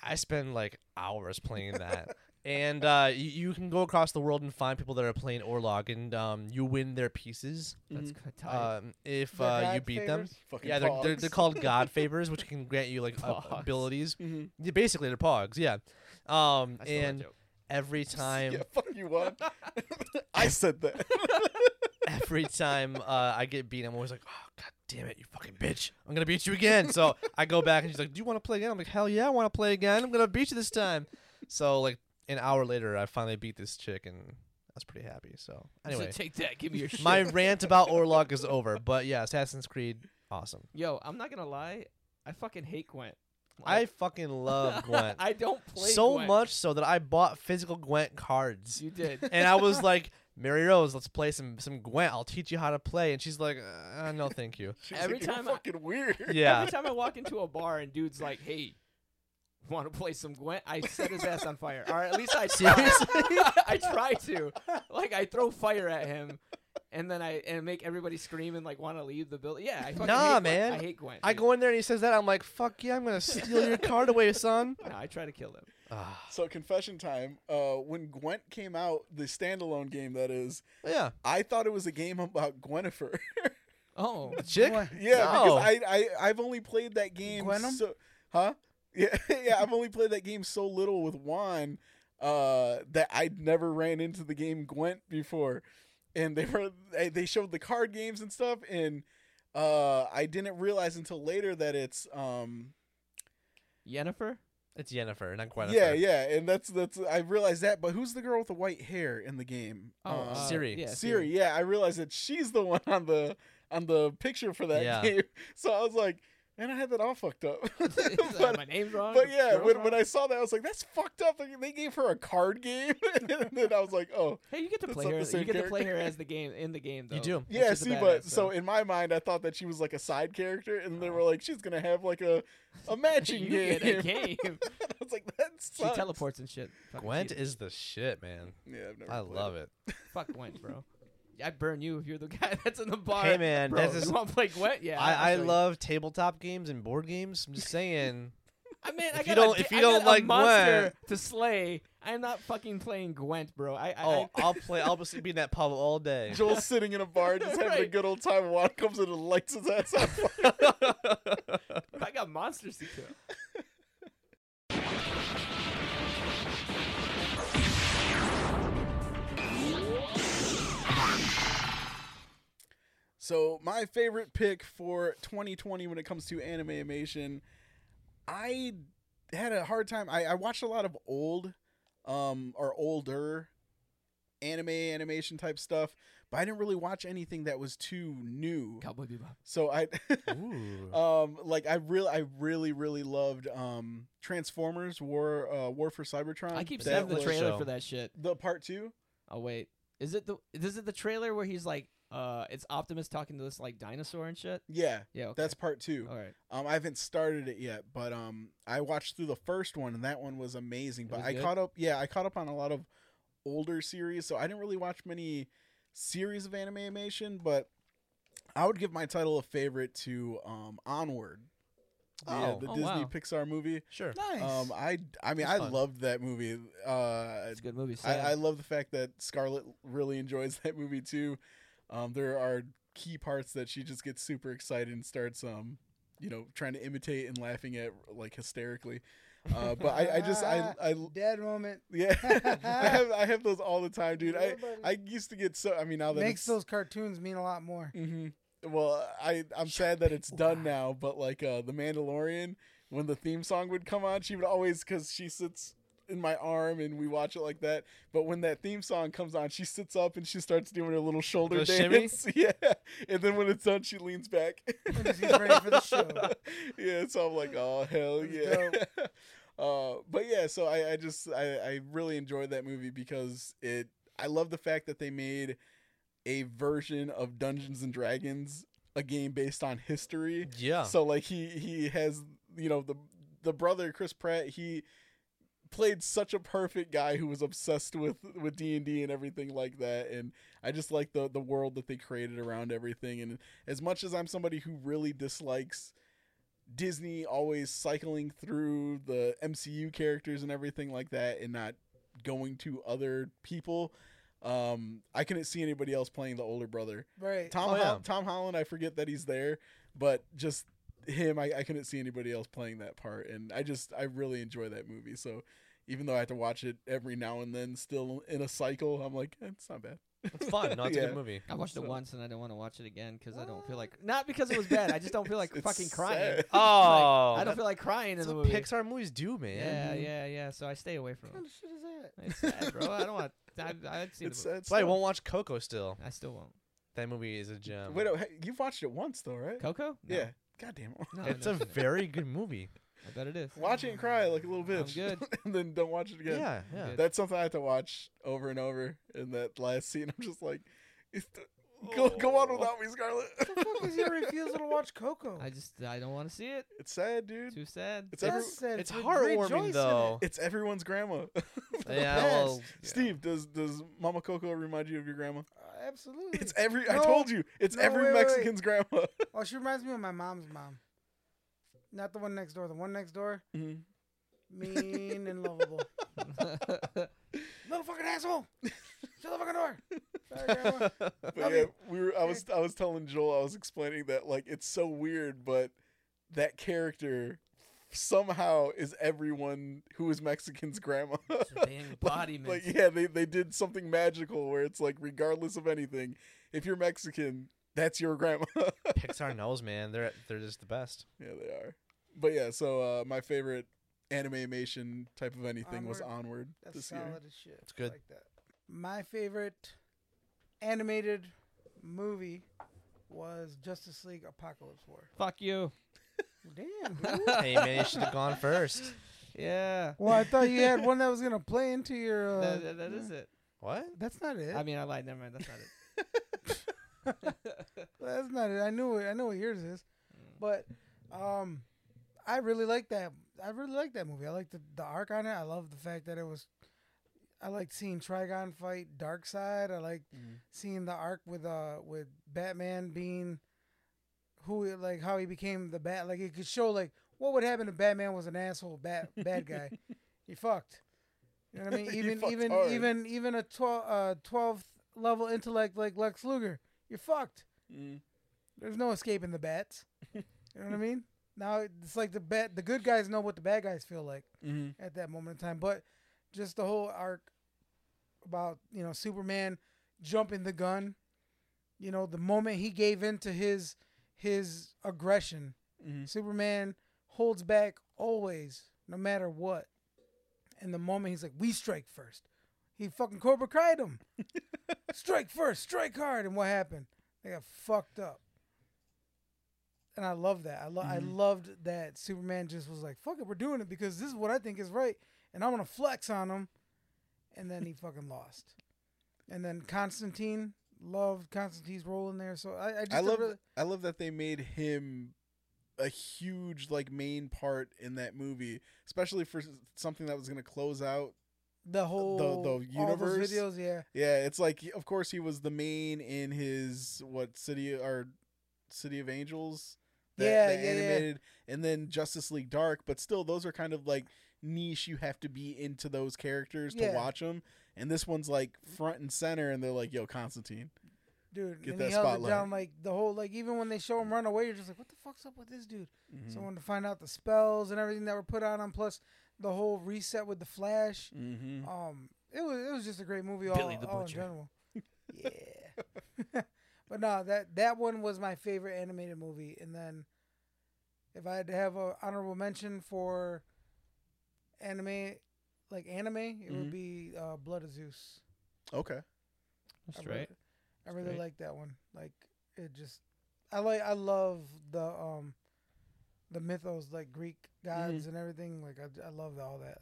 I spend like hours playing that. And uh, you, you can go across the world and find people that are playing Orlog, and um, you win their pieces That's Mhm. mm tight. um, if uh, you God beat them. Fucking Yeah, they're, they're, they're called *laughs* God favors, which can grant you like uh, Pogs. abilities. Mhm. Yeah, basically, they're pogs. Yeah. Um, I stole that and every *laughs* time, Yeah, fuck you, what? *laughs* I said that. every time uh, I get beat, I'm always like, oh god damn it, you fucking bitch! I'm gonna beat you again. so I go back and she's like, do you want to play again? I'm like, hell yeah, I want to play again. I'm gonna beat you this time. So like an hour later, I finally beat this chick, and I was pretty happy. So I said, anyway, take that. Give me your *laughs* shit. my rant about *laughs* Orlog is over. But yeah, Assassin's Creed, awesome. Yo, I'm not gonna lie. I fucking hate Gwent. I fucking *laughs* love Gwent. I don't play so Gwent. much so that I bought physical Gwent cards. You did. and I was like, Mary Rose, let's play some some Gwent. I'll teach you how to play. And she's like, uh, no, thank you. She's Every like, "You're time I- fucking weird. Yeah. Every time I walk into a bar and dude's like, "Hey, want to play some Gwent?" I set his ass on fire, or at least I *laughs* try. *laughs* I try to. Like I throw fire at him, and then I and make everybody scream and like want to leave the building. Yeah, I fucking Nah, hate Gwent. man. I hate Gwent. I dude. go in there and he says that. I'm like, fuck yeah, I'm gonna steal your card away, son. *laughs* No, I try to kill them. Ah, So confession time. Uh, when Gwent came out, the standalone game that is, yeah. I thought it was a game about Gwenifer. Oh, Chick? Yeah, No. because I, I I've only played that game. Gwenum? So, huh? Yeah, *laughs* yeah. I've *laughs* only played that game so little with Juan uh, that I never ran into the game Gwent before, and they were they they showed the card games and stuff, and uh, I didn't realize until later that it's um Yennefer. It's Yennefer, not Gwennifer. yeah yeah, and that's that's I realized that. But who's the girl with the white hair in the game? Oh, Uh, uh, Ciri. Yeah, Ciri. Yeah, I realized that she's the one on the on the picture for that Yeah. *laughs* game. So I was like, man, I had that all fucked up. *laughs* *laughs* But, my name's wrong. but yeah, when, wrong? when I saw that, I was like, that's fucked up. Like, They gave her a card game, *laughs* and then I was like, oh, hey, you get to play her. You get to play her as the game in the game. Though. You do. yeah. is See, badass, but so in my mind, I thought that she was like a side character, and they were oh. like, she's gonna have like a a matching you game. get a game. I was like, that she teleports and shit. Fucking Gwent cheat. is the shit, man. Yeah, I've never I played love it. Fuck Gwent, bro. I'd burn you if you're the *laughs* guy that's in the bar. Hey, man, bro, that's you just- want to play Gwent? Yeah. I'll I, I love tabletop games and board games. I'm just saying. *laughs* I mean, I If got you don't- a, if you I don't got a like monster Gwent- to slay, I'm not fucking playing Gwent, bro. I, I, Oh, I I'll *laughs* play. I'll just be in that pub all day. Joel's sitting in a bar just having a good old time. and Juan comes in and lights his ass on fire. I got monsters to kill. So my favorite pick for 2020 when it comes to anime animation, I had a hard time. I, I watched a lot of old, um, or older anime animation type stuff, but I didn't really watch anything that was too new. Cowboy Bebop. So I, Ooh. *laughs* um, like I really, I really, really loved um Transformers War, uh, War for Cybertron. I keep That saving the trailer show. for that shit. The part two. Oh wait, is it the is it the trailer where he's like, uh, it's Optimus talking to this like dinosaur and shit? Yeah, Yeah, okay. that's part two. all right. Um, I haven't started it yet, but um, I watched through the first one, and that one was amazing. It But was I good? caught up. Yeah, I caught up on a lot of older series, so I didn't really watch many series of anime animation. But I would give my title a favorite to um, Onward. The, uh, Oh. the Oh, Disney wow. Pixar movie. Sure. Nice. Um, I I mean I loved that movie. Uh, It's a good movie. I. I love the fact that Scarlett really enjoys *laughs* that movie too. Um, there are key parts that she just gets super excited and starts um, you know, trying to imitate and laughing at like hysterically. Uh, but I, I just I *laughs* I Dead moment. *laughs* yeah I have I have those all the time, dude. I. I used to get so I mean now that Makes those cartoons mean a lot more. Mhm. Well, I I'm sad that it's done now, but like uh the Mandalorian, when the theme song would come on, she would always because she sits in my arm and we watch it like that. But when that theme song comes on, she sits up and she starts doing her little shoulder The shimmy? dance. *laughs* Yeah, and then when it's done, she leans back. And just ready for the show. *laughs* yeah, so I'm like, oh hell yeah. *laughs* uh, but yeah, so I, I just I, I really enjoyed that movie because it. I love the fact that they made a version of Dungeons and Dragons, a game based on history. Yeah. So like he he has you know the the brother Chris Pratt he played such a perfect guy who was obsessed with with D&D and everything like that and I just like the the world that they created around everything and as much as I'm somebody who really dislikes Disney always cycling through the MCU characters and everything like that and not going to other people um I couldn't see anybody else playing the older brother Right. Tom Oh, Hol- yeah. Tom Holland, I forget that he's there, but just him, I, I couldn't see anybody else playing that part, and I just I really enjoy that movie. So even though I have to watch it every now and then, still in a cycle, I'm like, eh, it's not bad. It's fun. No, it's a good *laughs* movie. I watched So- it once and I don't want to watch it again because I don't feel like not because it was bad. I just don't feel like *laughs* It's fucking crying. *laughs* sad. Oh, I don't feel like crying in the what movie. Pixar movies do, man. Yeah, yeah, yeah. So I stay away from What kind it. of shit is that? It's sad, bro. I don't want. I, I'd see It's the movie. sad. That's why I won't watch Coco still. I still won't. That movie is a gem. Wait, oh, hey, you've watched it once though, right? Coco? No. Yeah. God damn it. No, *laughs* it's no, a no. very good movie. I bet it is. Watch it and cry like a little bitch. good. *laughs* and then don't watch it again. Yeah, yeah. Good. That's something I have to watch over and over. In that last scene, *laughs* I'm just like, it's the, go go on without me, Scarlett. What the fuck is your *laughs* refusal to watch Coco? I just I don't want to see it. it's sad, dude. Too sad. It's every, That's sad. It's Re- heartwarming rejoice in though. it. it's everyone's grandma. *laughs* Yeah, best. well, Steve, does does Mama Coco remind you of your grandma? Uh, absolutely. It's every. I No. told you, it's No, every wait, wait, wait. Mexican's grandma. *laughs* Oh, she reminds me of my mom's mom. Not the one next door. The one next door, Mhm. mean and lovable. Little fucking asshole. Shut the fucking door. *laughs* Sorry, But yeah, we were. I was. I was telling Joel. I was explaining that like it's so weird, but that character somehow is everyone who is Mexican's grandma. *laughs* It's the *laughs* embodiment. like yeah, they they did something magical where it's like regardless of anything, if you're Mexican, that's your grandma. Pixar knows, man. They're they're just the best. yeah, they are. But yeah, so uh, my favorite anime, animation type of anything was Onward. Onward That's this solid year. as shit. It's good. I like that. My favorite animated movie was Justice League Apokolips War. Fuck you. *laughs* Damn. hey man, you should have gone first. Yeah. well, I thought you had one that was gonna play into your. *laughs* Uh, That- that- that is it. What? That's not it. I mean, I lied. Never mind. That's not it. *laughs* That's not it. I knew it. I know what yours is, but um, I really like that. I really like that movie. I like the the arc on it. I love the fact that it was. I like seeing Trigon fight Darkseid. I like Mhm. seeing the arc with uh with Batman being who like how he became the bat. Like it could show like what would happen if Batman was an asshole bat bad guy. *laughs* he fucked. You know what I mean? *laughs* Even even hard. even even a twelve uh twelfth level intellect like Lex Luger, you're fucked. Mm. There's no escaping the bats. *laughs* you know what I mean? Now it's like the bad, the good guys know what the bad guys feel like hmm at that moment in time. But just the whole arc about you know Superman jumping the gun, you know the moment he gave in to his his aggression, hmm Superman holds back always, no matter what. And the moment he's like, "We strike first. he fucking Cobra Kai'd him. *laughs* strike first, strike hard, and what happened? They got fucked up. And I love that. I lo- I Mhm. loved that Superman just was like, "Fuck it, we're doing it because this is what I think is right, and I'm gonna flex on him." And then he fucking lost. And then Constantine loved Constantine's role in there. So I, I just I love really, I love that they made him a huge like main part in that movie, especially for something that was going to close out. the whole the those universe. videos. Yeah, Yeah, it's like of course he was the main in his what city or City of Angels. Yeah, that yeah, yeah. animated, and then Justice League Dark. But still, those are kind of like niche. You have to be into those characters to watch them. And this one's like front and center, and they're like, "Yo, Constantine." dude. Get and that he held it spotlight. down like the whole like even when they show him run away, you're just like, what the fuck's up with this dude? Mhm. So I wanted to find out the spells and everything that were put on him, plus the whole reset with the Flash. Mhm. Um, it was it was just a great movie all, the all in general. yeah, *laughs* but no, that that one was my favorite animated movie. And then, if I had to have an honorable mention for anime, like anime, it Mhm. would be uh, Blood of Zeus. Okay. That's I right. really, I really great. like that one. Like it just, I like, I love the um, the mythos like Greek gods Mm-hmm. and everything. Like I, I love all that.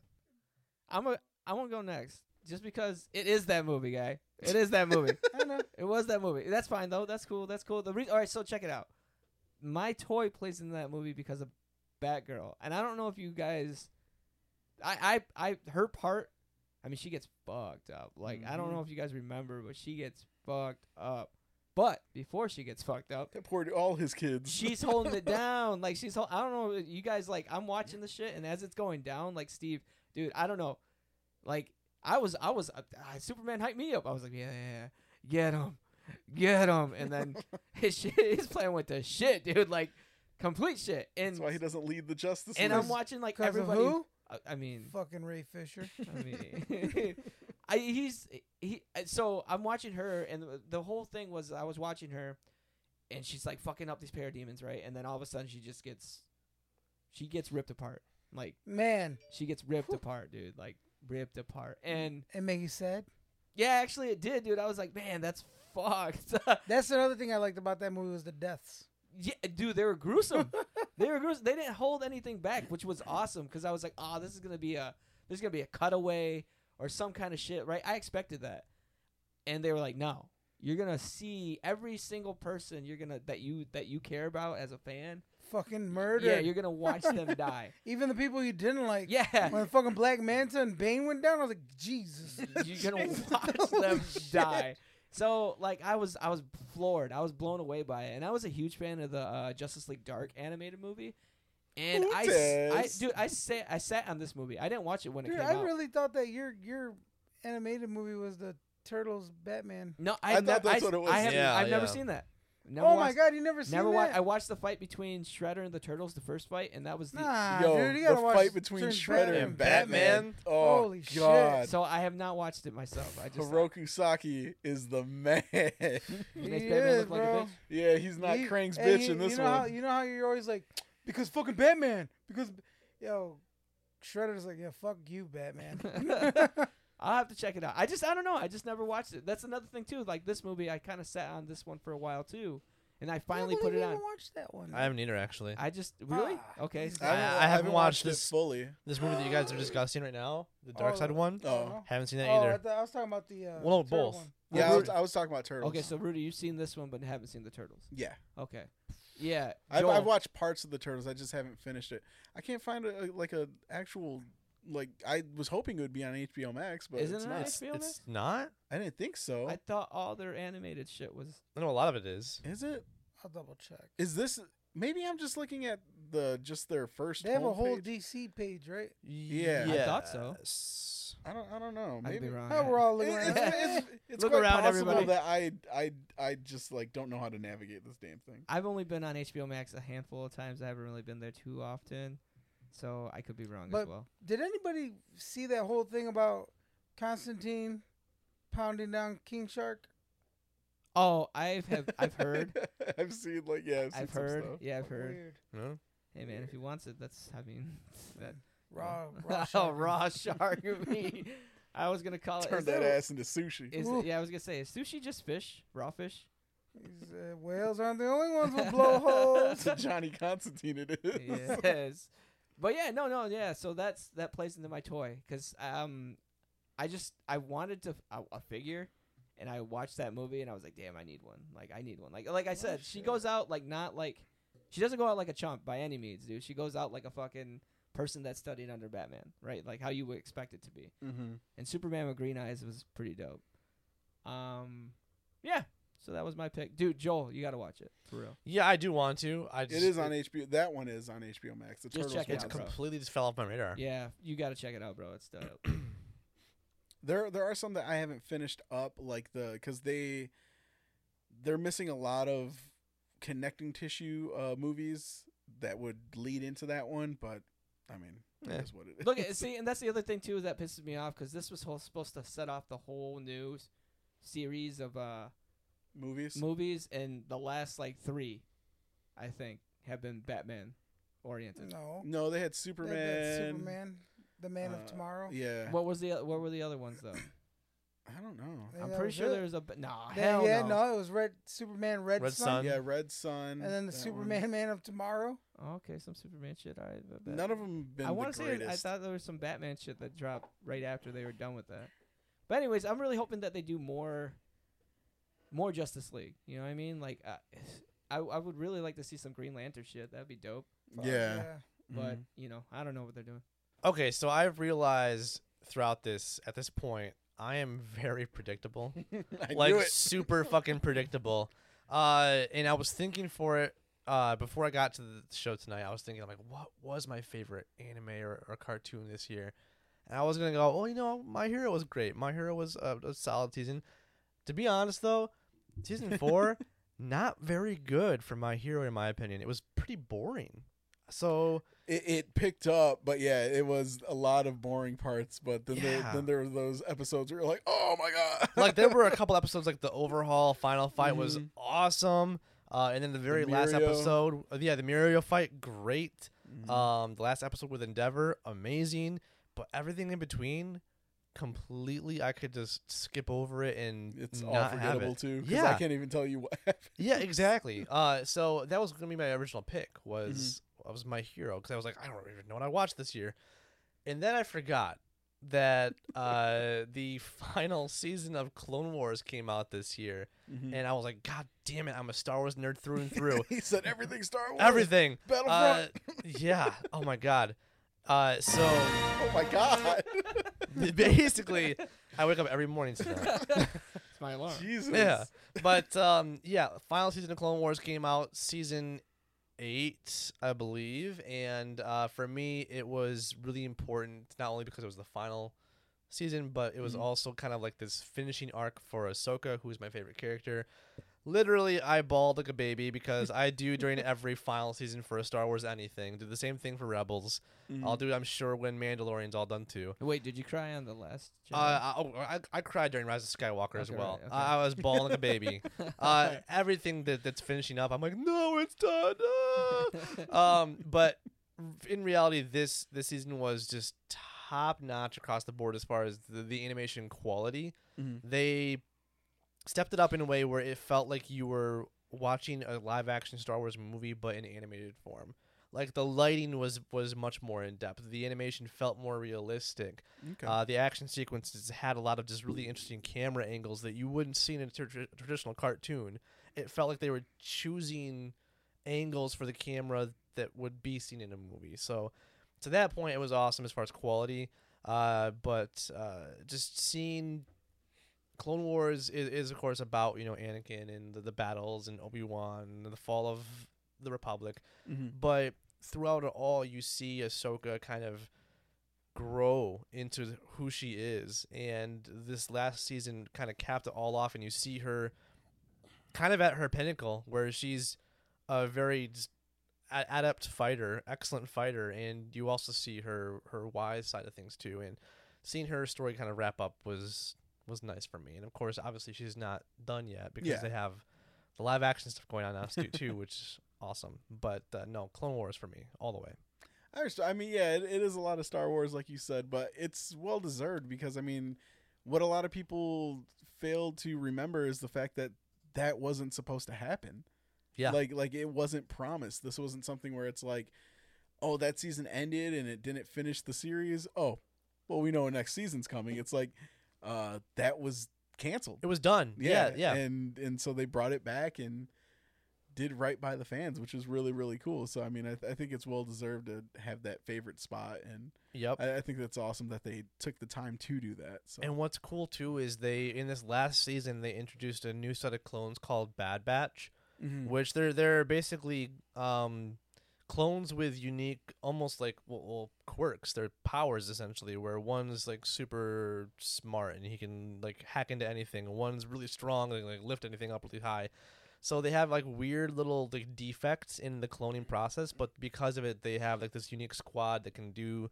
I'm a. I want to go next, just because it is that movie, guy. It is that movie. *laughs* I know. it was that movie. That's fine though. That's cool. That's cool. The re- all right. So check it out. My toy plays in that movie because of Batgirl, and I don't know if you guys. I I I her part. I mean, she gets fucked up. Like I don't know if you guys remember, but she gets fucked up. But before she gets fucked up, That poured all his kids. she's holding it *laughs* down. Like she's, hol- I don't know. You guys like, I'm watching the shit, and as it's going down, like Steve, dude, I don't know. Like I was, I was, uh, uh, Superman hyped me up. I was like, yeah, yeah, yeah. get him, get him, and then *laughs* his shit, he's playing with the shit, dude. Like complete shit. And That's why he doesn't lead the Justice and League. I'm watching like 'Cause of everybody. I, I mean, Fucking Ray Fisher. *laughs* I mean, *laughs* I he's he. So I'm watching her, and the, the whole thing was I was watching her, and she's like fucking up these parademons, right? And then all of a sudden she just gets, she gets ripped apart. Like Man, she gets ripped apart, dude. Like ripped apart. And it make you sad. yeah, actually it did, dude. I was like, man, that's fucked. *laughs* That's another thing I liked about that movie was the deaths. Yeah, dude, they were gruesome. *laughs* they were gruesome. They didn't hold anything back, which was awesome because I was like, oh, this is gonna be a this is gonna be a cutaway or some kind of shit, right? I expected that, and they were like, no, you're gonna see every single person you're gonna that you that you care about as a fan. Fucking murder. Yeah, you're gonna watch them *laughs* die. Even the people you didn't like. Yeah, When fucking Black Manta and Bane went down, I was like, Jesus. you're gonna *laughs* watch them die. So like I was I was floored. I was blown away by it, and I was a huge fan of the uh, Justice League Dark animated movie. And Who I, s- I, does? dude, I sat I sat on this movie. I didn't watch it when it came I out. I really thought that your your animated movie was the Turtles Batman. No, I I, thought nev- that's I, what it was. I have, Yeah, I've never seen that. Never oh my god, you never seen Never that? watched. I watched the fight between Shredder and the Turtles, the first fight, and that was the. Nah, Yo, dude, you the watch fight between Shredder Batman and Batman. Oh Holy shit. God. So I have not watched it myself. I just Oroku Saki is the man. *laughs* makes He Batman is, look like a bro. bitch. yeah, he's not He- Krang's bitch he- in this you know one. How, you know how you're always like, because fucking Batman. Because, yo, Shredder's like, yeah, fuck you, Batman. *laughs* *laughs* I'll have to check it out. I just I don't know. I just never watched it. That's another thing too. Like this movie, I kind of sat on this one for a while too, and I finally Can't put it you on. haven't watched that one. I haven't either actually. I just really Ah, okay. he's I haven't, I I haven't haven't watched watched this this- fully. This movie that you guys are discussing right now, the Dark Oh, Side one, Oh. haven't seen that oh, I, either. thought, I was talking about the. Uh, Well, no, turtle both. One. Yeah, I was, I was talking about turtles. Okay, so Rudy, you've seen this one, but haven't seen the turtles. yeah, Okay, yeah. I've, Joel, I've watched parts of the turtles. I just haven't finished it. I can't find a, like a actual like. I was hoping it would be on HBO Max, but Isn't it's it not. on It's, HBO Max? it's not. I didn't think so. I thought all their animated shit was. I know a lot of it is. Is it? I'll double check. Is this? Maybe I'm just looking at the just their first. They have a whole homepage. DC page, right? Yeah. I thought so. Yes. I don't. I don't know. I could Maybe be wrong. Oh, we're all It- looking it's, around. it's, *laughs* it's Look quite around, possible everybody. that I I I just like don't know how to navigate this damn thing. I've only been on HBO Max a handful of times. I haven't really been there too often, so I could be wrong as well. Did anybody see that whole thing about Constantine pounding down King Shark? Oh, I've have I've heard. *laughs* I've seen like yeah. I've, seen I've some heard. stuff. Yeah, I've heard. Weird. No? Hey man, if he wants it, that's I mean *laughs* that Raw, raw *laughs* oh shark. raw shark me. I was gonna call it. Turn is that there- ass into sushi. Is it, yeah, I was gonna say is sushi just fish, raw fish? These, uh, whales aren't the only ones with blowholes. Johnny Constantine, it is. yes. But yeah, no, no, yeah. So that's that plays into my toy because um, I just I wanted to a, a figure, and I watched that movie and I was like, damn, I need one. Like I need one. Like like I said, she goes out like not like she doesn't go out like a chump by any means, dude. She goes out like a fucking person that studied under Batman, right? Like how you would expect it to be. Mm-hmm. And Superman with green eyes was pretty dope. Um, yeah. So that was my pick, dude. Joel, you gotta watch it for real. Yeah, I do want to. I It just, is on HBO. That one is on HBO Max. The Just Turtles check it It's out, is. bro. completely just fell off my radar. Yeah, you gotta check it out, bro. It's dope. *clears throat* There, there are some that I haven't finished up, like the because they they're missing a lot of connecting tissue uh, movies that would lead into that one. But I mean, Yeah. it is what it is. Look, at, see, and that's the other thing too that pisses me off because this was whole, supposed to set off the whole new series of uh, movies. movies, and the last like three, I think, have been Batman oriented. no. No, they had That- Superman. that's Superman, the Man uh, of Tomorrow. Yeah, What was the o- what were the other ones though? *coughs* I don't know. I think I'm that pretty was sure it. there was a b- nah Yeah, hell yeah, no. no, it was Red Superman, Red, Red Sun, Sun. Yeah, Red Sun. and then the that Superman, one. Man of Tomorrow. Oh, okay, some Superman shit. All right, but that- None of them been I want to the say I thought there was some Batman shit that dropped right after they were done with that. But anyways, I'm really hoping that they do more, more Justice League. You know what I mean? Like, uh, *sighs* I I would really like to see some Green Lantern shit. That'd be dope. Fuck, Yeah. But Mhm. you know, I don't know what they're doing. Okay, so I've realized throughout this, at this point, I am very predictable. *laughs* I like knew it. super fucking predictable. Uh, and I was thinking for it uh, before I got to the show tonight. I was thinking I'm like, what was my favorite anime or, or cartoon this year? And I was gonna go, well, you know, My Hero was great. My Hero was a, a solid season. To be honest, though, season four *laughs* not very good for My Hero in my opinion. It was pretty boring. So it, it picked up, but yeah, it was a lot of boring parts. But then there, then there were those episodes where you're like, oh my god, *laughs* like there were a couple *laughs* episodes like the overhaul final fight was Mhm. awesome. Uh, and then the very last episode, uh, yeah, the Mirio fight, great. Mhm. Um, the last episode with Endeavor, amazing. But everything in between, completely, I could just skip over it and it's all not have forgettable it. too. Because I can't even tell you what *laughs* happened. Yeah, exactly. uh, so that was gonna be my original pick. Was Mm-hmm. was my hero because I was like, I don't even know what I watched this year, and then I forgot that *laughs* uh the final season of Clone Wars came out this year, Mm-hmm. and I was like, God damn it, I'm a Star Wars nerd through and *laughs* through. he said everything Star Wars. Everything. Uh, Battlefront. yeah. Oh my god. Uh, so oh my god. *laughs* basically, I wake up every morning to that. *laughs* It's my alarm. Jesus. Yeah. But um, yeah, final season of Clone Wars came out season eight, I believe, and uh, for me, it was really important not only because it was the final season, but it was Mhm. also kind of like this finishing arc for Ahsoka, who's my favorite character. Literally, I bawled like a baby because I do during every final season for a Star Wars anything. Do the same thing for Rebels. Mm-hmm. I'll do, I'm sure, when Mandalorian's all done too. Wait, did you cry on the last? Uh, I, oh, I, I cried during Rise of Skywalker as well. right, okay. I, I was bawling like a baby. *laughs* Uh, everything that, that's finishing up, I'm like, no, it's done. *laughs* ah." um, but in reality, this this season was just top notch across the board as far as the, the animation quality. Mhm. They stepped it up in a way where it felt like you were watching a live action Star Wars movie, but in animated form. Like the lighting was was much more in depth. The animation felt more realistic. Okay. Uh, the action sequences had a lot of just really interesting camera angles that you wouldn't see in a tra- tra- traditional cartoon. It felt like they were choosing angles for the camera that would be seen in a movie. So, to that point, it was awesome as far as quality. Uh, but uh, just seeing Clone Wars is, is of course about you know Anakin and the, the battles and Obi Wan and the fall of the Republic. Mhm. but throughout it all you see Ahsoka kind of grow into who she is. And this last season kind of capped it all off and you see her kind of at her pinnacle where she's a very adept fighter excellent fighter. And you also see her her wise side of things too. And seeing her story kind of wrap up was was nice for me and of course obviously she's not done yet because Yeah. they have the live action stuff going on now too, *laughs* which is awesome but uh, no clone wars for me all the way I understand. I mean, yeah, it, it is a lot of Star Wars, like you said, but it's well deserved because I mean, what a lot of people fail to remember is the fact that that wasn't supposed to happen. yeah Like, like it wasn't promised. This wasn't something where it's like, oh, that season ended and it didn't finish the series. Oh, well, we know a next season's coming. It's like, uh, that was canceled. it was done yeah yeah, and and so they brought it back and did right by the fans, which was really really cool. So I mean, I, th- I think it's well deserved to have that favorite spot, and yep I, I think that's awesome that they took the time to do that. So And what's cool too is they in this last season they introduced a new set of clones called Bad Batch, Mhm. which they're they're basically um, clones with unique, almost like well, well quirks. They're powers essentially, where one's like super smart and he can like hack into anything. One's really strong and like lift anything up really high. So they have like weird little like defects in the cloning process, but because of it, they have like this unique squad that can do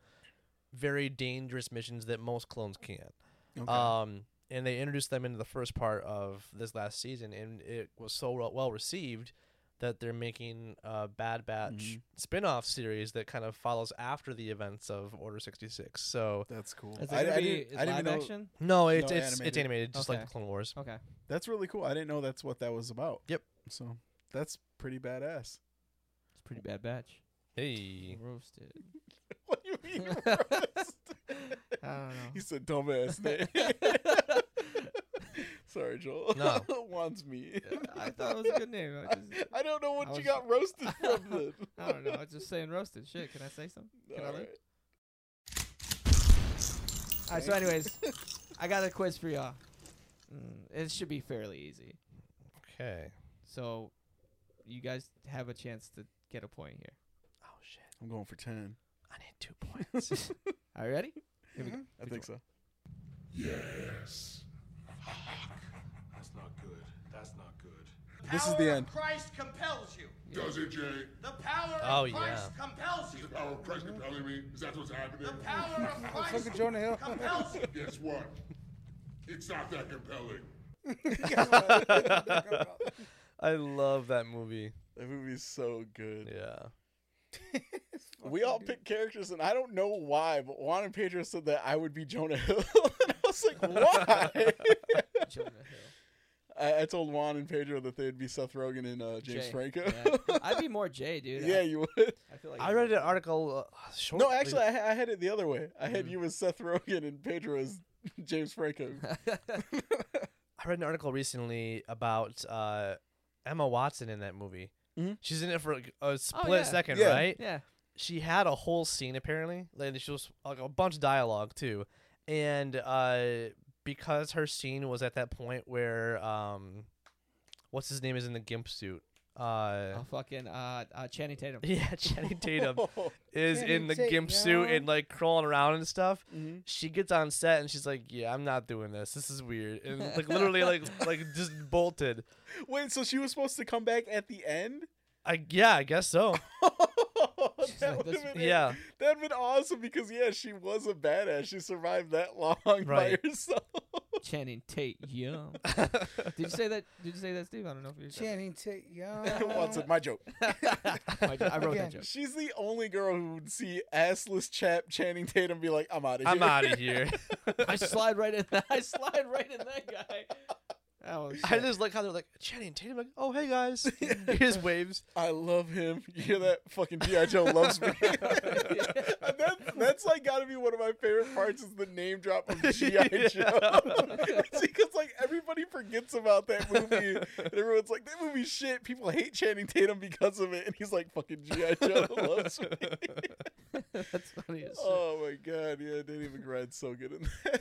very dangerous missions that most clones can't. Okay. Um, and they introduced them into the first part of this last season, and it was so well received that they're making a Bad Batch Mhm. spin-off series that kind of follows after the events of Order 66. So that's cool. Is it I, I didn't, I didn't live know action? no, it's No, it's animated. it's animated, just like the Clone Wars. Okay, that's really cool. I didn't know that's what that was about. Yep. So that's pretty badass. it's pretty bad batch. Hey, Roasted. *laughs* what do you mean? roast? *laughs* I don't know. He said dumbass name. *laughs* Sorry, Joel. No. *laughs* Wants me. I thought it was a good name. I, just, *laughs* I don't know what I you was- got *laughs* roasted from then. I don't know. I was just saying roasted. Shit, can I say something? Can I live? Alright. All right. So, anyways, I got a quiz for y'all. Mm, it should be fairly easy. okay. So, you guys have a chance to get a point here. Oh shit, I'm going for 10. I need two points. Are you ready? Here we go. I think so. Yes. That's not good. That's not good. This is the end. Christ compels you. Does it, Jay? The power Oh, of Christ yeah. compels you. The power of Christ compelling me? Is that what's happening? The power of *laughs* Christ Fucking Jonah Hill. compels you. *laughs* Guess what? It's not that compelling. *laughs* I love that movie. That movie's so good. Yeah. We all picked characters, and I don't know why, but Juan and Pedro said that I would be Jonah Hill. and I was like, why? Jonah Hill. I, I told Juan and Pedro that they'd be Seth Rogen and uh, James Jay. Franco. Yeah. *laughs* I'd be more Jay, dude. *laughs* yeah, I, you would. I feel like I read an article. Uh, short, No, actually, I, I had it the other way. I Mm. had you as Seth Rogen and Pedro as *laughs* James Franco. I read an article recently about uh, Emma Watson in that movie. Mhm. She's in it for like, a split yeah. second, Yeah. right? yeah. She had a whole scene apparently. Like she was like a bunch of dialogue too, and uh, because her scene was at that point where um, what's his name is in the gimp suit. Uh, Oh fucking uh, uh Channing Tatum. *laughs* yeah, Channing Tatum *laughs* is Channing in the Tatum, gimp suit and like crawling around and stuff. Mhm. She gets on set and she's like, "Yeah, I'm not doing this. This is weird." And *laughs* like literally, like like just bolted. Wait, so she was supposed to come back at the end? I yeah, I guess so. She's that like, would have been Yeah, That'd been awesome because yeah, she was a badass. She survived that *laughs* long right. by Right. herself. Channing Tate. Yeah. *laughs* Did you say that? Did you say that, Steve? I don't know if you. Channing Tate, yo. *laughs* Watson, my joke. I I wrote Again. that joke. She's the only girl who would see assless chap Channing Tate and be like, "I'm out of here." I'm out of here. I slide right in. That, I slide right in that guy. Oh shit. I just like how they're like Channing Tatum. Like, oh hey guys, *laughs* here's waves. I love him. You hear that? Fucking GI Joe loves me. *laughs* *laughs* that, that's like got to be one of my favorite parts is the name drop of GI Joe. because like everybody forgets about that movie, and everyone's like, "That movie's shit." People hate Channing Tatum because of it, and he's like, "Fucking GI Joe loves me." That's funny as oh shit. oh my god, yeah, Danny McBride's so good in that.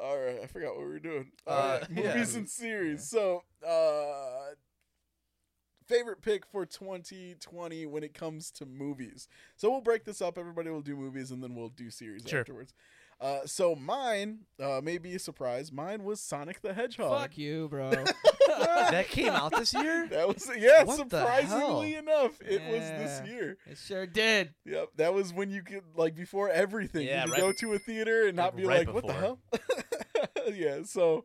All right, I forgot what we were doing. All Uh, right, *laughs* yeah. movies and series. So, uh, favorite pick for 2020 when it comes to movies. So we'll break this up. Everybody will do movies, and then we'll do series Sure. afterwards. Uh, so mine uh, may be a surprise. Mine was Sonic the Hedgehog. Fuck you, bro. *laughs* that came out this year. That was yeah. What surprisingly enough, it was this year. it sure did. Yep, that was when you could like before everything. Yeah, you could right- go to a theater and not be right like, "What the hell?" *laughs* *laughs* yeah. So,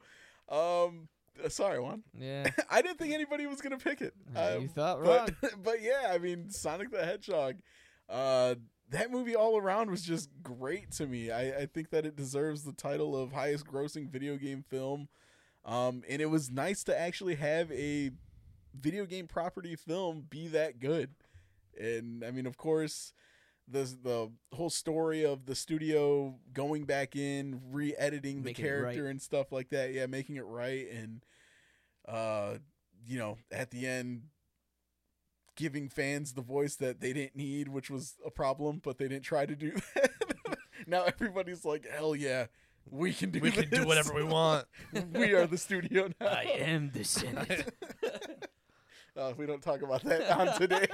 um, uh, sorry, Juan. Yeah. *laughs* I didn't think anybody was gonna pick it. You Um, thought wrong. but *laughs* but yeah, I mean, Sonic the Hedgehog. Uh, that movie all around was just great to me. I, I think that it deserves the title of highest grossing video game film. Um, and it was nice to actually have a video game property film be that good. And I mean, of course, the the whole story of the studio going back in, re-editing the Making character right. and stuff like that. Yeah, making it right and uh you know, at the end giving fans the voice that they didn't need, which was a problem, but they didn't try to do *laughs* that. now everybody's like, "Hell yeah, we can do We can do whatever we want. *laughs* we are the studio *laughs* now." I am the Senate. Uh, we don't talk about that on today.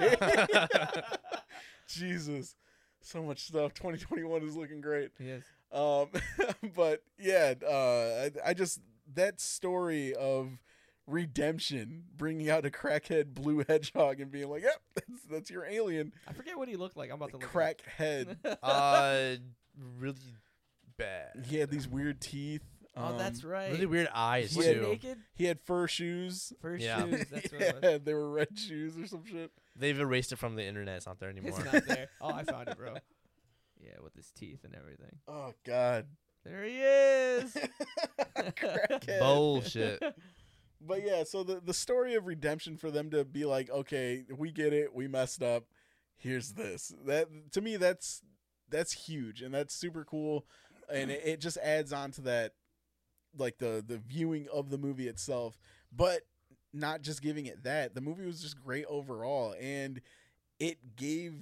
Jesus, so much stuff. *laughs* 2021 is looking great. yes. Um, *laughs* but yeah, uh, I, I just that story of redemption, bringing out a crackhead blue *laughs* hedgehog and being like, "Yep, that's, that's your alien." I forget what he looked like. I'm about to look. Crackhead. Uh, really bad. he had these weird teeth. Oh, Um, that's right. Really weird eyes he too. naked? He had fur shoes. Fur Yeah. shoes. That's what yeah, it was. they were red shoes or some shit. They've erased it from the internet. It's not there anymore. It's not there. *laughs* Oh, I found it, bro. Yeah, with his teeth and everything. Oh God. There he is. *laughs* Crackhead. Bullshit. *laughs* But yeah, so the the story of redemption for them to be like, okay, we get it, we messed up. Here's this. That to me, that's that's huge and that's super cool, and it, it just adds on to that, like the the viewing of the movie itself. But not just giving it that, the movie was just great overall, and it gave,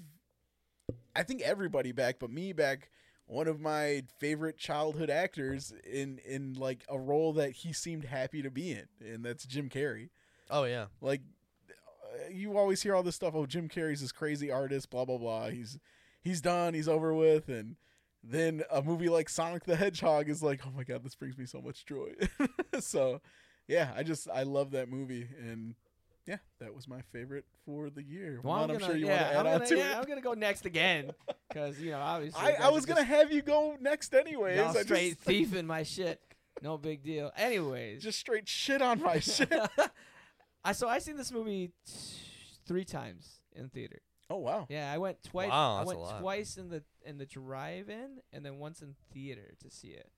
I think everybody back, but me back. One of my favorite childhood actors in in like a role that he seemed happy to be in, and that's Jim Carrey. Oh yeah. Like uh, you always hear all this stuff. Oh, Jim Carrey's this crazy artist. Blah blah blah. He's he's done. He's over with. And then a movie like Sonic the Hedgehog is like, oh my god, this brings me so much joy. *laughs* so yeah, I just I love that movie, and yeah, that was my favorite for the year. Well, Juan, I'm, gonna, sure you yeah, want to add I'm on gonna, to yeah, I'm gonna go next again because you know obviously. I, I was are gonna have you go next anyways. y'all I straight just, *laughs* thieving my shit. No big deal. Anyways, just straight shit on my *laughs* shit. I so I seen this movie t- three times in theater. Oh wow. Yeah, I went twice. Wow, I that's a went lot. twice in the in the drive-in and then once in theater to see it.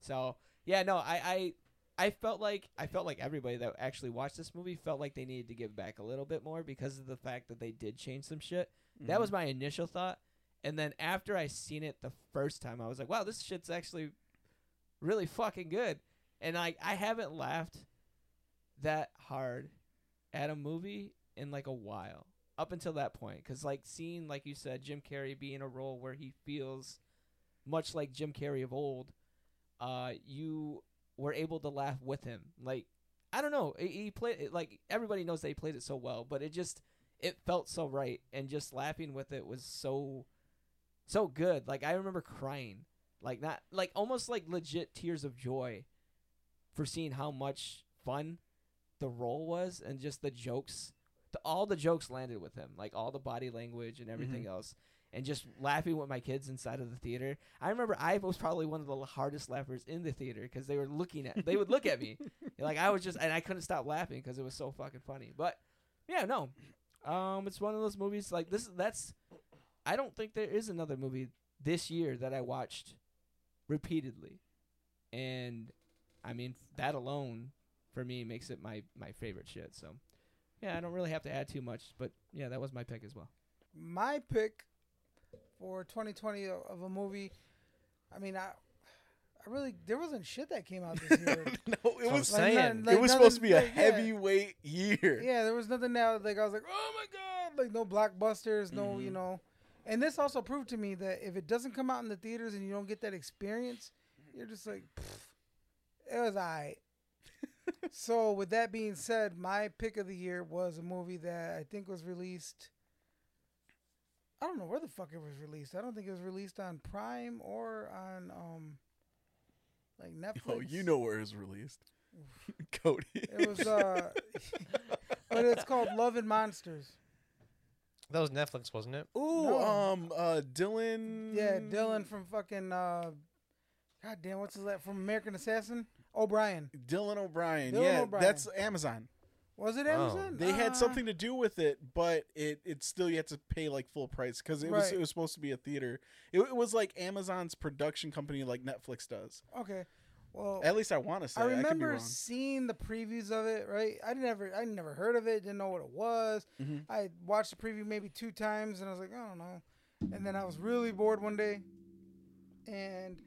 So yeah, no, I I I felt like I felt like everybody that actually watched this movie felt like they needed to give back a little bit more because of the fact that they did change some shit. That was my initial thought, and then after I seen it the first time, I was like, wow, this shit's actually really fucking good. And like I haven't laughed that hard at a movie in like a while up until that point because like seeing like you said jim carrey be in a role where he feels much like jim carrey of old uh you were able to laugh with him like I don't know. He, played it like everybody knows that he played it so well, but it just it felt so right, and just laughing with it was so so good. Like I remember crying, like not like almost like legit tears of joy for seeing how much fun the role was and just the jokes. The, all the jokes landed with him, like all the body language and everything mm-hmm. else and just laughing with my kids inside of the theater. I remember I was probably one of the hardest laughers in the theater because they were looking at, they would look at me, *laughs* like I was just, and I couldn't stop laughing because it was so fucking funny. But yeah, no, um, it's one of those movies like this. That's, I don't think there is another movie this year that I watched repeatedly, and I mean that alone for me makes it my my favorite shit. So yeah, I don't really have to add too much, but yeah, that was my pick as well. My pick for 2020 of a movie. I mean, I, I really there wasn't shit that came out this *laughs* year. no, it what I'm was saying. none- it was nothing- supposed to be a like, yeah. heavyweight year. Yeah, there was nothing now. Like I was like, oh my god, like no blockbusters, no, you Mhm. know. And this also proved to me that if it doesn't come out in the theaters and you don't get that experience, you're just like, it was alright. *laughs* so with that being said, my pick of the year was a movie that I think was released. I don't know where the fuck it was released. I don't think it was released on Prime or on um like *laughs* Netflix. Oh, you know where it was released, *laughs* Cody. It was uh *laughs* but it's called Love and Monsters. That was Netflix, wasn't it? Ooh, No. um, uh, Dylan. Yeah, Dylan from fucking uh God damn, what's his that from American Assassin? O'Brien. Dylan O'Brien. Dylan yeah, O'Brien. that's Amazon. Was it Oh. Amazon? They had Uh, something to do with it, but it it still you had to pay like full price because it was Right. it was supposed to be a theater. It, it was like Amazon's production company, like Netflix does. Okay. Well, At least I want to say. I I, could be remember wrong. seeing the previews of it, right? I never I never heard of it, didn't know what it was. Mhm. I watched the preview maybe two times and I was like, I don't know. And then I was really bored one day and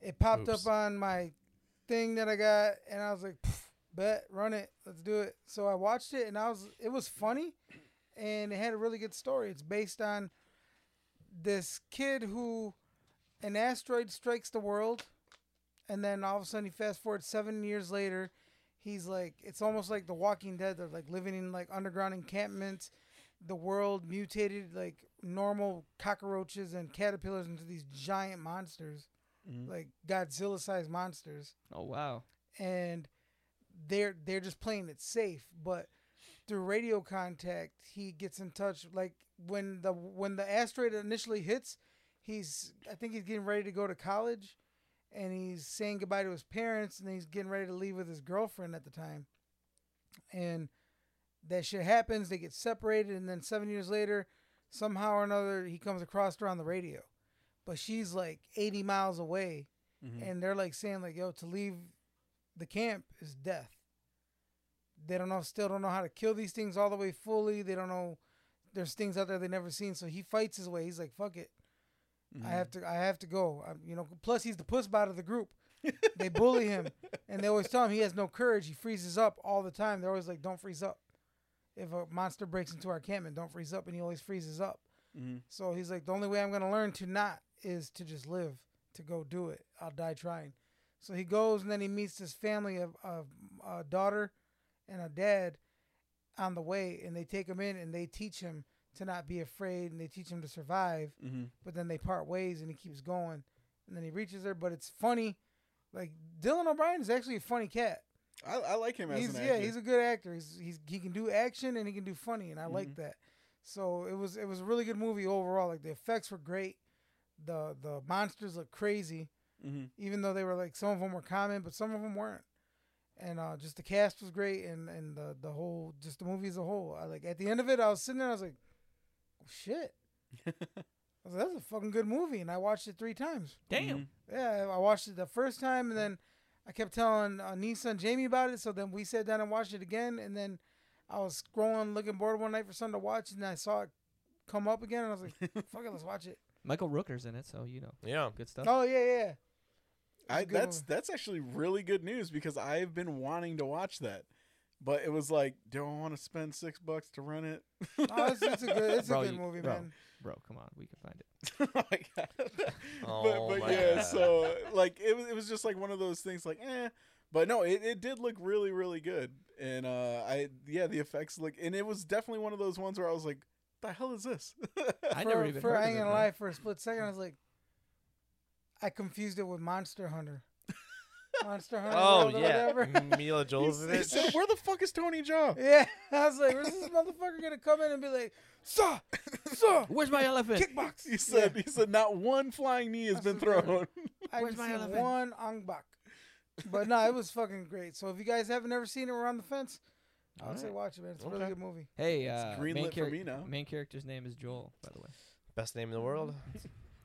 it popped Oops. up on my thing that I got and I was like, "Pff, bet, run it, let's do it. So I watched it and I was it was funny and it had a really good story. It's based on this kid who an asteroid strikes the world and then all of a sudden he fast forward seven years later he's like it's almost like the walking dead they're like living in like underground encampments the world mutated like normal cockroaches and caterpillars into these giant monsters Mhm. like godzilla sized monsters Oh wow. and they're they're just playing it safe but through radio contact he gets in touch like when the when the asteroid initially hits he's i think he's getting ready to go to college and he's saying goodbye to his parents and he's getting ready to leave with his girlfriend at the time and that shit happens they get separated and then seven years later somehow or another he comes across her on the radio but she's like 80 miles away Mhm. and they're like saying like yo to leave the camp is death. They don't know still don't know how to kill these things all the way fully. They don't know there's things out there they never seen. So he fights his way. He's like fuck it. Mm-hmm. i have to i have to go. I you know plus he's the puss bot of the group. They bully him. *laughs* And they always tell him he has no courage. He freezes up all the time. They're always like don't freeze up. If a monster breaks into our encampment don't freeze up and he always freezes up. Mhm. so he's like, the only way I'm gonna learn to not is to just live, to go do it. I'll die trying. So he goes and then he meets this family of, of a daughter and a dad on the way, and they take him in and they teach him to not be afraid and they teach him to survive. Mhm. But then they part ways and he keeps going, and then he reaches her. But it's funny, like Dylan O'Brien is actually a funny cat. I, I like him as He's an yeah, he's a good actor. He's he's he can do action and he can do funny, and I like that. So it was it was a really good movie overall. Like the effects were great. The the monsters look crazy, Mhm. even though they were like some of them were common, but some of them weren't. And uh, just the cast was great, and and the the whole just the movie as a whole. I like at the end of it, I was sitting there, I was like, oh, shit. *laughs* I was like, that's a fucking good movie, and I watched it three times. Damn. Yeah, I watched it the first time, and then I kept telling uh, Nisa and Jamie about it. So then we sat down and watched it again, and then I was scrolling, looking bored one night for something to watch, and I saw it come up again, and I was like, *laughs* "Fuck it, let's watch it." Michael Rooker's in it, so you know, Yeah. good stuff. Oh yeah, yeah. I, a good that's movie. that's actually really good news because I've been wanting to watch that, but it was like, do I want to spend six bucks to rent it? Oh, it's, it's a good, it's Bro, a good you- movie, bro. man. Bro, come on, we can find it. *laughs* oh my god! Oh *laughs* but but my yeah, God. so like it was it was just like one of those things like eh, but no, it, it did look really really good, and uh, I yeah the effects look, and it was definitely one of those ones where I was like, the hell is this? *laughs* I for, never even for heard I of it, gonna bro. lie, for a split second, I was like, I confused it with Monster Hunter. *laughs* Monster Hunter. Oh World yeah, whatever. Mila *laughs* he, he Jovovich. said, "Where the fuck is Tony Jaa?" *laughs* Yeah, I was like, where's this motherfucker gonna come in and be like, sir, sir, Where's my elephant? kickbox? He said, "He said not one flying knee has That's been thrown." I Where's my elephant? one Ong-Bak. But no, it was fucking great. So if you guys haven't ever seen it, we're on the fence. I would say watch it, man. It's a really good movie. Hey, uh, main, greenlit for me now. main character's name is Joel, by the way. Best name in the world.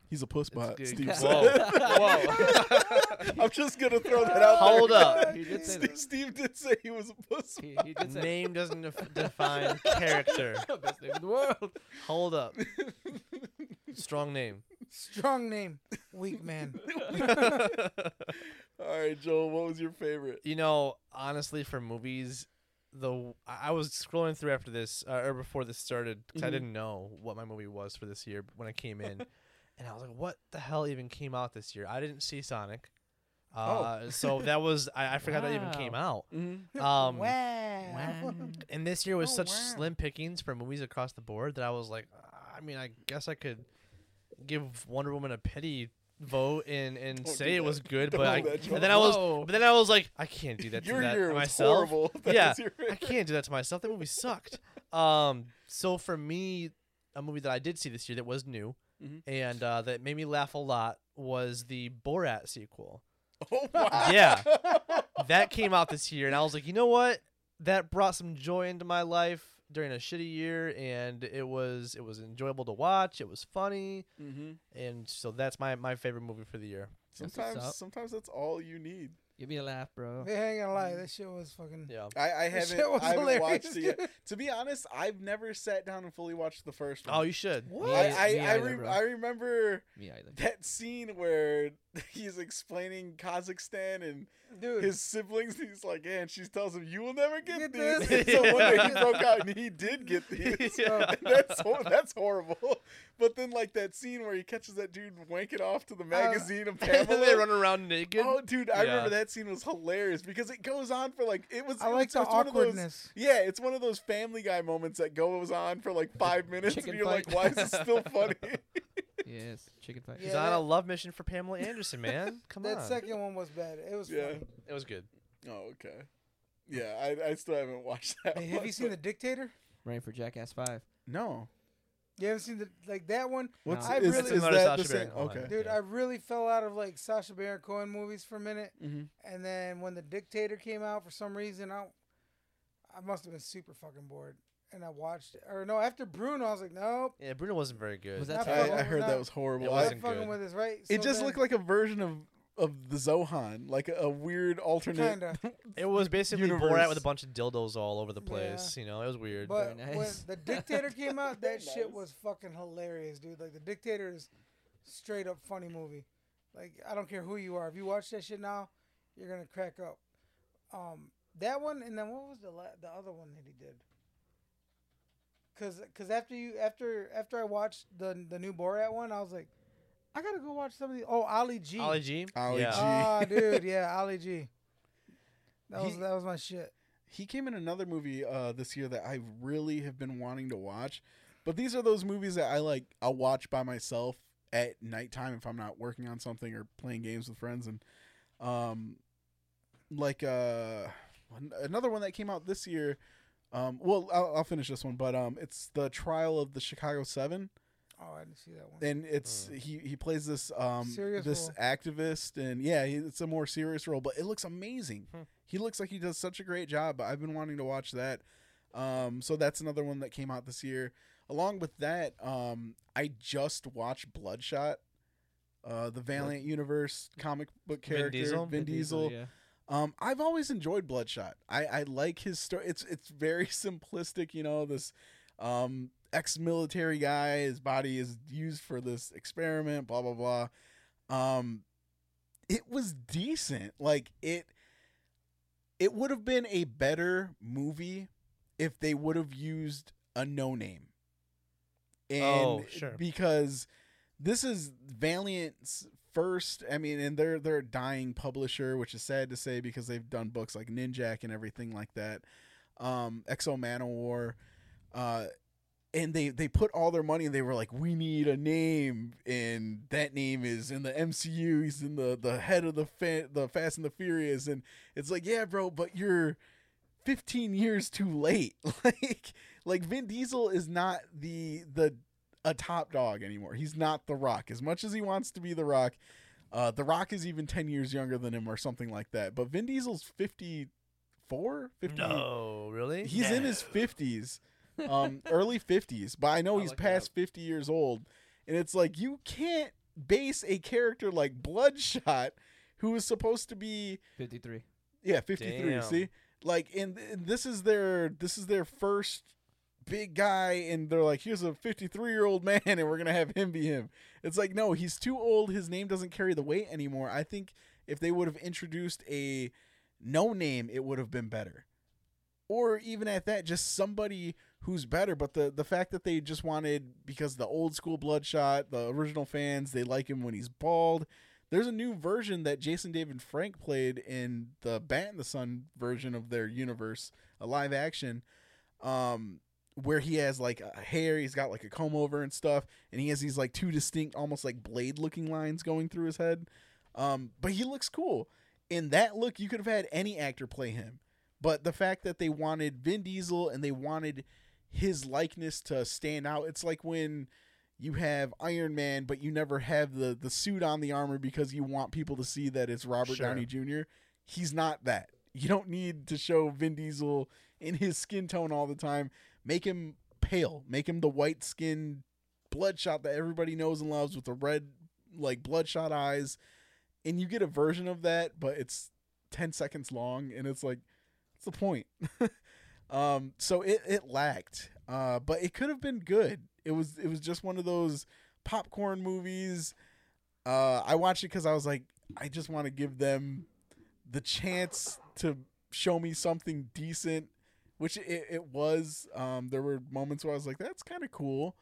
He's a puss bot. Steve Whoa. said. Whoa. *laughs* I'm just gonna throw that out. Hold there. up. He did say Steve. Steve did say he was a puss. He, he did say Name doesn't def- *laughs* define character. best name in the world. Hold up. *laughs* Strong name. Strong name, weak man. All right, Joel. What was your favorite? You know, honestly, for movies, the I I was scrolling through after this uh, or before this started because I Mhm. didn't know what my movie was for this year when I came in, and I was like, "What the hell even came out this year?" I didn't see Sonic, uh, so that was I, I forgot that even came out. Mm-hmm. Um, wow. and this year was Oh, such wow. slim pickings for movies across the board that I was like, I mean, I guess I could give Wonder Woman a pity vote and and Don't say it was good, Don't but I, and then I was, Whoa. but then I was like, I can't do that to Your that year was myself. horrible. *laughs* That Yeah, I can't do that to myself. That movie sucked. Um, so for me, a movie that I did see this year that was new Mhm. and uh, that made me laugh a lot was the Borat sequel. *laughs* Oh wow. Yeah. *laughs* that came out this year, and I was like, you know what? That brought some joy into my life during a shitty year, and it was it was enjoyable to watch. It was funny, Mm-hmm. and so that's my my favorite movie for the year. Sometimes, sometimes that's all you need. Give me a laugh, bro. They ain't gonna lie, that shit was fucking. Yeah. I, I haven't, shit was I haven't hilarious, watched it yet. *laughs* To be honest, I've never sat down and fully watched the first oh, one. Oh, you should. Me I, ei- I, me I, re- bro. I remember Me either. that scene where *laughs* he's explaining Kazakhstan and Dude, his siblings. He's like, yeah, and she tells him, "You will never get, Get these." this. *laughs* so one day he broke out and he *laughs* did get these. Yeah. That's that's horrible. But then like that scene where he catches that dude wanking off to the uh, magazine of and Pamela. they run around naked. Oh, dude, I Yeah. remember that scene was hilarious because it goes on for like it was. I it like was- the of those- awkwardness. yeah, it's one of those Family Guy moments that goes on for like five minutes, Chicken and you're fight. like, "Why is this still funny?" Yes, chicken fight. He's Yeah, on a love mission for Pamela Anderson, man. *laughs* Come on. That on. second one was bad. It was Yeah. funny. it was good. oh, okay. Yeah, I, I still haven't watched that. Hey, have one, you seen but- The Dictator? Rain for Jackass Five. No. You haven't seen the like that one, What's No. I is, really- is Another that the Sacha same? Baron Cohen. Okay. dude. Yeah. I really fell out of like Sacha Baron Cohen movies for a minute, Mm-hmm. and then when The Dictator came out, for some reason, I I must have been super fucking bored, and I watched it. Or no, after Bruno, I was like, nope. Yeah, Bruno wasn't very good. Was not that I, I heard that that. was horrible. It I- Not wasn't fucking good. with his right. it So just then- looked like a version of of the Zohan, like a, a weird alternate. kinda. *laughs* It was basically Borat Universe. with a bunch of dildos all over the Yeah. place. You know, it was weird. But Very when the Dictator came out, *laughs* that Nice. shit was fucking hilarious, dude. Like the Dictator is straight up funny movie. Like I don't care who you are, if you watch that shit now, you're gonna crack up. Um, that one, and then what was the la- the other one that he did? Cause, cause after you after after I watched the the new Borat one, I was like, I gotta go watch some of the. Oh, Ali G. Ollie G. Ollie yeah. G. Ah, *laughs* dude, yeah, Ali G. That was He- that was my shit. he came in another movie uh, this year that I really have been wanting to watch. But these are those movies that I like. I'll watch by myself at nighttime if I'm not working on something or playing games with friends. And um, like uh, another one that came out this year. Um, well, I'll, I'll finish this one, but um, it's the trial of the Chicago Seven, Oh, I didn't see that one. and it's he he plays this um Serious this role. activist, and yeah, he, it's a more serious role, but it looks amazing. Hmm. He looks like he does such a great job. I've been wanting to watch that. Um, so that's another one that came out this year. Along with that, um, I just watched Bloodshot, uh, the Valiant Universe comic book Vin character, Diesel? Vin Diesel. yeah. Um, I've always enjoyed Bloodshot. I, I like his story. It's it's very *laughs* simplistic, you know. This um, ex-military guy, his body is used for this experiment. Blah blah blah. Um, it was decent. Like it. It would have been a better movie if they would have used a no name. And Oh, sure. Because this is Valiant's first. I mean, and they're they're a dying publisher, which is sad to say because they've done books like Ninjak and everything like that. Um, X-O Manowar, uh, and they they put all their money. and They were like, we need a name, and that name is in the MCU. He's in the the head of the fa- the Fast and the Furious, and it's like, yeah, bro, but you're 15 years too late. *laughs* like like Vin Diesel is not the the a top dog anymore. He's not The Rock. As much as he wants to be The Rock, uh, The Rock is even 10 years younger than him or something like that. But Vin Diesel's 54, 50. No, really? He's in his 50s, *laughs* um, early 50s, but I know I'll he's past 50 years old. And it's like, you can't base a character like Bloodshot, who is supposed to be Fifty three. yeah, 53. Damn. See? Like and, and this is their this is their first big guy and they're like here's a 53-year-old man *laughs* and we're to have him be him. It's like no, he's too old. His name doesn't carry the weight anymore. I think if they would have introduced a no name, it would have been better. Or even at that just somebody who's better, but the the fact that they just wanted because the old school Bloodshot, the original fans, they like him when he's bald. There's a new version that Jason David Frank played in the Bat in the Sun version of their universe, a live action, um, where he has like a hair, he's got like a comb over and stuff, and he has these like two distinct, almost like blade looking lines going through his head. Um, but he looks cool. In that look, you could have had any actor play him. But the fact that they wanted Vin Diesel and they wanted his likeness to stand out, it's like when you have Iron Man, but you never have the the suit on the armor because you want people to see that it's Robert Sure. Downey Jr. He's not that. You don't need to show Vin Diesel in his skin tone all the time. Make him pale. Make him the white skinned bloodshot that everybody knows and loves with the red like bloodshot eyes. And you get a version of that, but it's 10 seconds long and it's like what's the point? *laughs* um so it it lacked. Uh but it could have been good. It was it was just one of those popcorn movies. Uh I watched it cuz I was like I just want to give them the chance to show me something decent, which it, it was. Um there were moments where I was like that's kind of cool.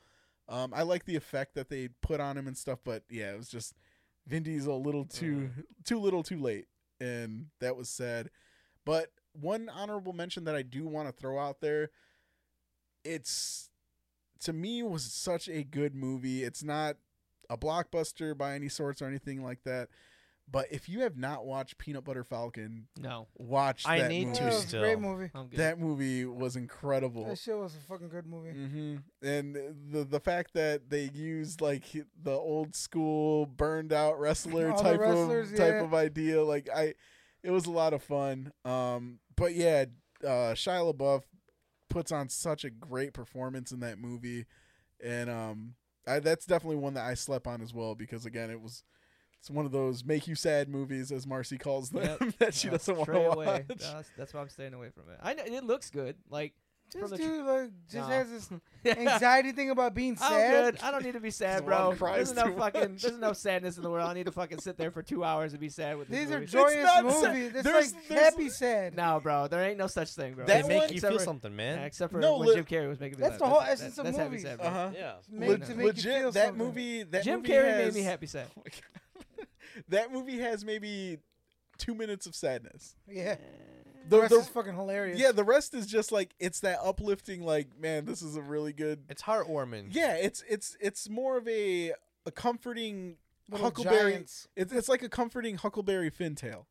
Um I like the effect that they put on him and stuff, but yeah, it was just Vin Diesel a little too too little too late and that was sad. But one honorable mention that I do want to throw out there, it's to me was such a good movie. It's not a blockbuster by any sorts or anything like that. But if you have not watched Peanut Butter Falcon, No, watch I that need movie. to That still. great movie. That movie was incredible. That shit was a fucking good movie. hmm And the the fact that they used like the old school burned out wrestler *laughs* All type wrestlers, of type of idea, like I, it was a lot of fun. Um, but yeah, uh, Shia LaBeouf puts on such a great performance in that movie, and um, I, that's definitely one that I slept on as well because again, it was. It's one of those make you sad movies, as Marcy calls them, Yep. *laughs* that she Uh, doesn't want to watch. away. That's, that's why I'm staying away from it. I know it looks good. Like This from the like just Nah. has this *laughs* *laughs* anxiety thing about being I'm sad. good. I don't need to be sad, bro. There's too enough fucking. much. There's enough sadness in the world. I need to fucking sit there for two hours and be sad with this These are movie. joyous movies. It's There's- like there's- happy sad. no, bro. There ain't no such thing, bro. That They make one- you feel for- something, man. Yeah, except for No, when li- Jim Carrey was making me That's laugh. the whole That's- essence that- of movies. sad, bro. Uh-huh. yeah. It's made Le- to make you legit, feel that movie. That Jim movie Carrey made me happy sad. My God. that movie has maybe two minutes of sadness. Yeah, the The, rest the- is fucking hilarious. yeah, the rest is just like it's that uplifting. Like, man, this is a really good. It's heartwarming. Yeah, it's it's it's more of a a comforting Little Huckleberry. giants. It's it's like a comforting Huckleberry Finn tale.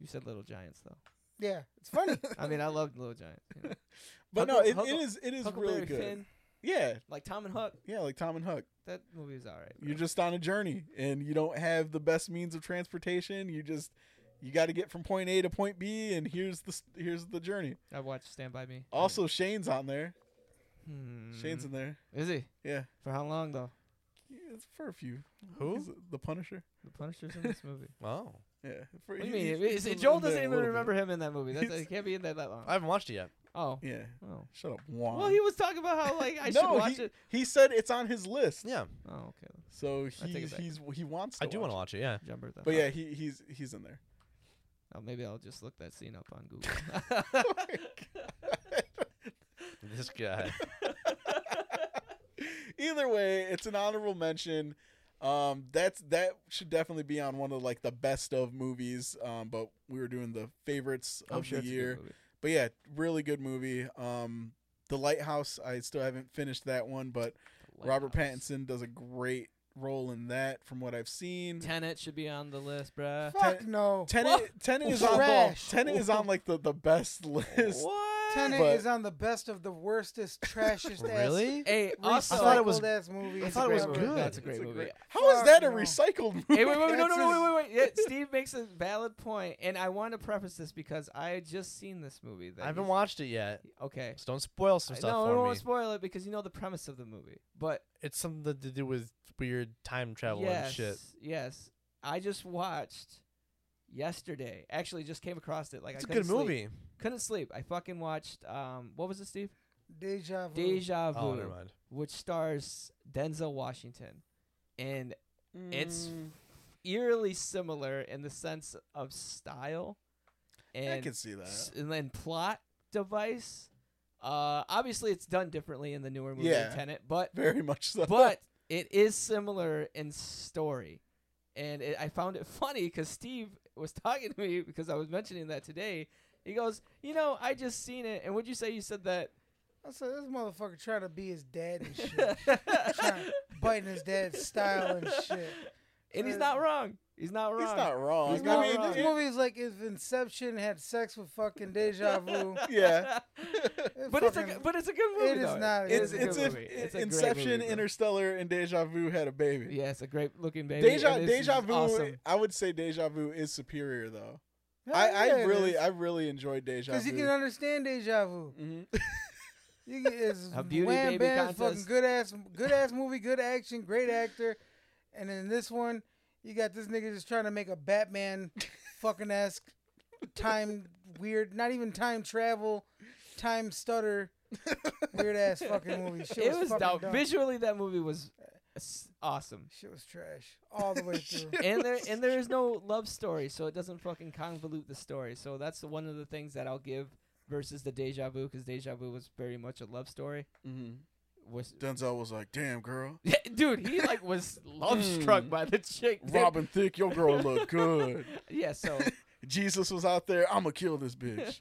You said Little Giants though. Yeah, it's funny. *laughs* I mean, I loved Little Giants. You know. *laughs* But no, it, Huckle- it is it is really good. Finn, Yeah, like Tom and Huck. yeah, like Tom and Huck. That movie is alright. bro. You're just on a journey, and you don't have the best means of transportation. You just you got to get from point A to point B, and here's the here's the journey. I watched Stand by Me. Also, Shane's on there. Hmm. Shane's in there. Is he? Yeah, For how long though? Yeah, it's for a few. Who? He's the Punisher. The Punisher's in this movie. *laughs* Oh, Yeah. For, What do you mean? he- Is- he's Joel doesn't even little bit. remember him in that movie. That's, *laughs* he can't be in there that long. I haven't watched it yet. Oh. Yeah. Oh. Shut up, Juan. Well, he was talking about how like I *laughs* should no, watch he, it. he said it's on his list. Yeah, Oh, okay. So take it he's he wants. To I do want to watch. watch it. Yeah. Jumper though. But yeah, he he's he's in there. Oh, maybe I'll just look that scene up on Google. *laughs* *laughs* This guy. Either way, it's an honorable mention. Um, that's that should definitely be on one of like the best of movies. Um, but we were doing the favorites I'm of sure the it's a good year. Movie. But yeah, really good movie. Um, The Lighthouse. I still haven't finished that one, but Robert Pattinson does a great role in that, from what I've seen. Tenet should be on the list, bruh. Fuck Ten- no. Tenet, Tenet is on Trash. Tenet is on like the, the best list. What? Tenet But- is on the best of the worstest, trashest *laughs* Really? Hey, ass, also, I thought it was- ass movie. I thought it was good. movie. That's a great movie. great- How is that a no. recycled movie? Hey, wait, wait, wait, no, no, no, wait, wait, wait. Yeah, Steve makes a valid point, and I want to preface this because I had just seen this movie. That I haven't he's- watched it yet, Okay. so don't spoil some I- stuff no, I for don't me. want to spoil it because you know the premise of the movie. But It's something to do with weird time travel yes, and shit. yes, I just watched yesterday. Actually, just came across it. Like It's I a good couldn't sleep. movie. Couldn't sleep. I fucking watched. Um, what was it, Steve? Deja vu. Deja Vu, Oh, never mind. which stars Denzel Washington, and It's Mm, eerily similar in the sense of style and I can see that. s- and then plot device. Uh, obviously, it's done differently in the newer movie Yeah. Tenet, but Very much so. but *laughs* it is similar in story. And it, I found it *laughs* funny because Steve was talking to me because I was mentioning that today. He goes, you know, I just seen it, and would you say you said that? I said this motherfucker trying to be his dad and *laughs* shit, trying, biting his dad's style and shit. and he's uh, not wrong. He's not wrong. he's not wrong. He's I mean, wrong. This movie is like if Inception had sex with fucking Deja Vu. *laughs* yeah. But it's a but it's a good movie. It is though. not. It It's a it's good if movie. It's a Inception, movie. Interstellar, and Deja Vu had a baby. Yeah, it's a great looking baby. Deja Deja Vu. Awesome. I would say Deja Vu is superior though. I, I yeah, really. I really enjoyed Deja Vu Because you can understand deja vu. Mhm. *laughs* You get it's *laughs* A beauty wham baby bam, fucking good ass, good ass movie, good action, great actor, and then this one, you got this nigga just trying to make a Batman, *laughs* fucking ass, time weird, not even time travel, time stutter, *laughs* weird ass fucking movie. Shit It was, was dope. dumb. Visually, that movie was awesome. Shit was trash all the way through. *laughs* and there and there is no love story, so it doesn't fucking convolute the story. So that's one of the things that I'll give versus the Deja Vu, because Deja Vu was very much a love story. Mhm. Was Denzel was like, "Damn girl, yeah, *laughs* dude, he like was *laughs* love struck by the chick. dude. Robin Thicke, your girl look *laughs* good." Yeah, so Jesus was out there. I'm gonna kill this bitch.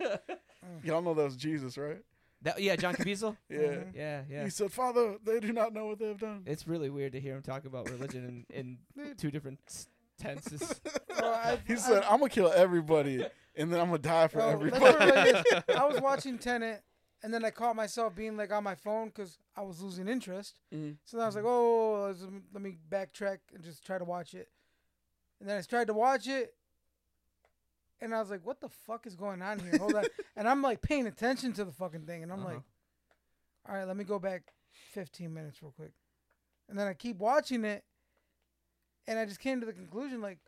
Y'all know that was Jesus, right? that yeah, John Caviezel. Yeah. Mhm. Yeah, yeah. He said, "Father, they do not know what they have done." It's really weird to hear him talk about religion in, in two different s- tenses. Bro, I, He said, I, "I'm gonna kill everybody, and then I'm gonna die for bro, let's everybody." put it. I was watching Tenet, and then I caught myself being like on my phone because I was losing interest. Mhm. So then I was like, oh, let's- let me backtrack and just try to watch it. And then I tried to watch it, and I was like, what the fuck is going on here? Hold on. *laughs* And I'm like paying attention to the fucking thing, and I'm Uh-huh. like, all right, let me go back 15 minutes real quick. And then I keep watching it, and I just came to the conclusion like,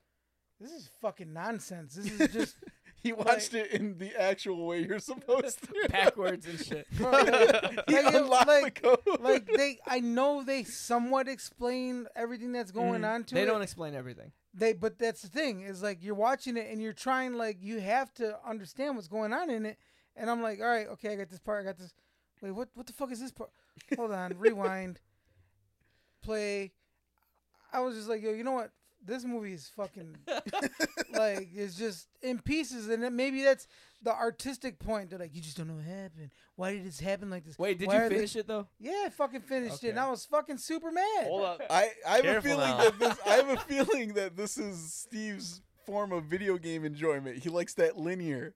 this is fucking nonsense. This is just *laughs* He watched it in the actual way you're supposed to. *laughs* Backwards and shit. *laughs* bro, like, he *laughs* like, unlocked like- the code. like they. I know they somewhat explain everything that's going Mhm. on to They it. don't explain everything. they but that's the thing is like you're watching it and you're trying like you have to understand what's going on in it and i'm like all right okay i got this part i got this wait what what the fuck is this part hold on rewind play i was just like yo you know what this movie is fucking *laughs* like it's just in pieces and then maybe that's the artistic point they're like you just don't know what happened why did this happen like this Wait, did Why you are they-" finish it though? yeah i fucking finished it and i was fucking super mad Hold up. I, I have a feeling now. that this I have a feeling that this is Steve's form of video game enjoyment. He likes that linear.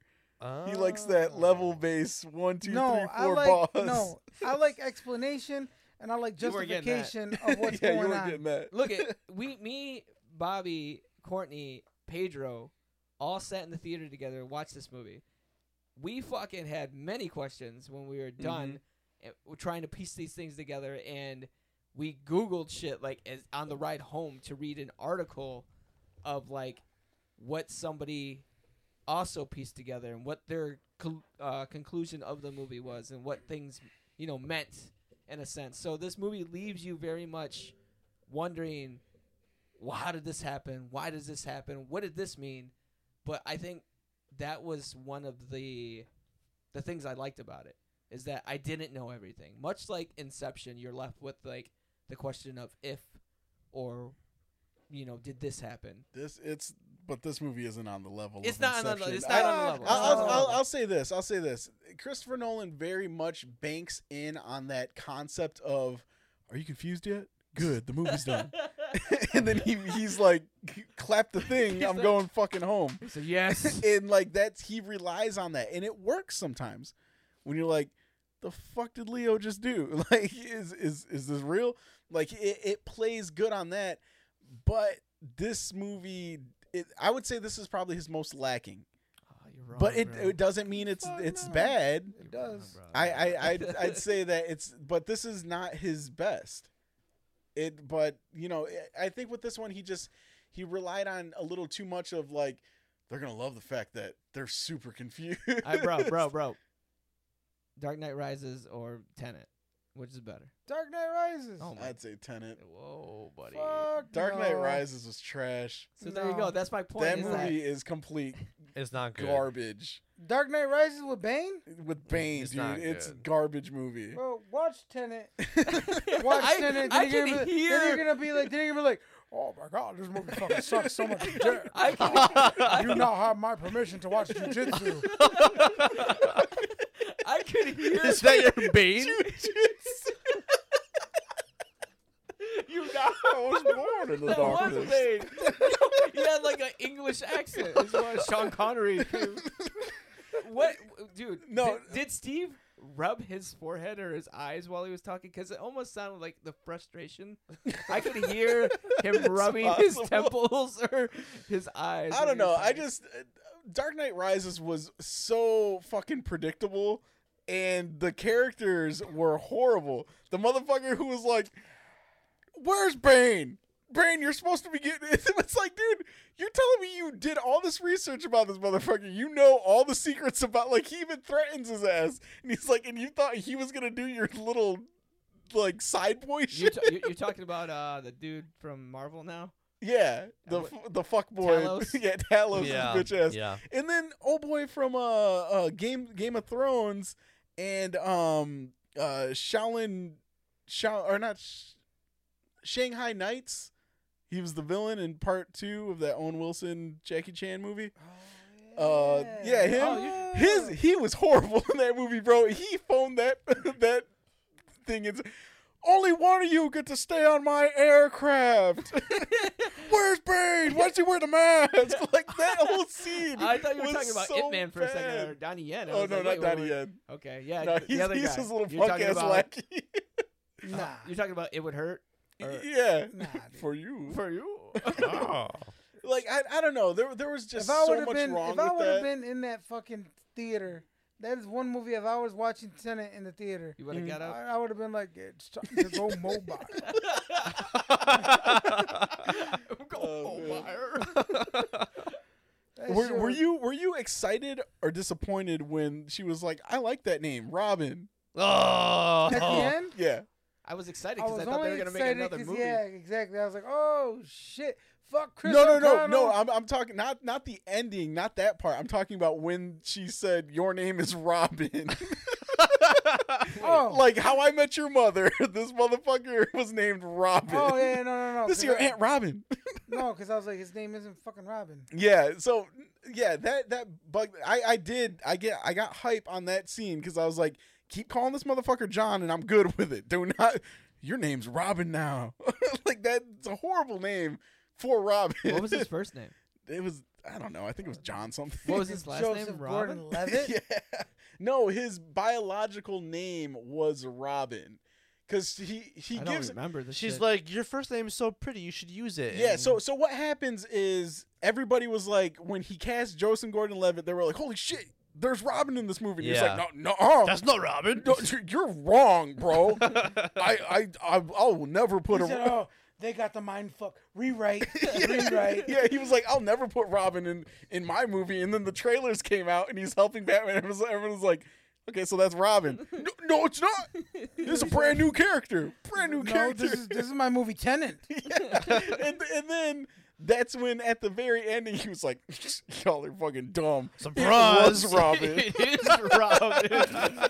He likes that level ah. based one, two, three, four no, I like boss. no, *laughs* I like explanation and I like You weren't getting that. justification of what's *laughs* yeah, you going were on. getting that. Look at we, me, Bobby, Courtney, Pedro, all sat in the theater together and watched this movie. We fucking had many questions when we were done. And we're trying to piece these things together, and we Googled shit like as, on the ride home to read an article of like what somebody also pieced together and what their col- uh, conclusion of the movie was and what things you know meant in a sense. So this movie leaves you very much wondering, well, how did this happen? Why does this happen? What did this mean? But I think that was one of the the things I liked about it is that I didn't know everything. Much like Inception, you're left with like the question of if or you know, did this happen? This it's but this movie isn't on the level. It's of not on the- Inception. it's not I- on the ah, level. I'll, I'll, not on the I'll, level. I'll say this. I'll say this. Christopher Nolan very much banks in on that concept of, "Are you confused yet? Good, the movie's done." *laughs* *laughs* and then he he's like, "Clap the thing. I'm going fucking home." He said yes. *laughs* and like that's he relies on that, and it works sometimes. When you're like, "The fuck did Leo just do? *laughs* Like, is is is this real?" Like it, it plays good on that, but this movie, it, I would say this is probably his most lacking. Oh, wrong, But it, it doesn't mean it's Fuck it's no. bad. It does. I I I'd, I'd say that it's but this is not his best. It but you know I think with this one he just he relied on a little too much of like they're gonna love the fact that they're super *laughs* confused. I, bro, bro, bro. Dark Knight Rises or Tenet, which is better? Dark Knight Rises. Oh my. I'd say Tenet. Whoa, buddy. Fuck Dark Knight. Rises was trash. So there you No. go. That's my point. that is movie is complete *laughs* It's not good. garbage Dark Knight Rises with Bane. with Bane, It's dude. not It's good. garbage movie. Bro, watch Tenet. *laughs* *laughs* Watch I- Tenet. I then you're can gonna be, hear- Then you're gonna be like. Then you're gonna be like. Oh my god, this movie fucking sucks so much dick. I can, You now have my permission to watch jujitsu. I could hear Is that your bane? you now. I was born in the That was darkness. Bane. *laughs* he had like an English accent. It's what *laughs* Sean Connery. what, dude? *laughs* No. Did, did Steve rub his forehead or his eyes while he was talking? Because it almost sounded like the frustration. I could hear him rubbing his temples or his eyes. I don't he was know. I just uh, Dark Knight Rises was so fucking predictable, and the characters were horrible. The motherfucker who was like, "Where's Bane? Brain, you're supposed to be getting." it. *laughs* It's like, dude, you're telling me you did all this research about this motherfucker. You know all the secrets about. Like, he even threatens his ass, and he's like, and you thought he was gonna do your little like side boy shit. you're, *laughs* you're talking about uh, the dude from Marvel now. yeah, the what- f- the fuck boy. Talos? *laughs* yeah, Talos, yeah. bitch ass. Yeah. And then oh boy from uh, uh Game Game of Thrones and um uh Shaolin Shao or not Sh- Shanghai Knights. He was the villain in part 2 of that Owen Wilson Jackie Chan movie. Uh yeah, him Oh, his he was horrible *laughs* in that movie, bro. He phoned that *laughs* that thing said, only one of you get to stay on my aircraft. *laughs* Where's Bane? Why does he wear the mask? Like that whole scene. I thought you were talking about so Ip Man for a second or bad. Donnie Yen. I Oh no, like, not Donnie. Yen. Okay, yeah, No, the he's, other he's guy. his little punk ass lackey. Nah. You're talking about it would hurt Or- er, yeah, Nah, for you. for you. Oh. *laughs* Like I, I don't know. There, there was just if I would so have much been, wrong if I would have been in that fucking theater, that is one movie. If I was watching Tenet in the theater, You would have got up. I, I would have been like, it's time to go *laughs* mobile. Go Oh, man. Fire. That Were, shit were you were you excited or disappointed when she was like, "I like that name, Robin"? Oh. at the end? Yeah, I was excited because was I, thought they were gonna make another movie. yeah, exactly. I was like, oh shit, fuck Chris. no, no, no, O'Connell. no. I'm I'm talking not not the ending, not that part. I'm talking about when she said, "Your name is Robin." *laughs* Oh, like how I met your mother. *laughs* this motherfucker was named Robin. oh yeah, no, no, no. *laughs* This is your I- Aunt Robin. No, because I was like, his name isn't fucking Robin. Yeah, so yeah, that that bug I I did I get I got hype on that scene because I was like, keep calling this motherfucker John and I'm good with it. Do not your name's Robin now. *laughs* like that's a horrible name for Robin. What was his *laughs* first name? it was I don't know. I think it was John something. What was his *laughs* last Joseph name? Robin. Gordon-Levitt. yeah. No, his biological name was Robin. Cause he he I don't gives remember this. She's shit. like, your first name is so pretty. You should use it. Yeah, And- so so what happens is everybody was like when he cast Joseph Gordon-Levitt, they were like, "Holy shit, there's Robin in this movie." And He's like, "No, no, um, that's not Robin. no, you're- you're wrong, bro. *laughs* I, I I I will never put He a." said, oh, they got the mind fuck. Rewrite, *laughs* rewrite. yeah, he was like, "I'll never put Robin in in my movie." And then the trailers came out, and he's helping Batman. *laughs* And everyone's, everyone's like, "Okay, so that's Robin." no, no, it's not. This is a brand new character. Brand new No, character. this is this is my movie Tenant. yeah. and, and then that's when at the very ending he was like, *laughs* "Y'all are fucking dumb." *laughs* It Surprise. was Robin, *laughs* it is Robin.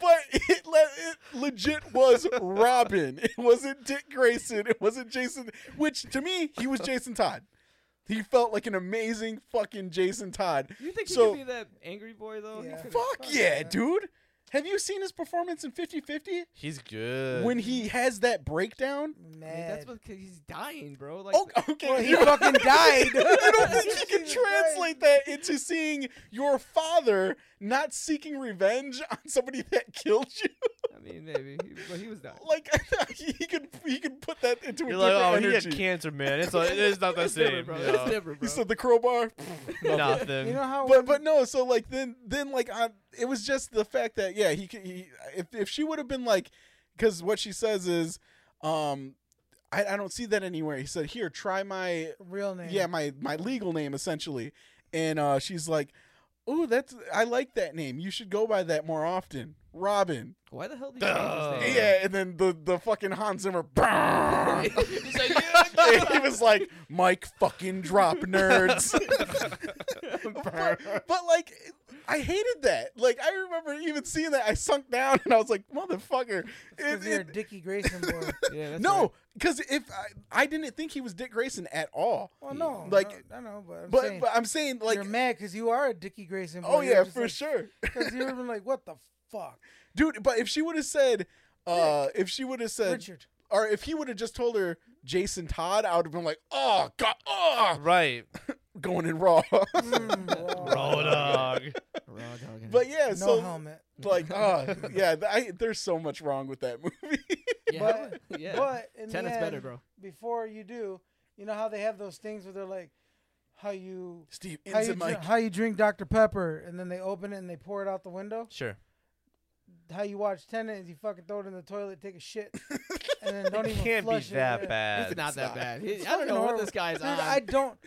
but it, le- it legit was Robin. It wasn't Dick Grayson. It wasn't Jason. Which to me, he was Jason Todd. He felt like an amazing fucking Jason Todd. You think he so? could be that angry boy though? Yeah. fuck Fuck yeah, yeah. dude. Have you seen his performance in 50-50? He's good. When he has that breakdown? I mean, that's cause he's dying, bro. Like, Oh, okay. well, he *laughs* fucking died. I don't think *laughs* you can Jesus translate that into seeing your father not seeking revenge on somebody that killed you. I mean, maybe, he, but he was dying. like *laughs* he could he could put that into a You're like, different oh, he had cancer, man. It's, *laughs* like, it's not the It's same. different, bro. you It's know? different, He bro. said the crowbar. *laughs* Nothing. You know how? but but no, so like then then like on it was just the fact that yeah he could he if if she would have been like because what she says is um I, I don't see that anywhere. He said here try my real name. yeah my my legal name essentially, and uh she's like. Ooh, that's I like that name. You should go by that more often. Robin. Why the hell did he change his name? Yeah, and then the the fucking Hans Zimmer. *laughs* He's like, yeah, *laughs* he was like, Mike fucking drop *laughs* nerds. but, but, like, I hated that. Like, I remember even seeing that. I sunk down *laughs* and I was like, motherfucker. It- because you're a it- Dickie Grayson boy. *laughs* yeah, that's no, right. because if I, I didn't think he was Dick Grayson at all. Well, no, Like- no, I know, but I'm But saying, but I'm saying like, you're mad because you are a Dickie Grayson boy. oh yeah, for like, sure, Because you're even like, what the fuck, dude. But if she would have said, uh, if she would have said, Richard? or if he would have just told her Jason Todd, I would have been like, oh god, oh, Right. *laughs* going in raw. *laughs* Mm, *laughs* *laughs* Raw dog. Raw dogging. but yeah, no so helmet. like, oh yeah, th- I, there's so much wrong with that movie. yeah, But yeah. but in Tenet's the end, better, bro. Before you do, you know how they have those things where they're like, how you Steve, how you, dr- how you drink Dr Pepper, and then they open it and they pour it out the window. Sure. How you watch Tenet is you fucking throw it in the toilet, take a shit, and then don't It even can't be it. that bad. It's not that not. bad. He- It's I don't fucking know what this guy's on. I don't.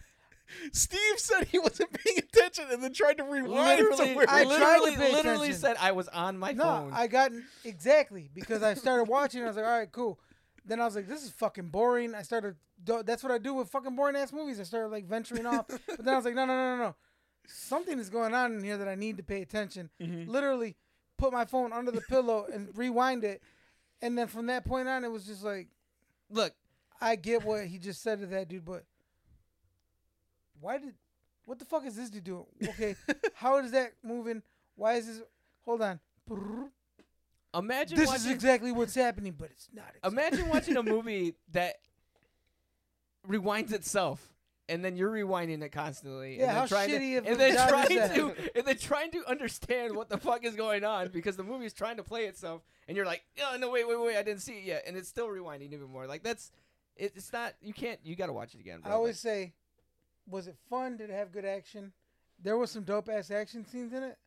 Steve said he wasn't paying attention and then tried to rewind literally, to I he- tried to literally, attention. said I was on my No, phone. I got exactly because I started watching. I was like, all right, cool. Then I was like, this is fucking boring. I started. That's what I do with fucking boring ass movies. I started like venturing off. But then I was like, no, no, no, no, no. Something is going on in here that I need to pay attention. Mm-hmm. Literally, put my phone under the pillow and rewind it, and then from that point on, it was just like, Look, I get what he just said to that dude, but why did? What the fuck is this dude doing? Okay, how is that moving? Why is this? Hold on. imagine This watching, is exactly what's happening, but it's not. Exactly. imagine *laughs* watching a movie that rewinds itself. And then you're rewinding it constantly. Yeah, and then how trying shitty to, and then trying to and then trying to understand what the fuck is going on because the movie is trying to play itself, and you're like, oh no, wait, wait, wait, I didn't see it yet, and it's still rewinding even more. Like that's, it, it's not. You can't. You got to watch it again. Bro. I always say, was it fun? Did it have good action? There was some dope ass action scenes in it,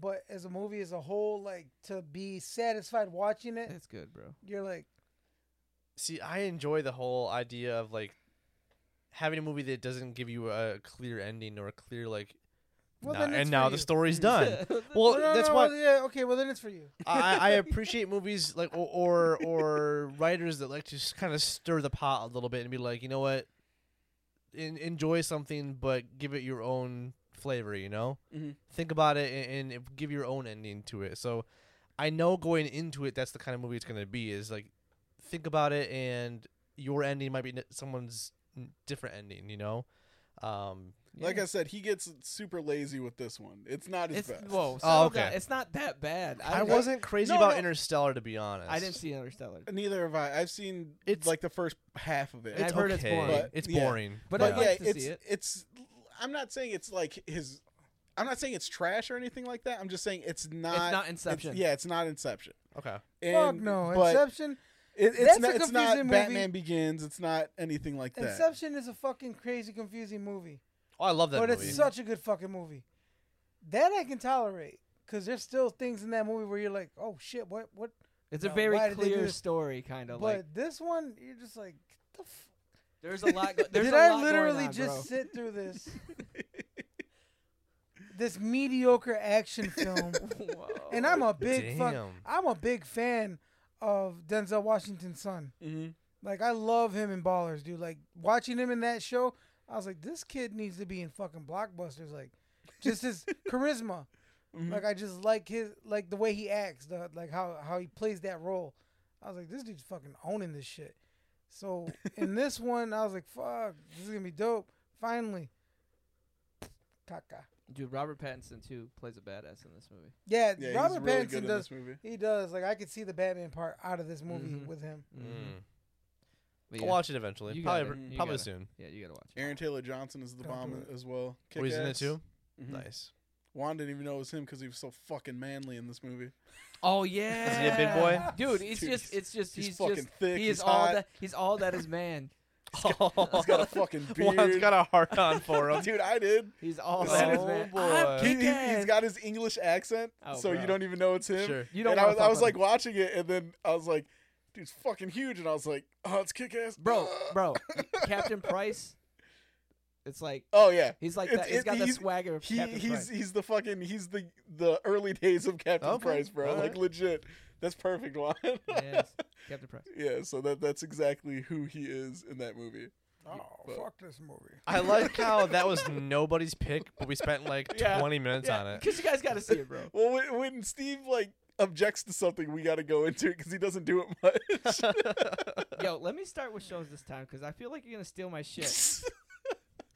but as a movie as a whole, like to be satisfied watching it, that's good, bro. you're like, See, I enjoy the whole idea of like having a movie that doesn't give you a clear ending or a clear like. well, nah, and now you. the story's *laughs* done. *laughs* *laughs* Well, No, no, that's no, what well, yeah, okay, well then it's for you. I, I appreciate movies like or, or or writers that like to just kind of stir the pot a little bit and be like, you know what, en- enjoy something but give it your own flavor. You know, Mhm. think about it and, and give your own ending to it. So, I know going into it, that's the kind of movie it's gonna be. Is like, think about it and your ending might be someone's different ending. You know. Um, Like I said, he gets super lazy with this one. It's not his It's best. whoa. Oh, okay. down. It's not that bad. I, I, wasn't crazy no, about no. Interstellar to be honest. I didn't see Interstellar, Neither have I. I've seen It's- like the first half of it. I've heard it's boring. But- it's yeah. boring. But but I'd like yeah, to it's see it. it's. I'm not saying it's like his. I'm not saying it's trash or anything like that. I'm just saying it's not. It's not Inception. yeah, it's not Inception. okay. And, Fuck no, Inception. It, it's That's a not. It's not confusing movie. Batman Begins. It's not anything like that. Inception is a fucking crazy, confusing movie. Oh, I love that movie. but movie. it's such a good fucking movie. That I can tolerate because there's still things in that movie where you're like, oh shit, what, what? It's a very why did they do clear this? story, kind of but like. this one, you're just like, the f- There's a lot. Go- *laughs* there's did a I lot literally going on, just bro. sit through this? *laughs* this mediocre action film, *laughs* Whoa. and I'm a big fuck. Damn. I'm a big fan of Denzel Washington's son. hmm Like I love him in Ballers, dude. Like watching him in that show, I was like, this kid needs to be in fucking blockbusters. Like, just his *laughs* charisma. Mhm. Like I just like his like the way he acts, the like how how he plays that role. I was like, this dude's fucking owning this shit. So *laughs* in this one, I was like, fuck, this is gonna be dope. Finally, caca. Dude, Robert Pattinson too plays a badass in this movie. Yeah, yeah, Robert he's really Pattinson good in does. this movie. He does. Like I could see the Batman part out of this movie Mhm. with him. Mm. But I'll yeah. watch it eventually. You Probably, gotta- you probably gotta. soon. Yeah, you gotta watch it. Aaron Taylor Johnson is the Don't bomb as well. Oh, he's in it Kick-Ass. too. Mhm. Nice. Juan didn't even know it was him because he was so fucking manly in this movie. Oh yeah. Is he a big boy? Dude, it's Dude, just he's- it's just he's he's, fucking just thick, he he's all hot. that he's all that is man. *laughs* He's got a fucking *laughs* beard. Juan's got a heart on for him. *laughs* Dude, I did. He's all Oh, that is man. boy. I'm He, he, has got his English accent, Oh, so you don't even know it's him. Sure. You don't and I wanna was, I fuck was with like him. watching it, and then I was like, dude's fucking huge, and I was like, oh, it's kick ass, bro, *laughs* bro, Captain Price. It's like Oh yeah, he's like It's- that. He's it- got the swagger of he Captain he's Price. he's the fucking he's the the early days of Captain Okay, Price, bro. Like alright. legit. That's perfect, Juan. yes, Captain Price. *laughs* yeah, so that that's exactly who he is in that movie. Oh, But- fuck this movie. I like how *laughs* that was nobody's pick, but we spent like Yeah. 20 minutes on it. because you guys got to see it, bro. Well, when, when Steve like objects to something, we got to go into it because he doesn't do it much. *laughs* Yo, let me start with shows this time because I feel like you're gonna steal my shit. *laughs*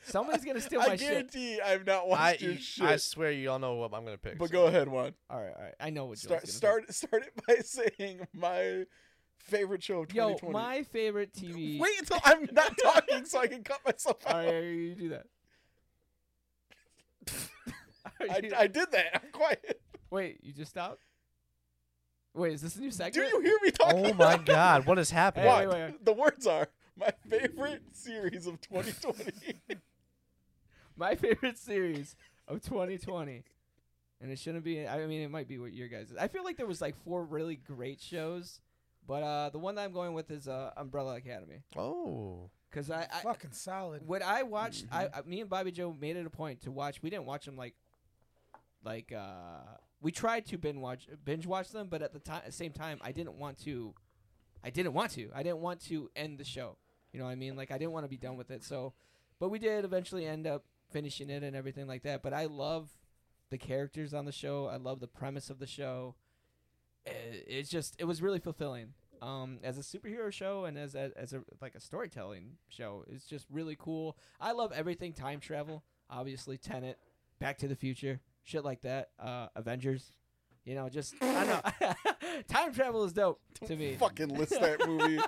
Somebody's gonna steal my shit. I shit. guarantee I've not watched I, your shit. I swear you all know what I'm gonna pick. but so. go ahead, Juan. All right, all right. I know what. Start Joel's start start it by *laughs* saying my favorite show of Yo, my favorite TV. Wait until I'm not talking so I can cut myself All out. right, you do that. I, I did that. I'm quiet. Wait, you just stopped? Wait, is this a new segment? Do you hear me talking? Oh my *laughs* god, what is happening? Hey, What? wait, wait, wait. The words are my favorite series of 2020. *laughs* My favorite series of 2020. And it shouldn't be. I mean, it might be what your guys. I feel like there was like four really great shows, but uh, the one that I'm going with is uh, Umbrella Academy. Oh. Cause I, I Fucking solid. when I watched, I, Mm-hmm. I me and Bobby Joe made it a point to watch. We didn't watch them like, like uh, we tried to binge watch binge watch them, but at the time, same time, I didn't want to. I didn't want to. I didn't want to end the show. You know what I mean? Like I didn't want to be done with it. So, but we did eventually end up finishing it and everything like that. But I love the characters on the show. I love the premise of the show. I- It's just it was really fulfilling. Um, as a superhero show and as a, as a like a storytelling show, it's just really cool. I love everything time travel. Obviously, Tenet, Back to the Future, shit like that. Uh, Avengers. You know, just I don't know. *laughs* time travel is dope to me. Fucking list that *laughs* movie.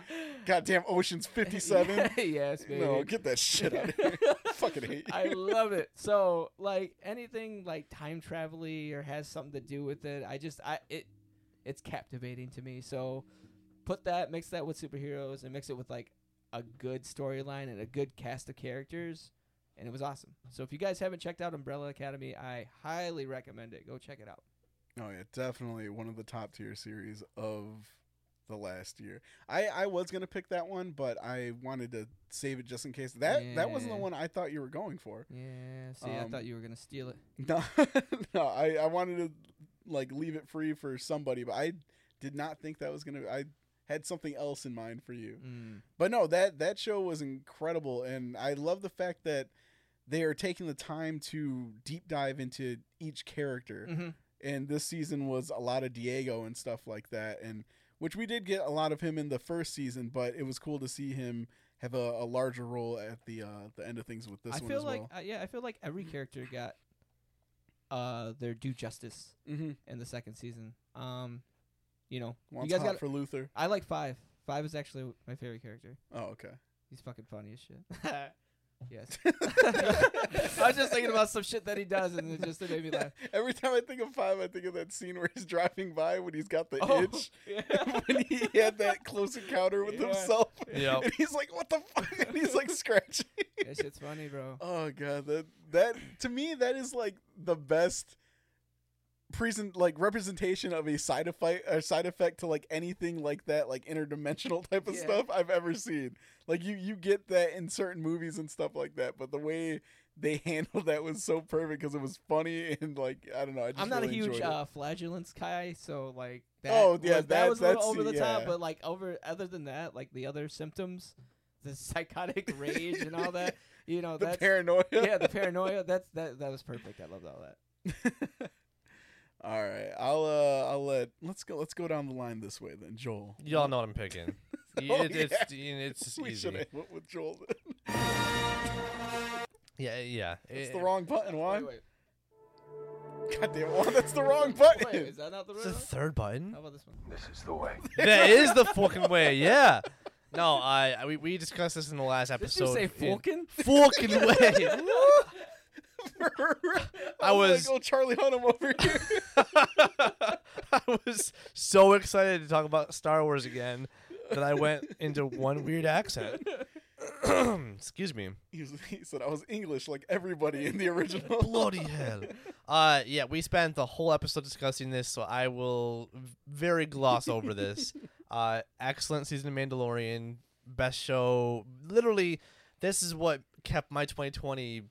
Goddamn Ocean's 57. *laughs* yes, baby. No, get that shit out of here. Fucking hate you. I love it. So like anything like time travel or has something to do with it, I just I it it's captivating to me. So put that, mix that with superheroes and mix it with like a good storyline and a good cast of characters. And it was awesome. So if you guys haven't checked out Umbrella Academy, I highly recommend it. Go check it out. Oh yeah, definitely one of the top tier series of the last year. I I was gonna pick that one, but I wanted to save it just in case. That that wasn't the one I thought you were going for. Yeah, see, I Um, thought you were gonna steal it. *laughs* No, no, I I wanted to like leave it free for somebody, but I did not think that was gonna. I had something else in mind for you. Mm. But no, that that show was incredible, and I love the fact that they are taking the time to deep dive into each character. hmm And this season was a lot of Diego and stuff like that, and which we did get a lot of him in the first season, but it was cool to see him have a, a larger role at the uh, the end of things with this I one feel as like well. uh, yeah, I feel like every character got uh their due justice Mm-hmm. in the second season. Um, you know, One's you guys hot got. for Luther. I like five. Five is actually my favorite character. Oh, okay. He's fucking funny as shit. *laughs* yes. *laughs* I was just thinking about some shit that he does, and it just it made me laugh. *laughs* Every time I think of five, I think of that scene where he's driving by when he's got the Oh, itch. *laughs* yeah. when he had that close encounter with Yeah. himself. Yep. And he's like, "What the fuck?" And he's like scratching. that shit's funny, bro. Oh god, that that to me that is like the best present like representation of a side effect or side effect to like anything like that like interdimensional type of Yeah. stuff I've ever seen. Like you you get that in certain movies and stuff like that, but the way they *laughs* handled that was so perfect because it was funny and like I don't know. I just I'm not really a huge uh, flagellance guy, so like that. Oh, yeah, was, that was a little over the top, but like over other than that, like the other symptoms, the *laughs* psychotic rage and all that, you know, *laughs* the that's paranoia. yeah, the paranoia. That's that that was perfect. I loved all that. All right, I'll uh, I'll let let's go let's go down the line this way then, Joel. Y'all know what I'm picking. *laughs* Oh, it- it's it's *laughs* we easy. should have went with Joel. Then. Yeah, yeah. It's Eh, the wrong button. Why? Wait, wait. God damn, Juan, that's the wrong button. Wait, is that not the It's right the one? third button. How about this one? This is the way. *laughs* that is the fucking way. Yeah. No, I I- we, we discussed this in the last Did episode. you say in- Falcon? Fucking *laughs* I was- was like, oh, Charlie Hunnam over here. *laughs* I was so excited to talk about Star Wars again that I went into one weird accent. *laughs* *clears throat* Excuse me. he, was, he said I was English like everybody in the original. Bloody hell. Uh, yeah, we spent the whole episode discussing this, so I will very gloss over this. Uh, excellent season of Mandalorian, best show. Literally, this is what kept my 2020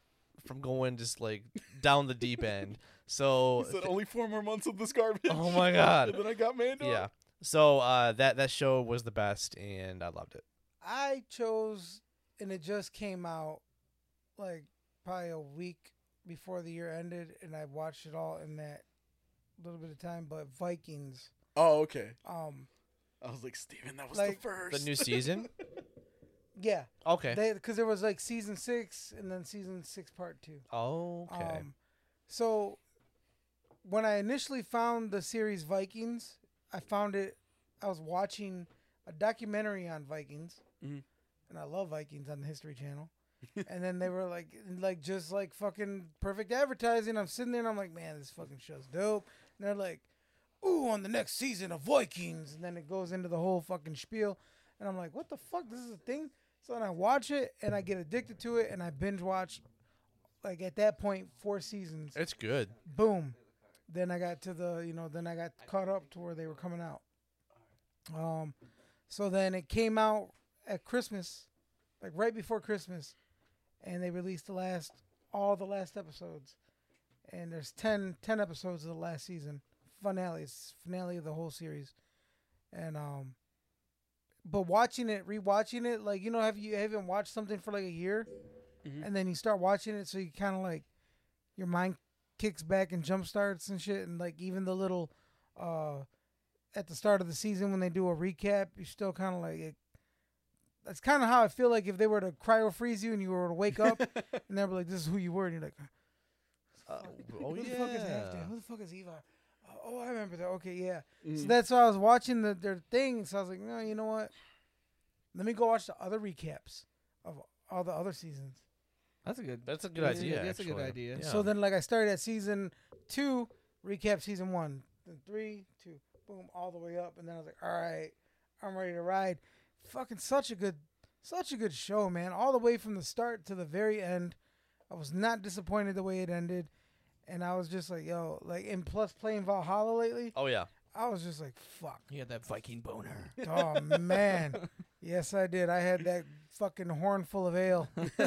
from going just like down the deep end. So, *laughs* He said only four more months of this garbage. oh my god, *laughs* and then I got Mando. yeah. So uh, that that show was the best, and I loved it. I chose, and it just came out like probably a week before the year ended, and I watched it all in that little bit of time. But Vikings, Oh, okay. um, I was like, Steven, that was Like, the first. The new season. *laughs* yeah, Okay. because there was like season six and then season six part two. okay. Um, so when I initially found the series Vikings, I found it. I was watching a documentary on Vikings, Mhm. and I love Vikings on the History Channel. *laughs* and then they were like, like just like fucking perfect advertising. I'm sitting there and I'm like, man, this fucking show's dope. And they're like, ooh, on the next season of Vikings, and then it goes into the whole fucking spiel, and I'm like, what the fuck? This is a thing. So then I watch it and I get addicted to it, and I binge watch. Like at that point, four seasons it's good. boom. Then I got to the, you know, then I got caught up to where they were coming out. Um, so then it came out at Christmas, like right before Christmas, and they released the last, all the last episodes, and there's 10, 10 episodes of the last season finale. It's finale of the whole series, and um, but watching it, rewatching it, like you know, have you haven't watched something for like a year, Mhm. and then you start watching it, so you kind of like your mind kicks back and jump starts and shit and like even the little uh at the start of the season when they do a recap you're still kind of like it, that's kind of how i feel like if they were to cryo freeze you and you were to wake up *laughs* and they were like this is who you were and you're like who oh the yeah. fuck is Halfdan? who the fuck is eva oh, i remember that okay yeah so Mhm. that's why i was watching the, their thing so i was like no you know what let me go watch the other recaps of all the other seasons That's a good. That's a good Yeah, idea. that's a good idea. Yeah. So then, like, I started at season two, recap season one, then three, two, boom, all the way up, and then I was like, all right, I'm ready to ride. Fucking such a good, such a good show, man. All the way from the start to the very end, I was not disappointed the way it ended, and I was just like, yo, like, and plus playing Valhalla lately, Oh yeah. I was just like, fuck, You had that Viking boner. *laughs* oh man, yes, I did. I had that fucking horn full of ale. *laughs*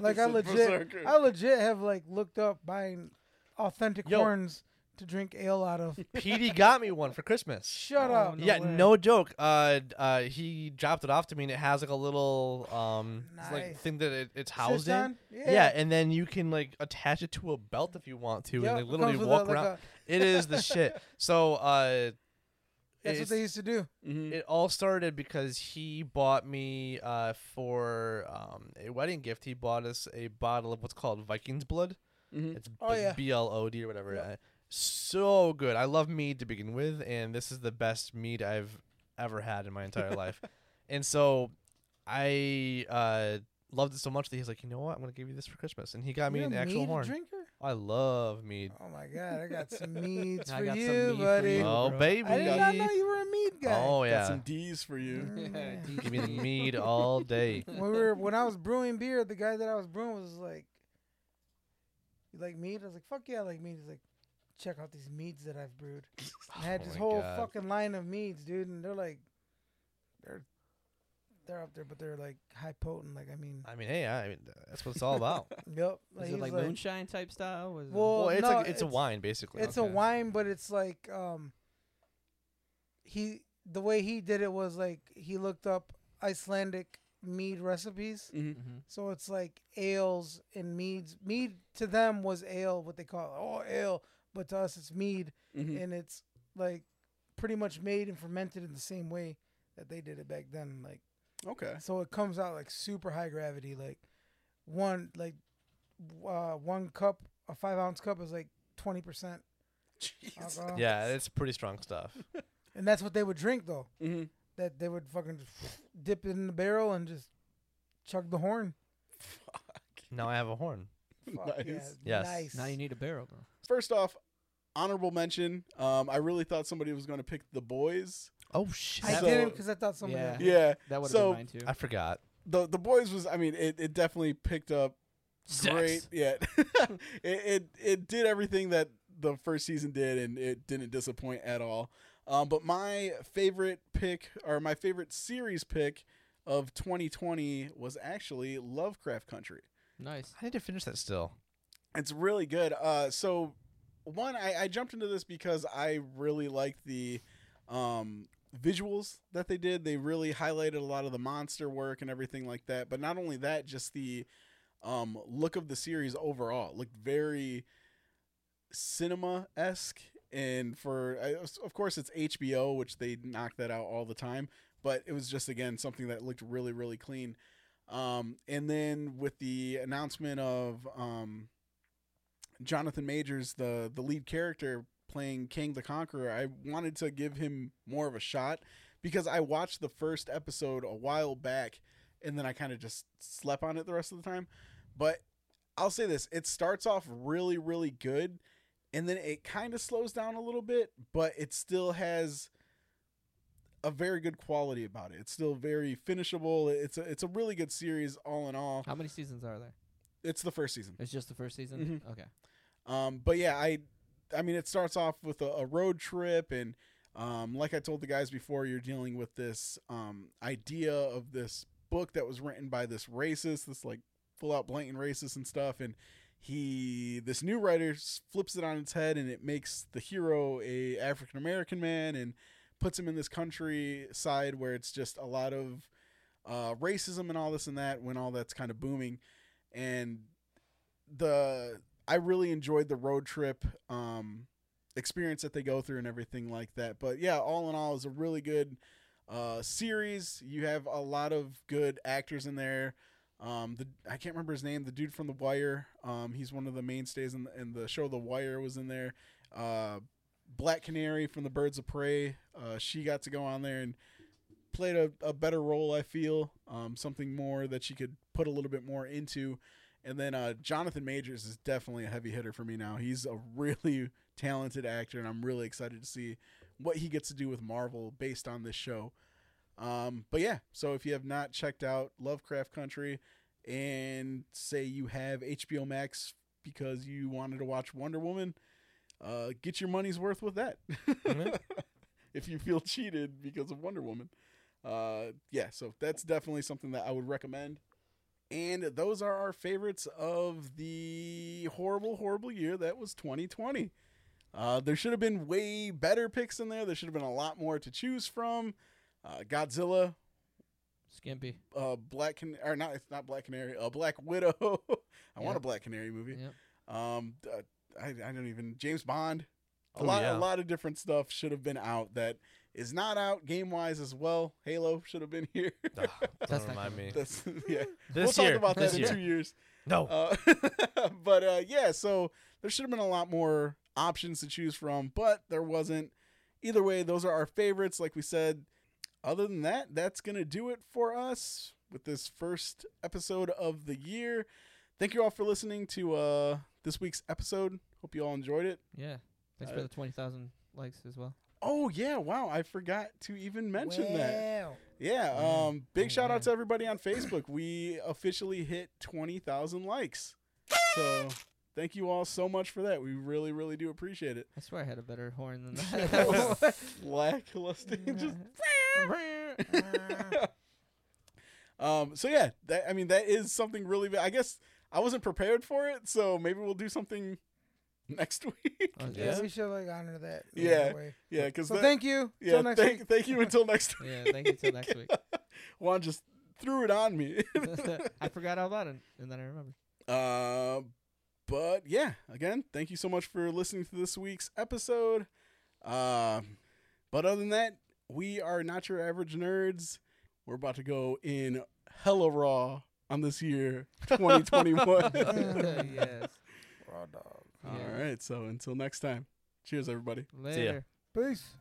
like I legit, Berserker. I legit have like looked up buying authentic Yo. horns to drink ale out of. *laughs* Petey got me one for Christmas. Shut Oh, up. no yeah, way. no joke. Uh, uh, he dropped it off to me, and it has like a little um, it's like thing that it, it's Sits housed in. Yeah. Yeah. and then you can like attach it to a belt if you want to, Yep, and it like literally comes with a- walk like around. a- *laughs* it is the shit. So uh, that's what they used to do. Mhm. it all started because he bought me uh for um a wedding gift. He bought us a bottle of what's called Viking's blood. Mhm. It's Oh, yeah. B L O D or whatever. Yep. So good. I love mead to begin with, and this is the best mead I've ever had in my entire life. *laughs* And so I uh loved it so much that he's like, you know what, I'm gonna give you this for Christmas, and he got me You're an actual mead horn. drinker? I love mead. Oh my god, I got some meads *laughs* I for got some you, mead for buddy. you. Oh bro. baby. I did not know you were a mead guy. Oh Got yeah. some D's for you. *laughs* Yeah, yeah. Give me the mead all day. when we were when I was brewing beer, the guy that I was brewing was like, "You like mead?" I was like, "Fuck yeah, I like mead." He's like, "Check out these meads that I've brewed." *laughs* I had Oh this whole God. fucking line of meads, dude, and they're like, they're they're up there, but they're like high potent. Like I mean, I mean, hey, I mean, that's what it's all about. yep. Was he it was like, moonshine type style? Was it- Well, well, it's no, like it's, a wine basically. It's a wine, but it's like um. He the way he did it was like he looked up Icelandic mead recipes. Mhm. Mhm. So it's like ales and meads. Mead to them was ale, what they call oh ale, but to us it's mead, Mhm. and it's like pretty much made and fermented in the same way that they did it back then. Like Okay. so, it comes out like super high gravity. Like one like uh, one cup, a five ounce cup is like twenty percent Yeah, it's pretty strong stuff. *laughs* and that's what they would drink though. hmm That they would fucking dip it in the barrel and just chug the horn. Fuck. now I have a horn. Fuck Nice. yeah, Yes. Nice. Now you need a barrel, bro. First off, honorable mention. Um, I really thought somebody was going to pick the boys. Oh shit! I So- didn't because I thought somebody. Yeah. Yeah. That would have So- been mine too. I forgot. the the boys was. I mean, it, it definitely picked up great. Yeah. *laughs* it, it it did everything that the first season did, and it didn't disappoint at all. Um, but my favorite pick, or my favorite series pick of 2020, was actually Lovecraft Country. nice. I need to finish that still. It's really good. Uh, so one, I, I jumped into this because I really liked the um, visuals that they did. They really highlighted a lot of the monster work and everything like that. But not only that, just the um, look of the series overall It looked very cinema esque. And for, of course, it's HBO, which they knock that out all the time. But it was just again something that looked really, really clean. Um, and then with the announcement of um, Jonathan Majors, the the lead character playing Kang the Conqueror, I wanted to give him more of a shot because I watched the first episode a while back and then I kind of just slept on it the rest of the time. But I'll say this, it starts off really really good and then it kind of slows down a little bit, but it still has a very good quality about it. It's still very finishable. It's a it's a really good series all in all. How many seasons are there? It's the first season. It's just the first season. Mhm. Okay. Um, but yeah, I, I mean, it starts off with a, a road trip, and um, like I told the guys before, you're dealing with this um, idea of this book that was written by this racist, this like full out blatant racist and stuff, and he, this new writer, flips it on its head, and it makes the hero a African American man, and puts him in this countryside where it's just a lot of uh, racism and all this and that, when all that's kind of booming, and the I really enjoyed the road trip um, experience that they go through and everything like that. But yeah, all in all, it's a really good uh, series. You have a lot of good actors in there. Um, the I can't remember his name. The dude from The Wire. Um, he's one of the mainstays in the, in the show. The Wire was in there. Uh, Black Canary from the Birds of Prey. Uh, she got to go on there and played a, a better role. I feel um, something more that she could put a little bit more into. And then uh, Jonathan Majors is definitely a heavy hitter for me now. He's a *laughs* really talented actor, and I'm really excited to see what he gets to do with Marvel based on this show. Um, but yeah, so if you have not checked out Lovecraft Country and say you have HBO Max because you wanted to watch Wonder Woman, uh, get your money's worth with that. Mhm. *laughs* if you feel cheated because of Wonder Woman. Uh, yeah, so that's definitely something that I would recommend. And those are our favorites of the horrible, horrible year that was 2020. Uh, there should have been way better picks in there. There should have been a lot more to choose from. Uh, Godzilla, Skimpy. uh, Black Can or not, it's not Black Canary, uh, Black Widow. *laughs* I want a Black Canary movie. Yep. Um, uh, I, I don't even James Bond. A Oh, lot, yeah. a lot of different stuff should have been out that is not out game wise as well. Halo should have been *laughs* here. Ugh, That's don't remind me. That's *laughs* yeah. This we'll year. talk about that this in year. two years. No. Uh, *laughs* but uh, yeah, so there should have been a lot more options to choose from, but there wasn't. Either way, those are our favorites. Like we said. Other than that, that's gonna do it for us with this first episode of the year. Thank you all for listening to uh, this week's episode. Hope you all enjoyed it. Yeah. Thanks Uh, for the twenty thousand likes as well. Oh yeah, wow! I forgot to even mention that. Wow. Yeah, Yeah. um, big Oh, shout out to everybody on Facebook. We officially hit twenty thousand likes. So thank you all so much for that. We really, really do appreciate it. I swear I had a better horn than *laughs* That *laughs* that. was *laughs* lackluster. Just um. So yeah, that I mean that is something really. I guess I wasn't prepared for it, so maybe we'll do something *laughs* next week. Oh, yeah. yeah. we should like honor that. Yeah, way. yeah. Because so thank you. Yeah, thank week. thank you until next *laughs* week. Yeah, thank you until next week. *laughs* Juan just threw it on me. I forgot all about it, and then I remember. Uh, but yeah, again, thank you so much for listening to this week's episode. Uh, but other than that, we are not your average nerds. We're about to go in hella raw on this year 2021. yes. Raw dog. Yeah. All right. So until next time, cheers, everybody. Later. Peace.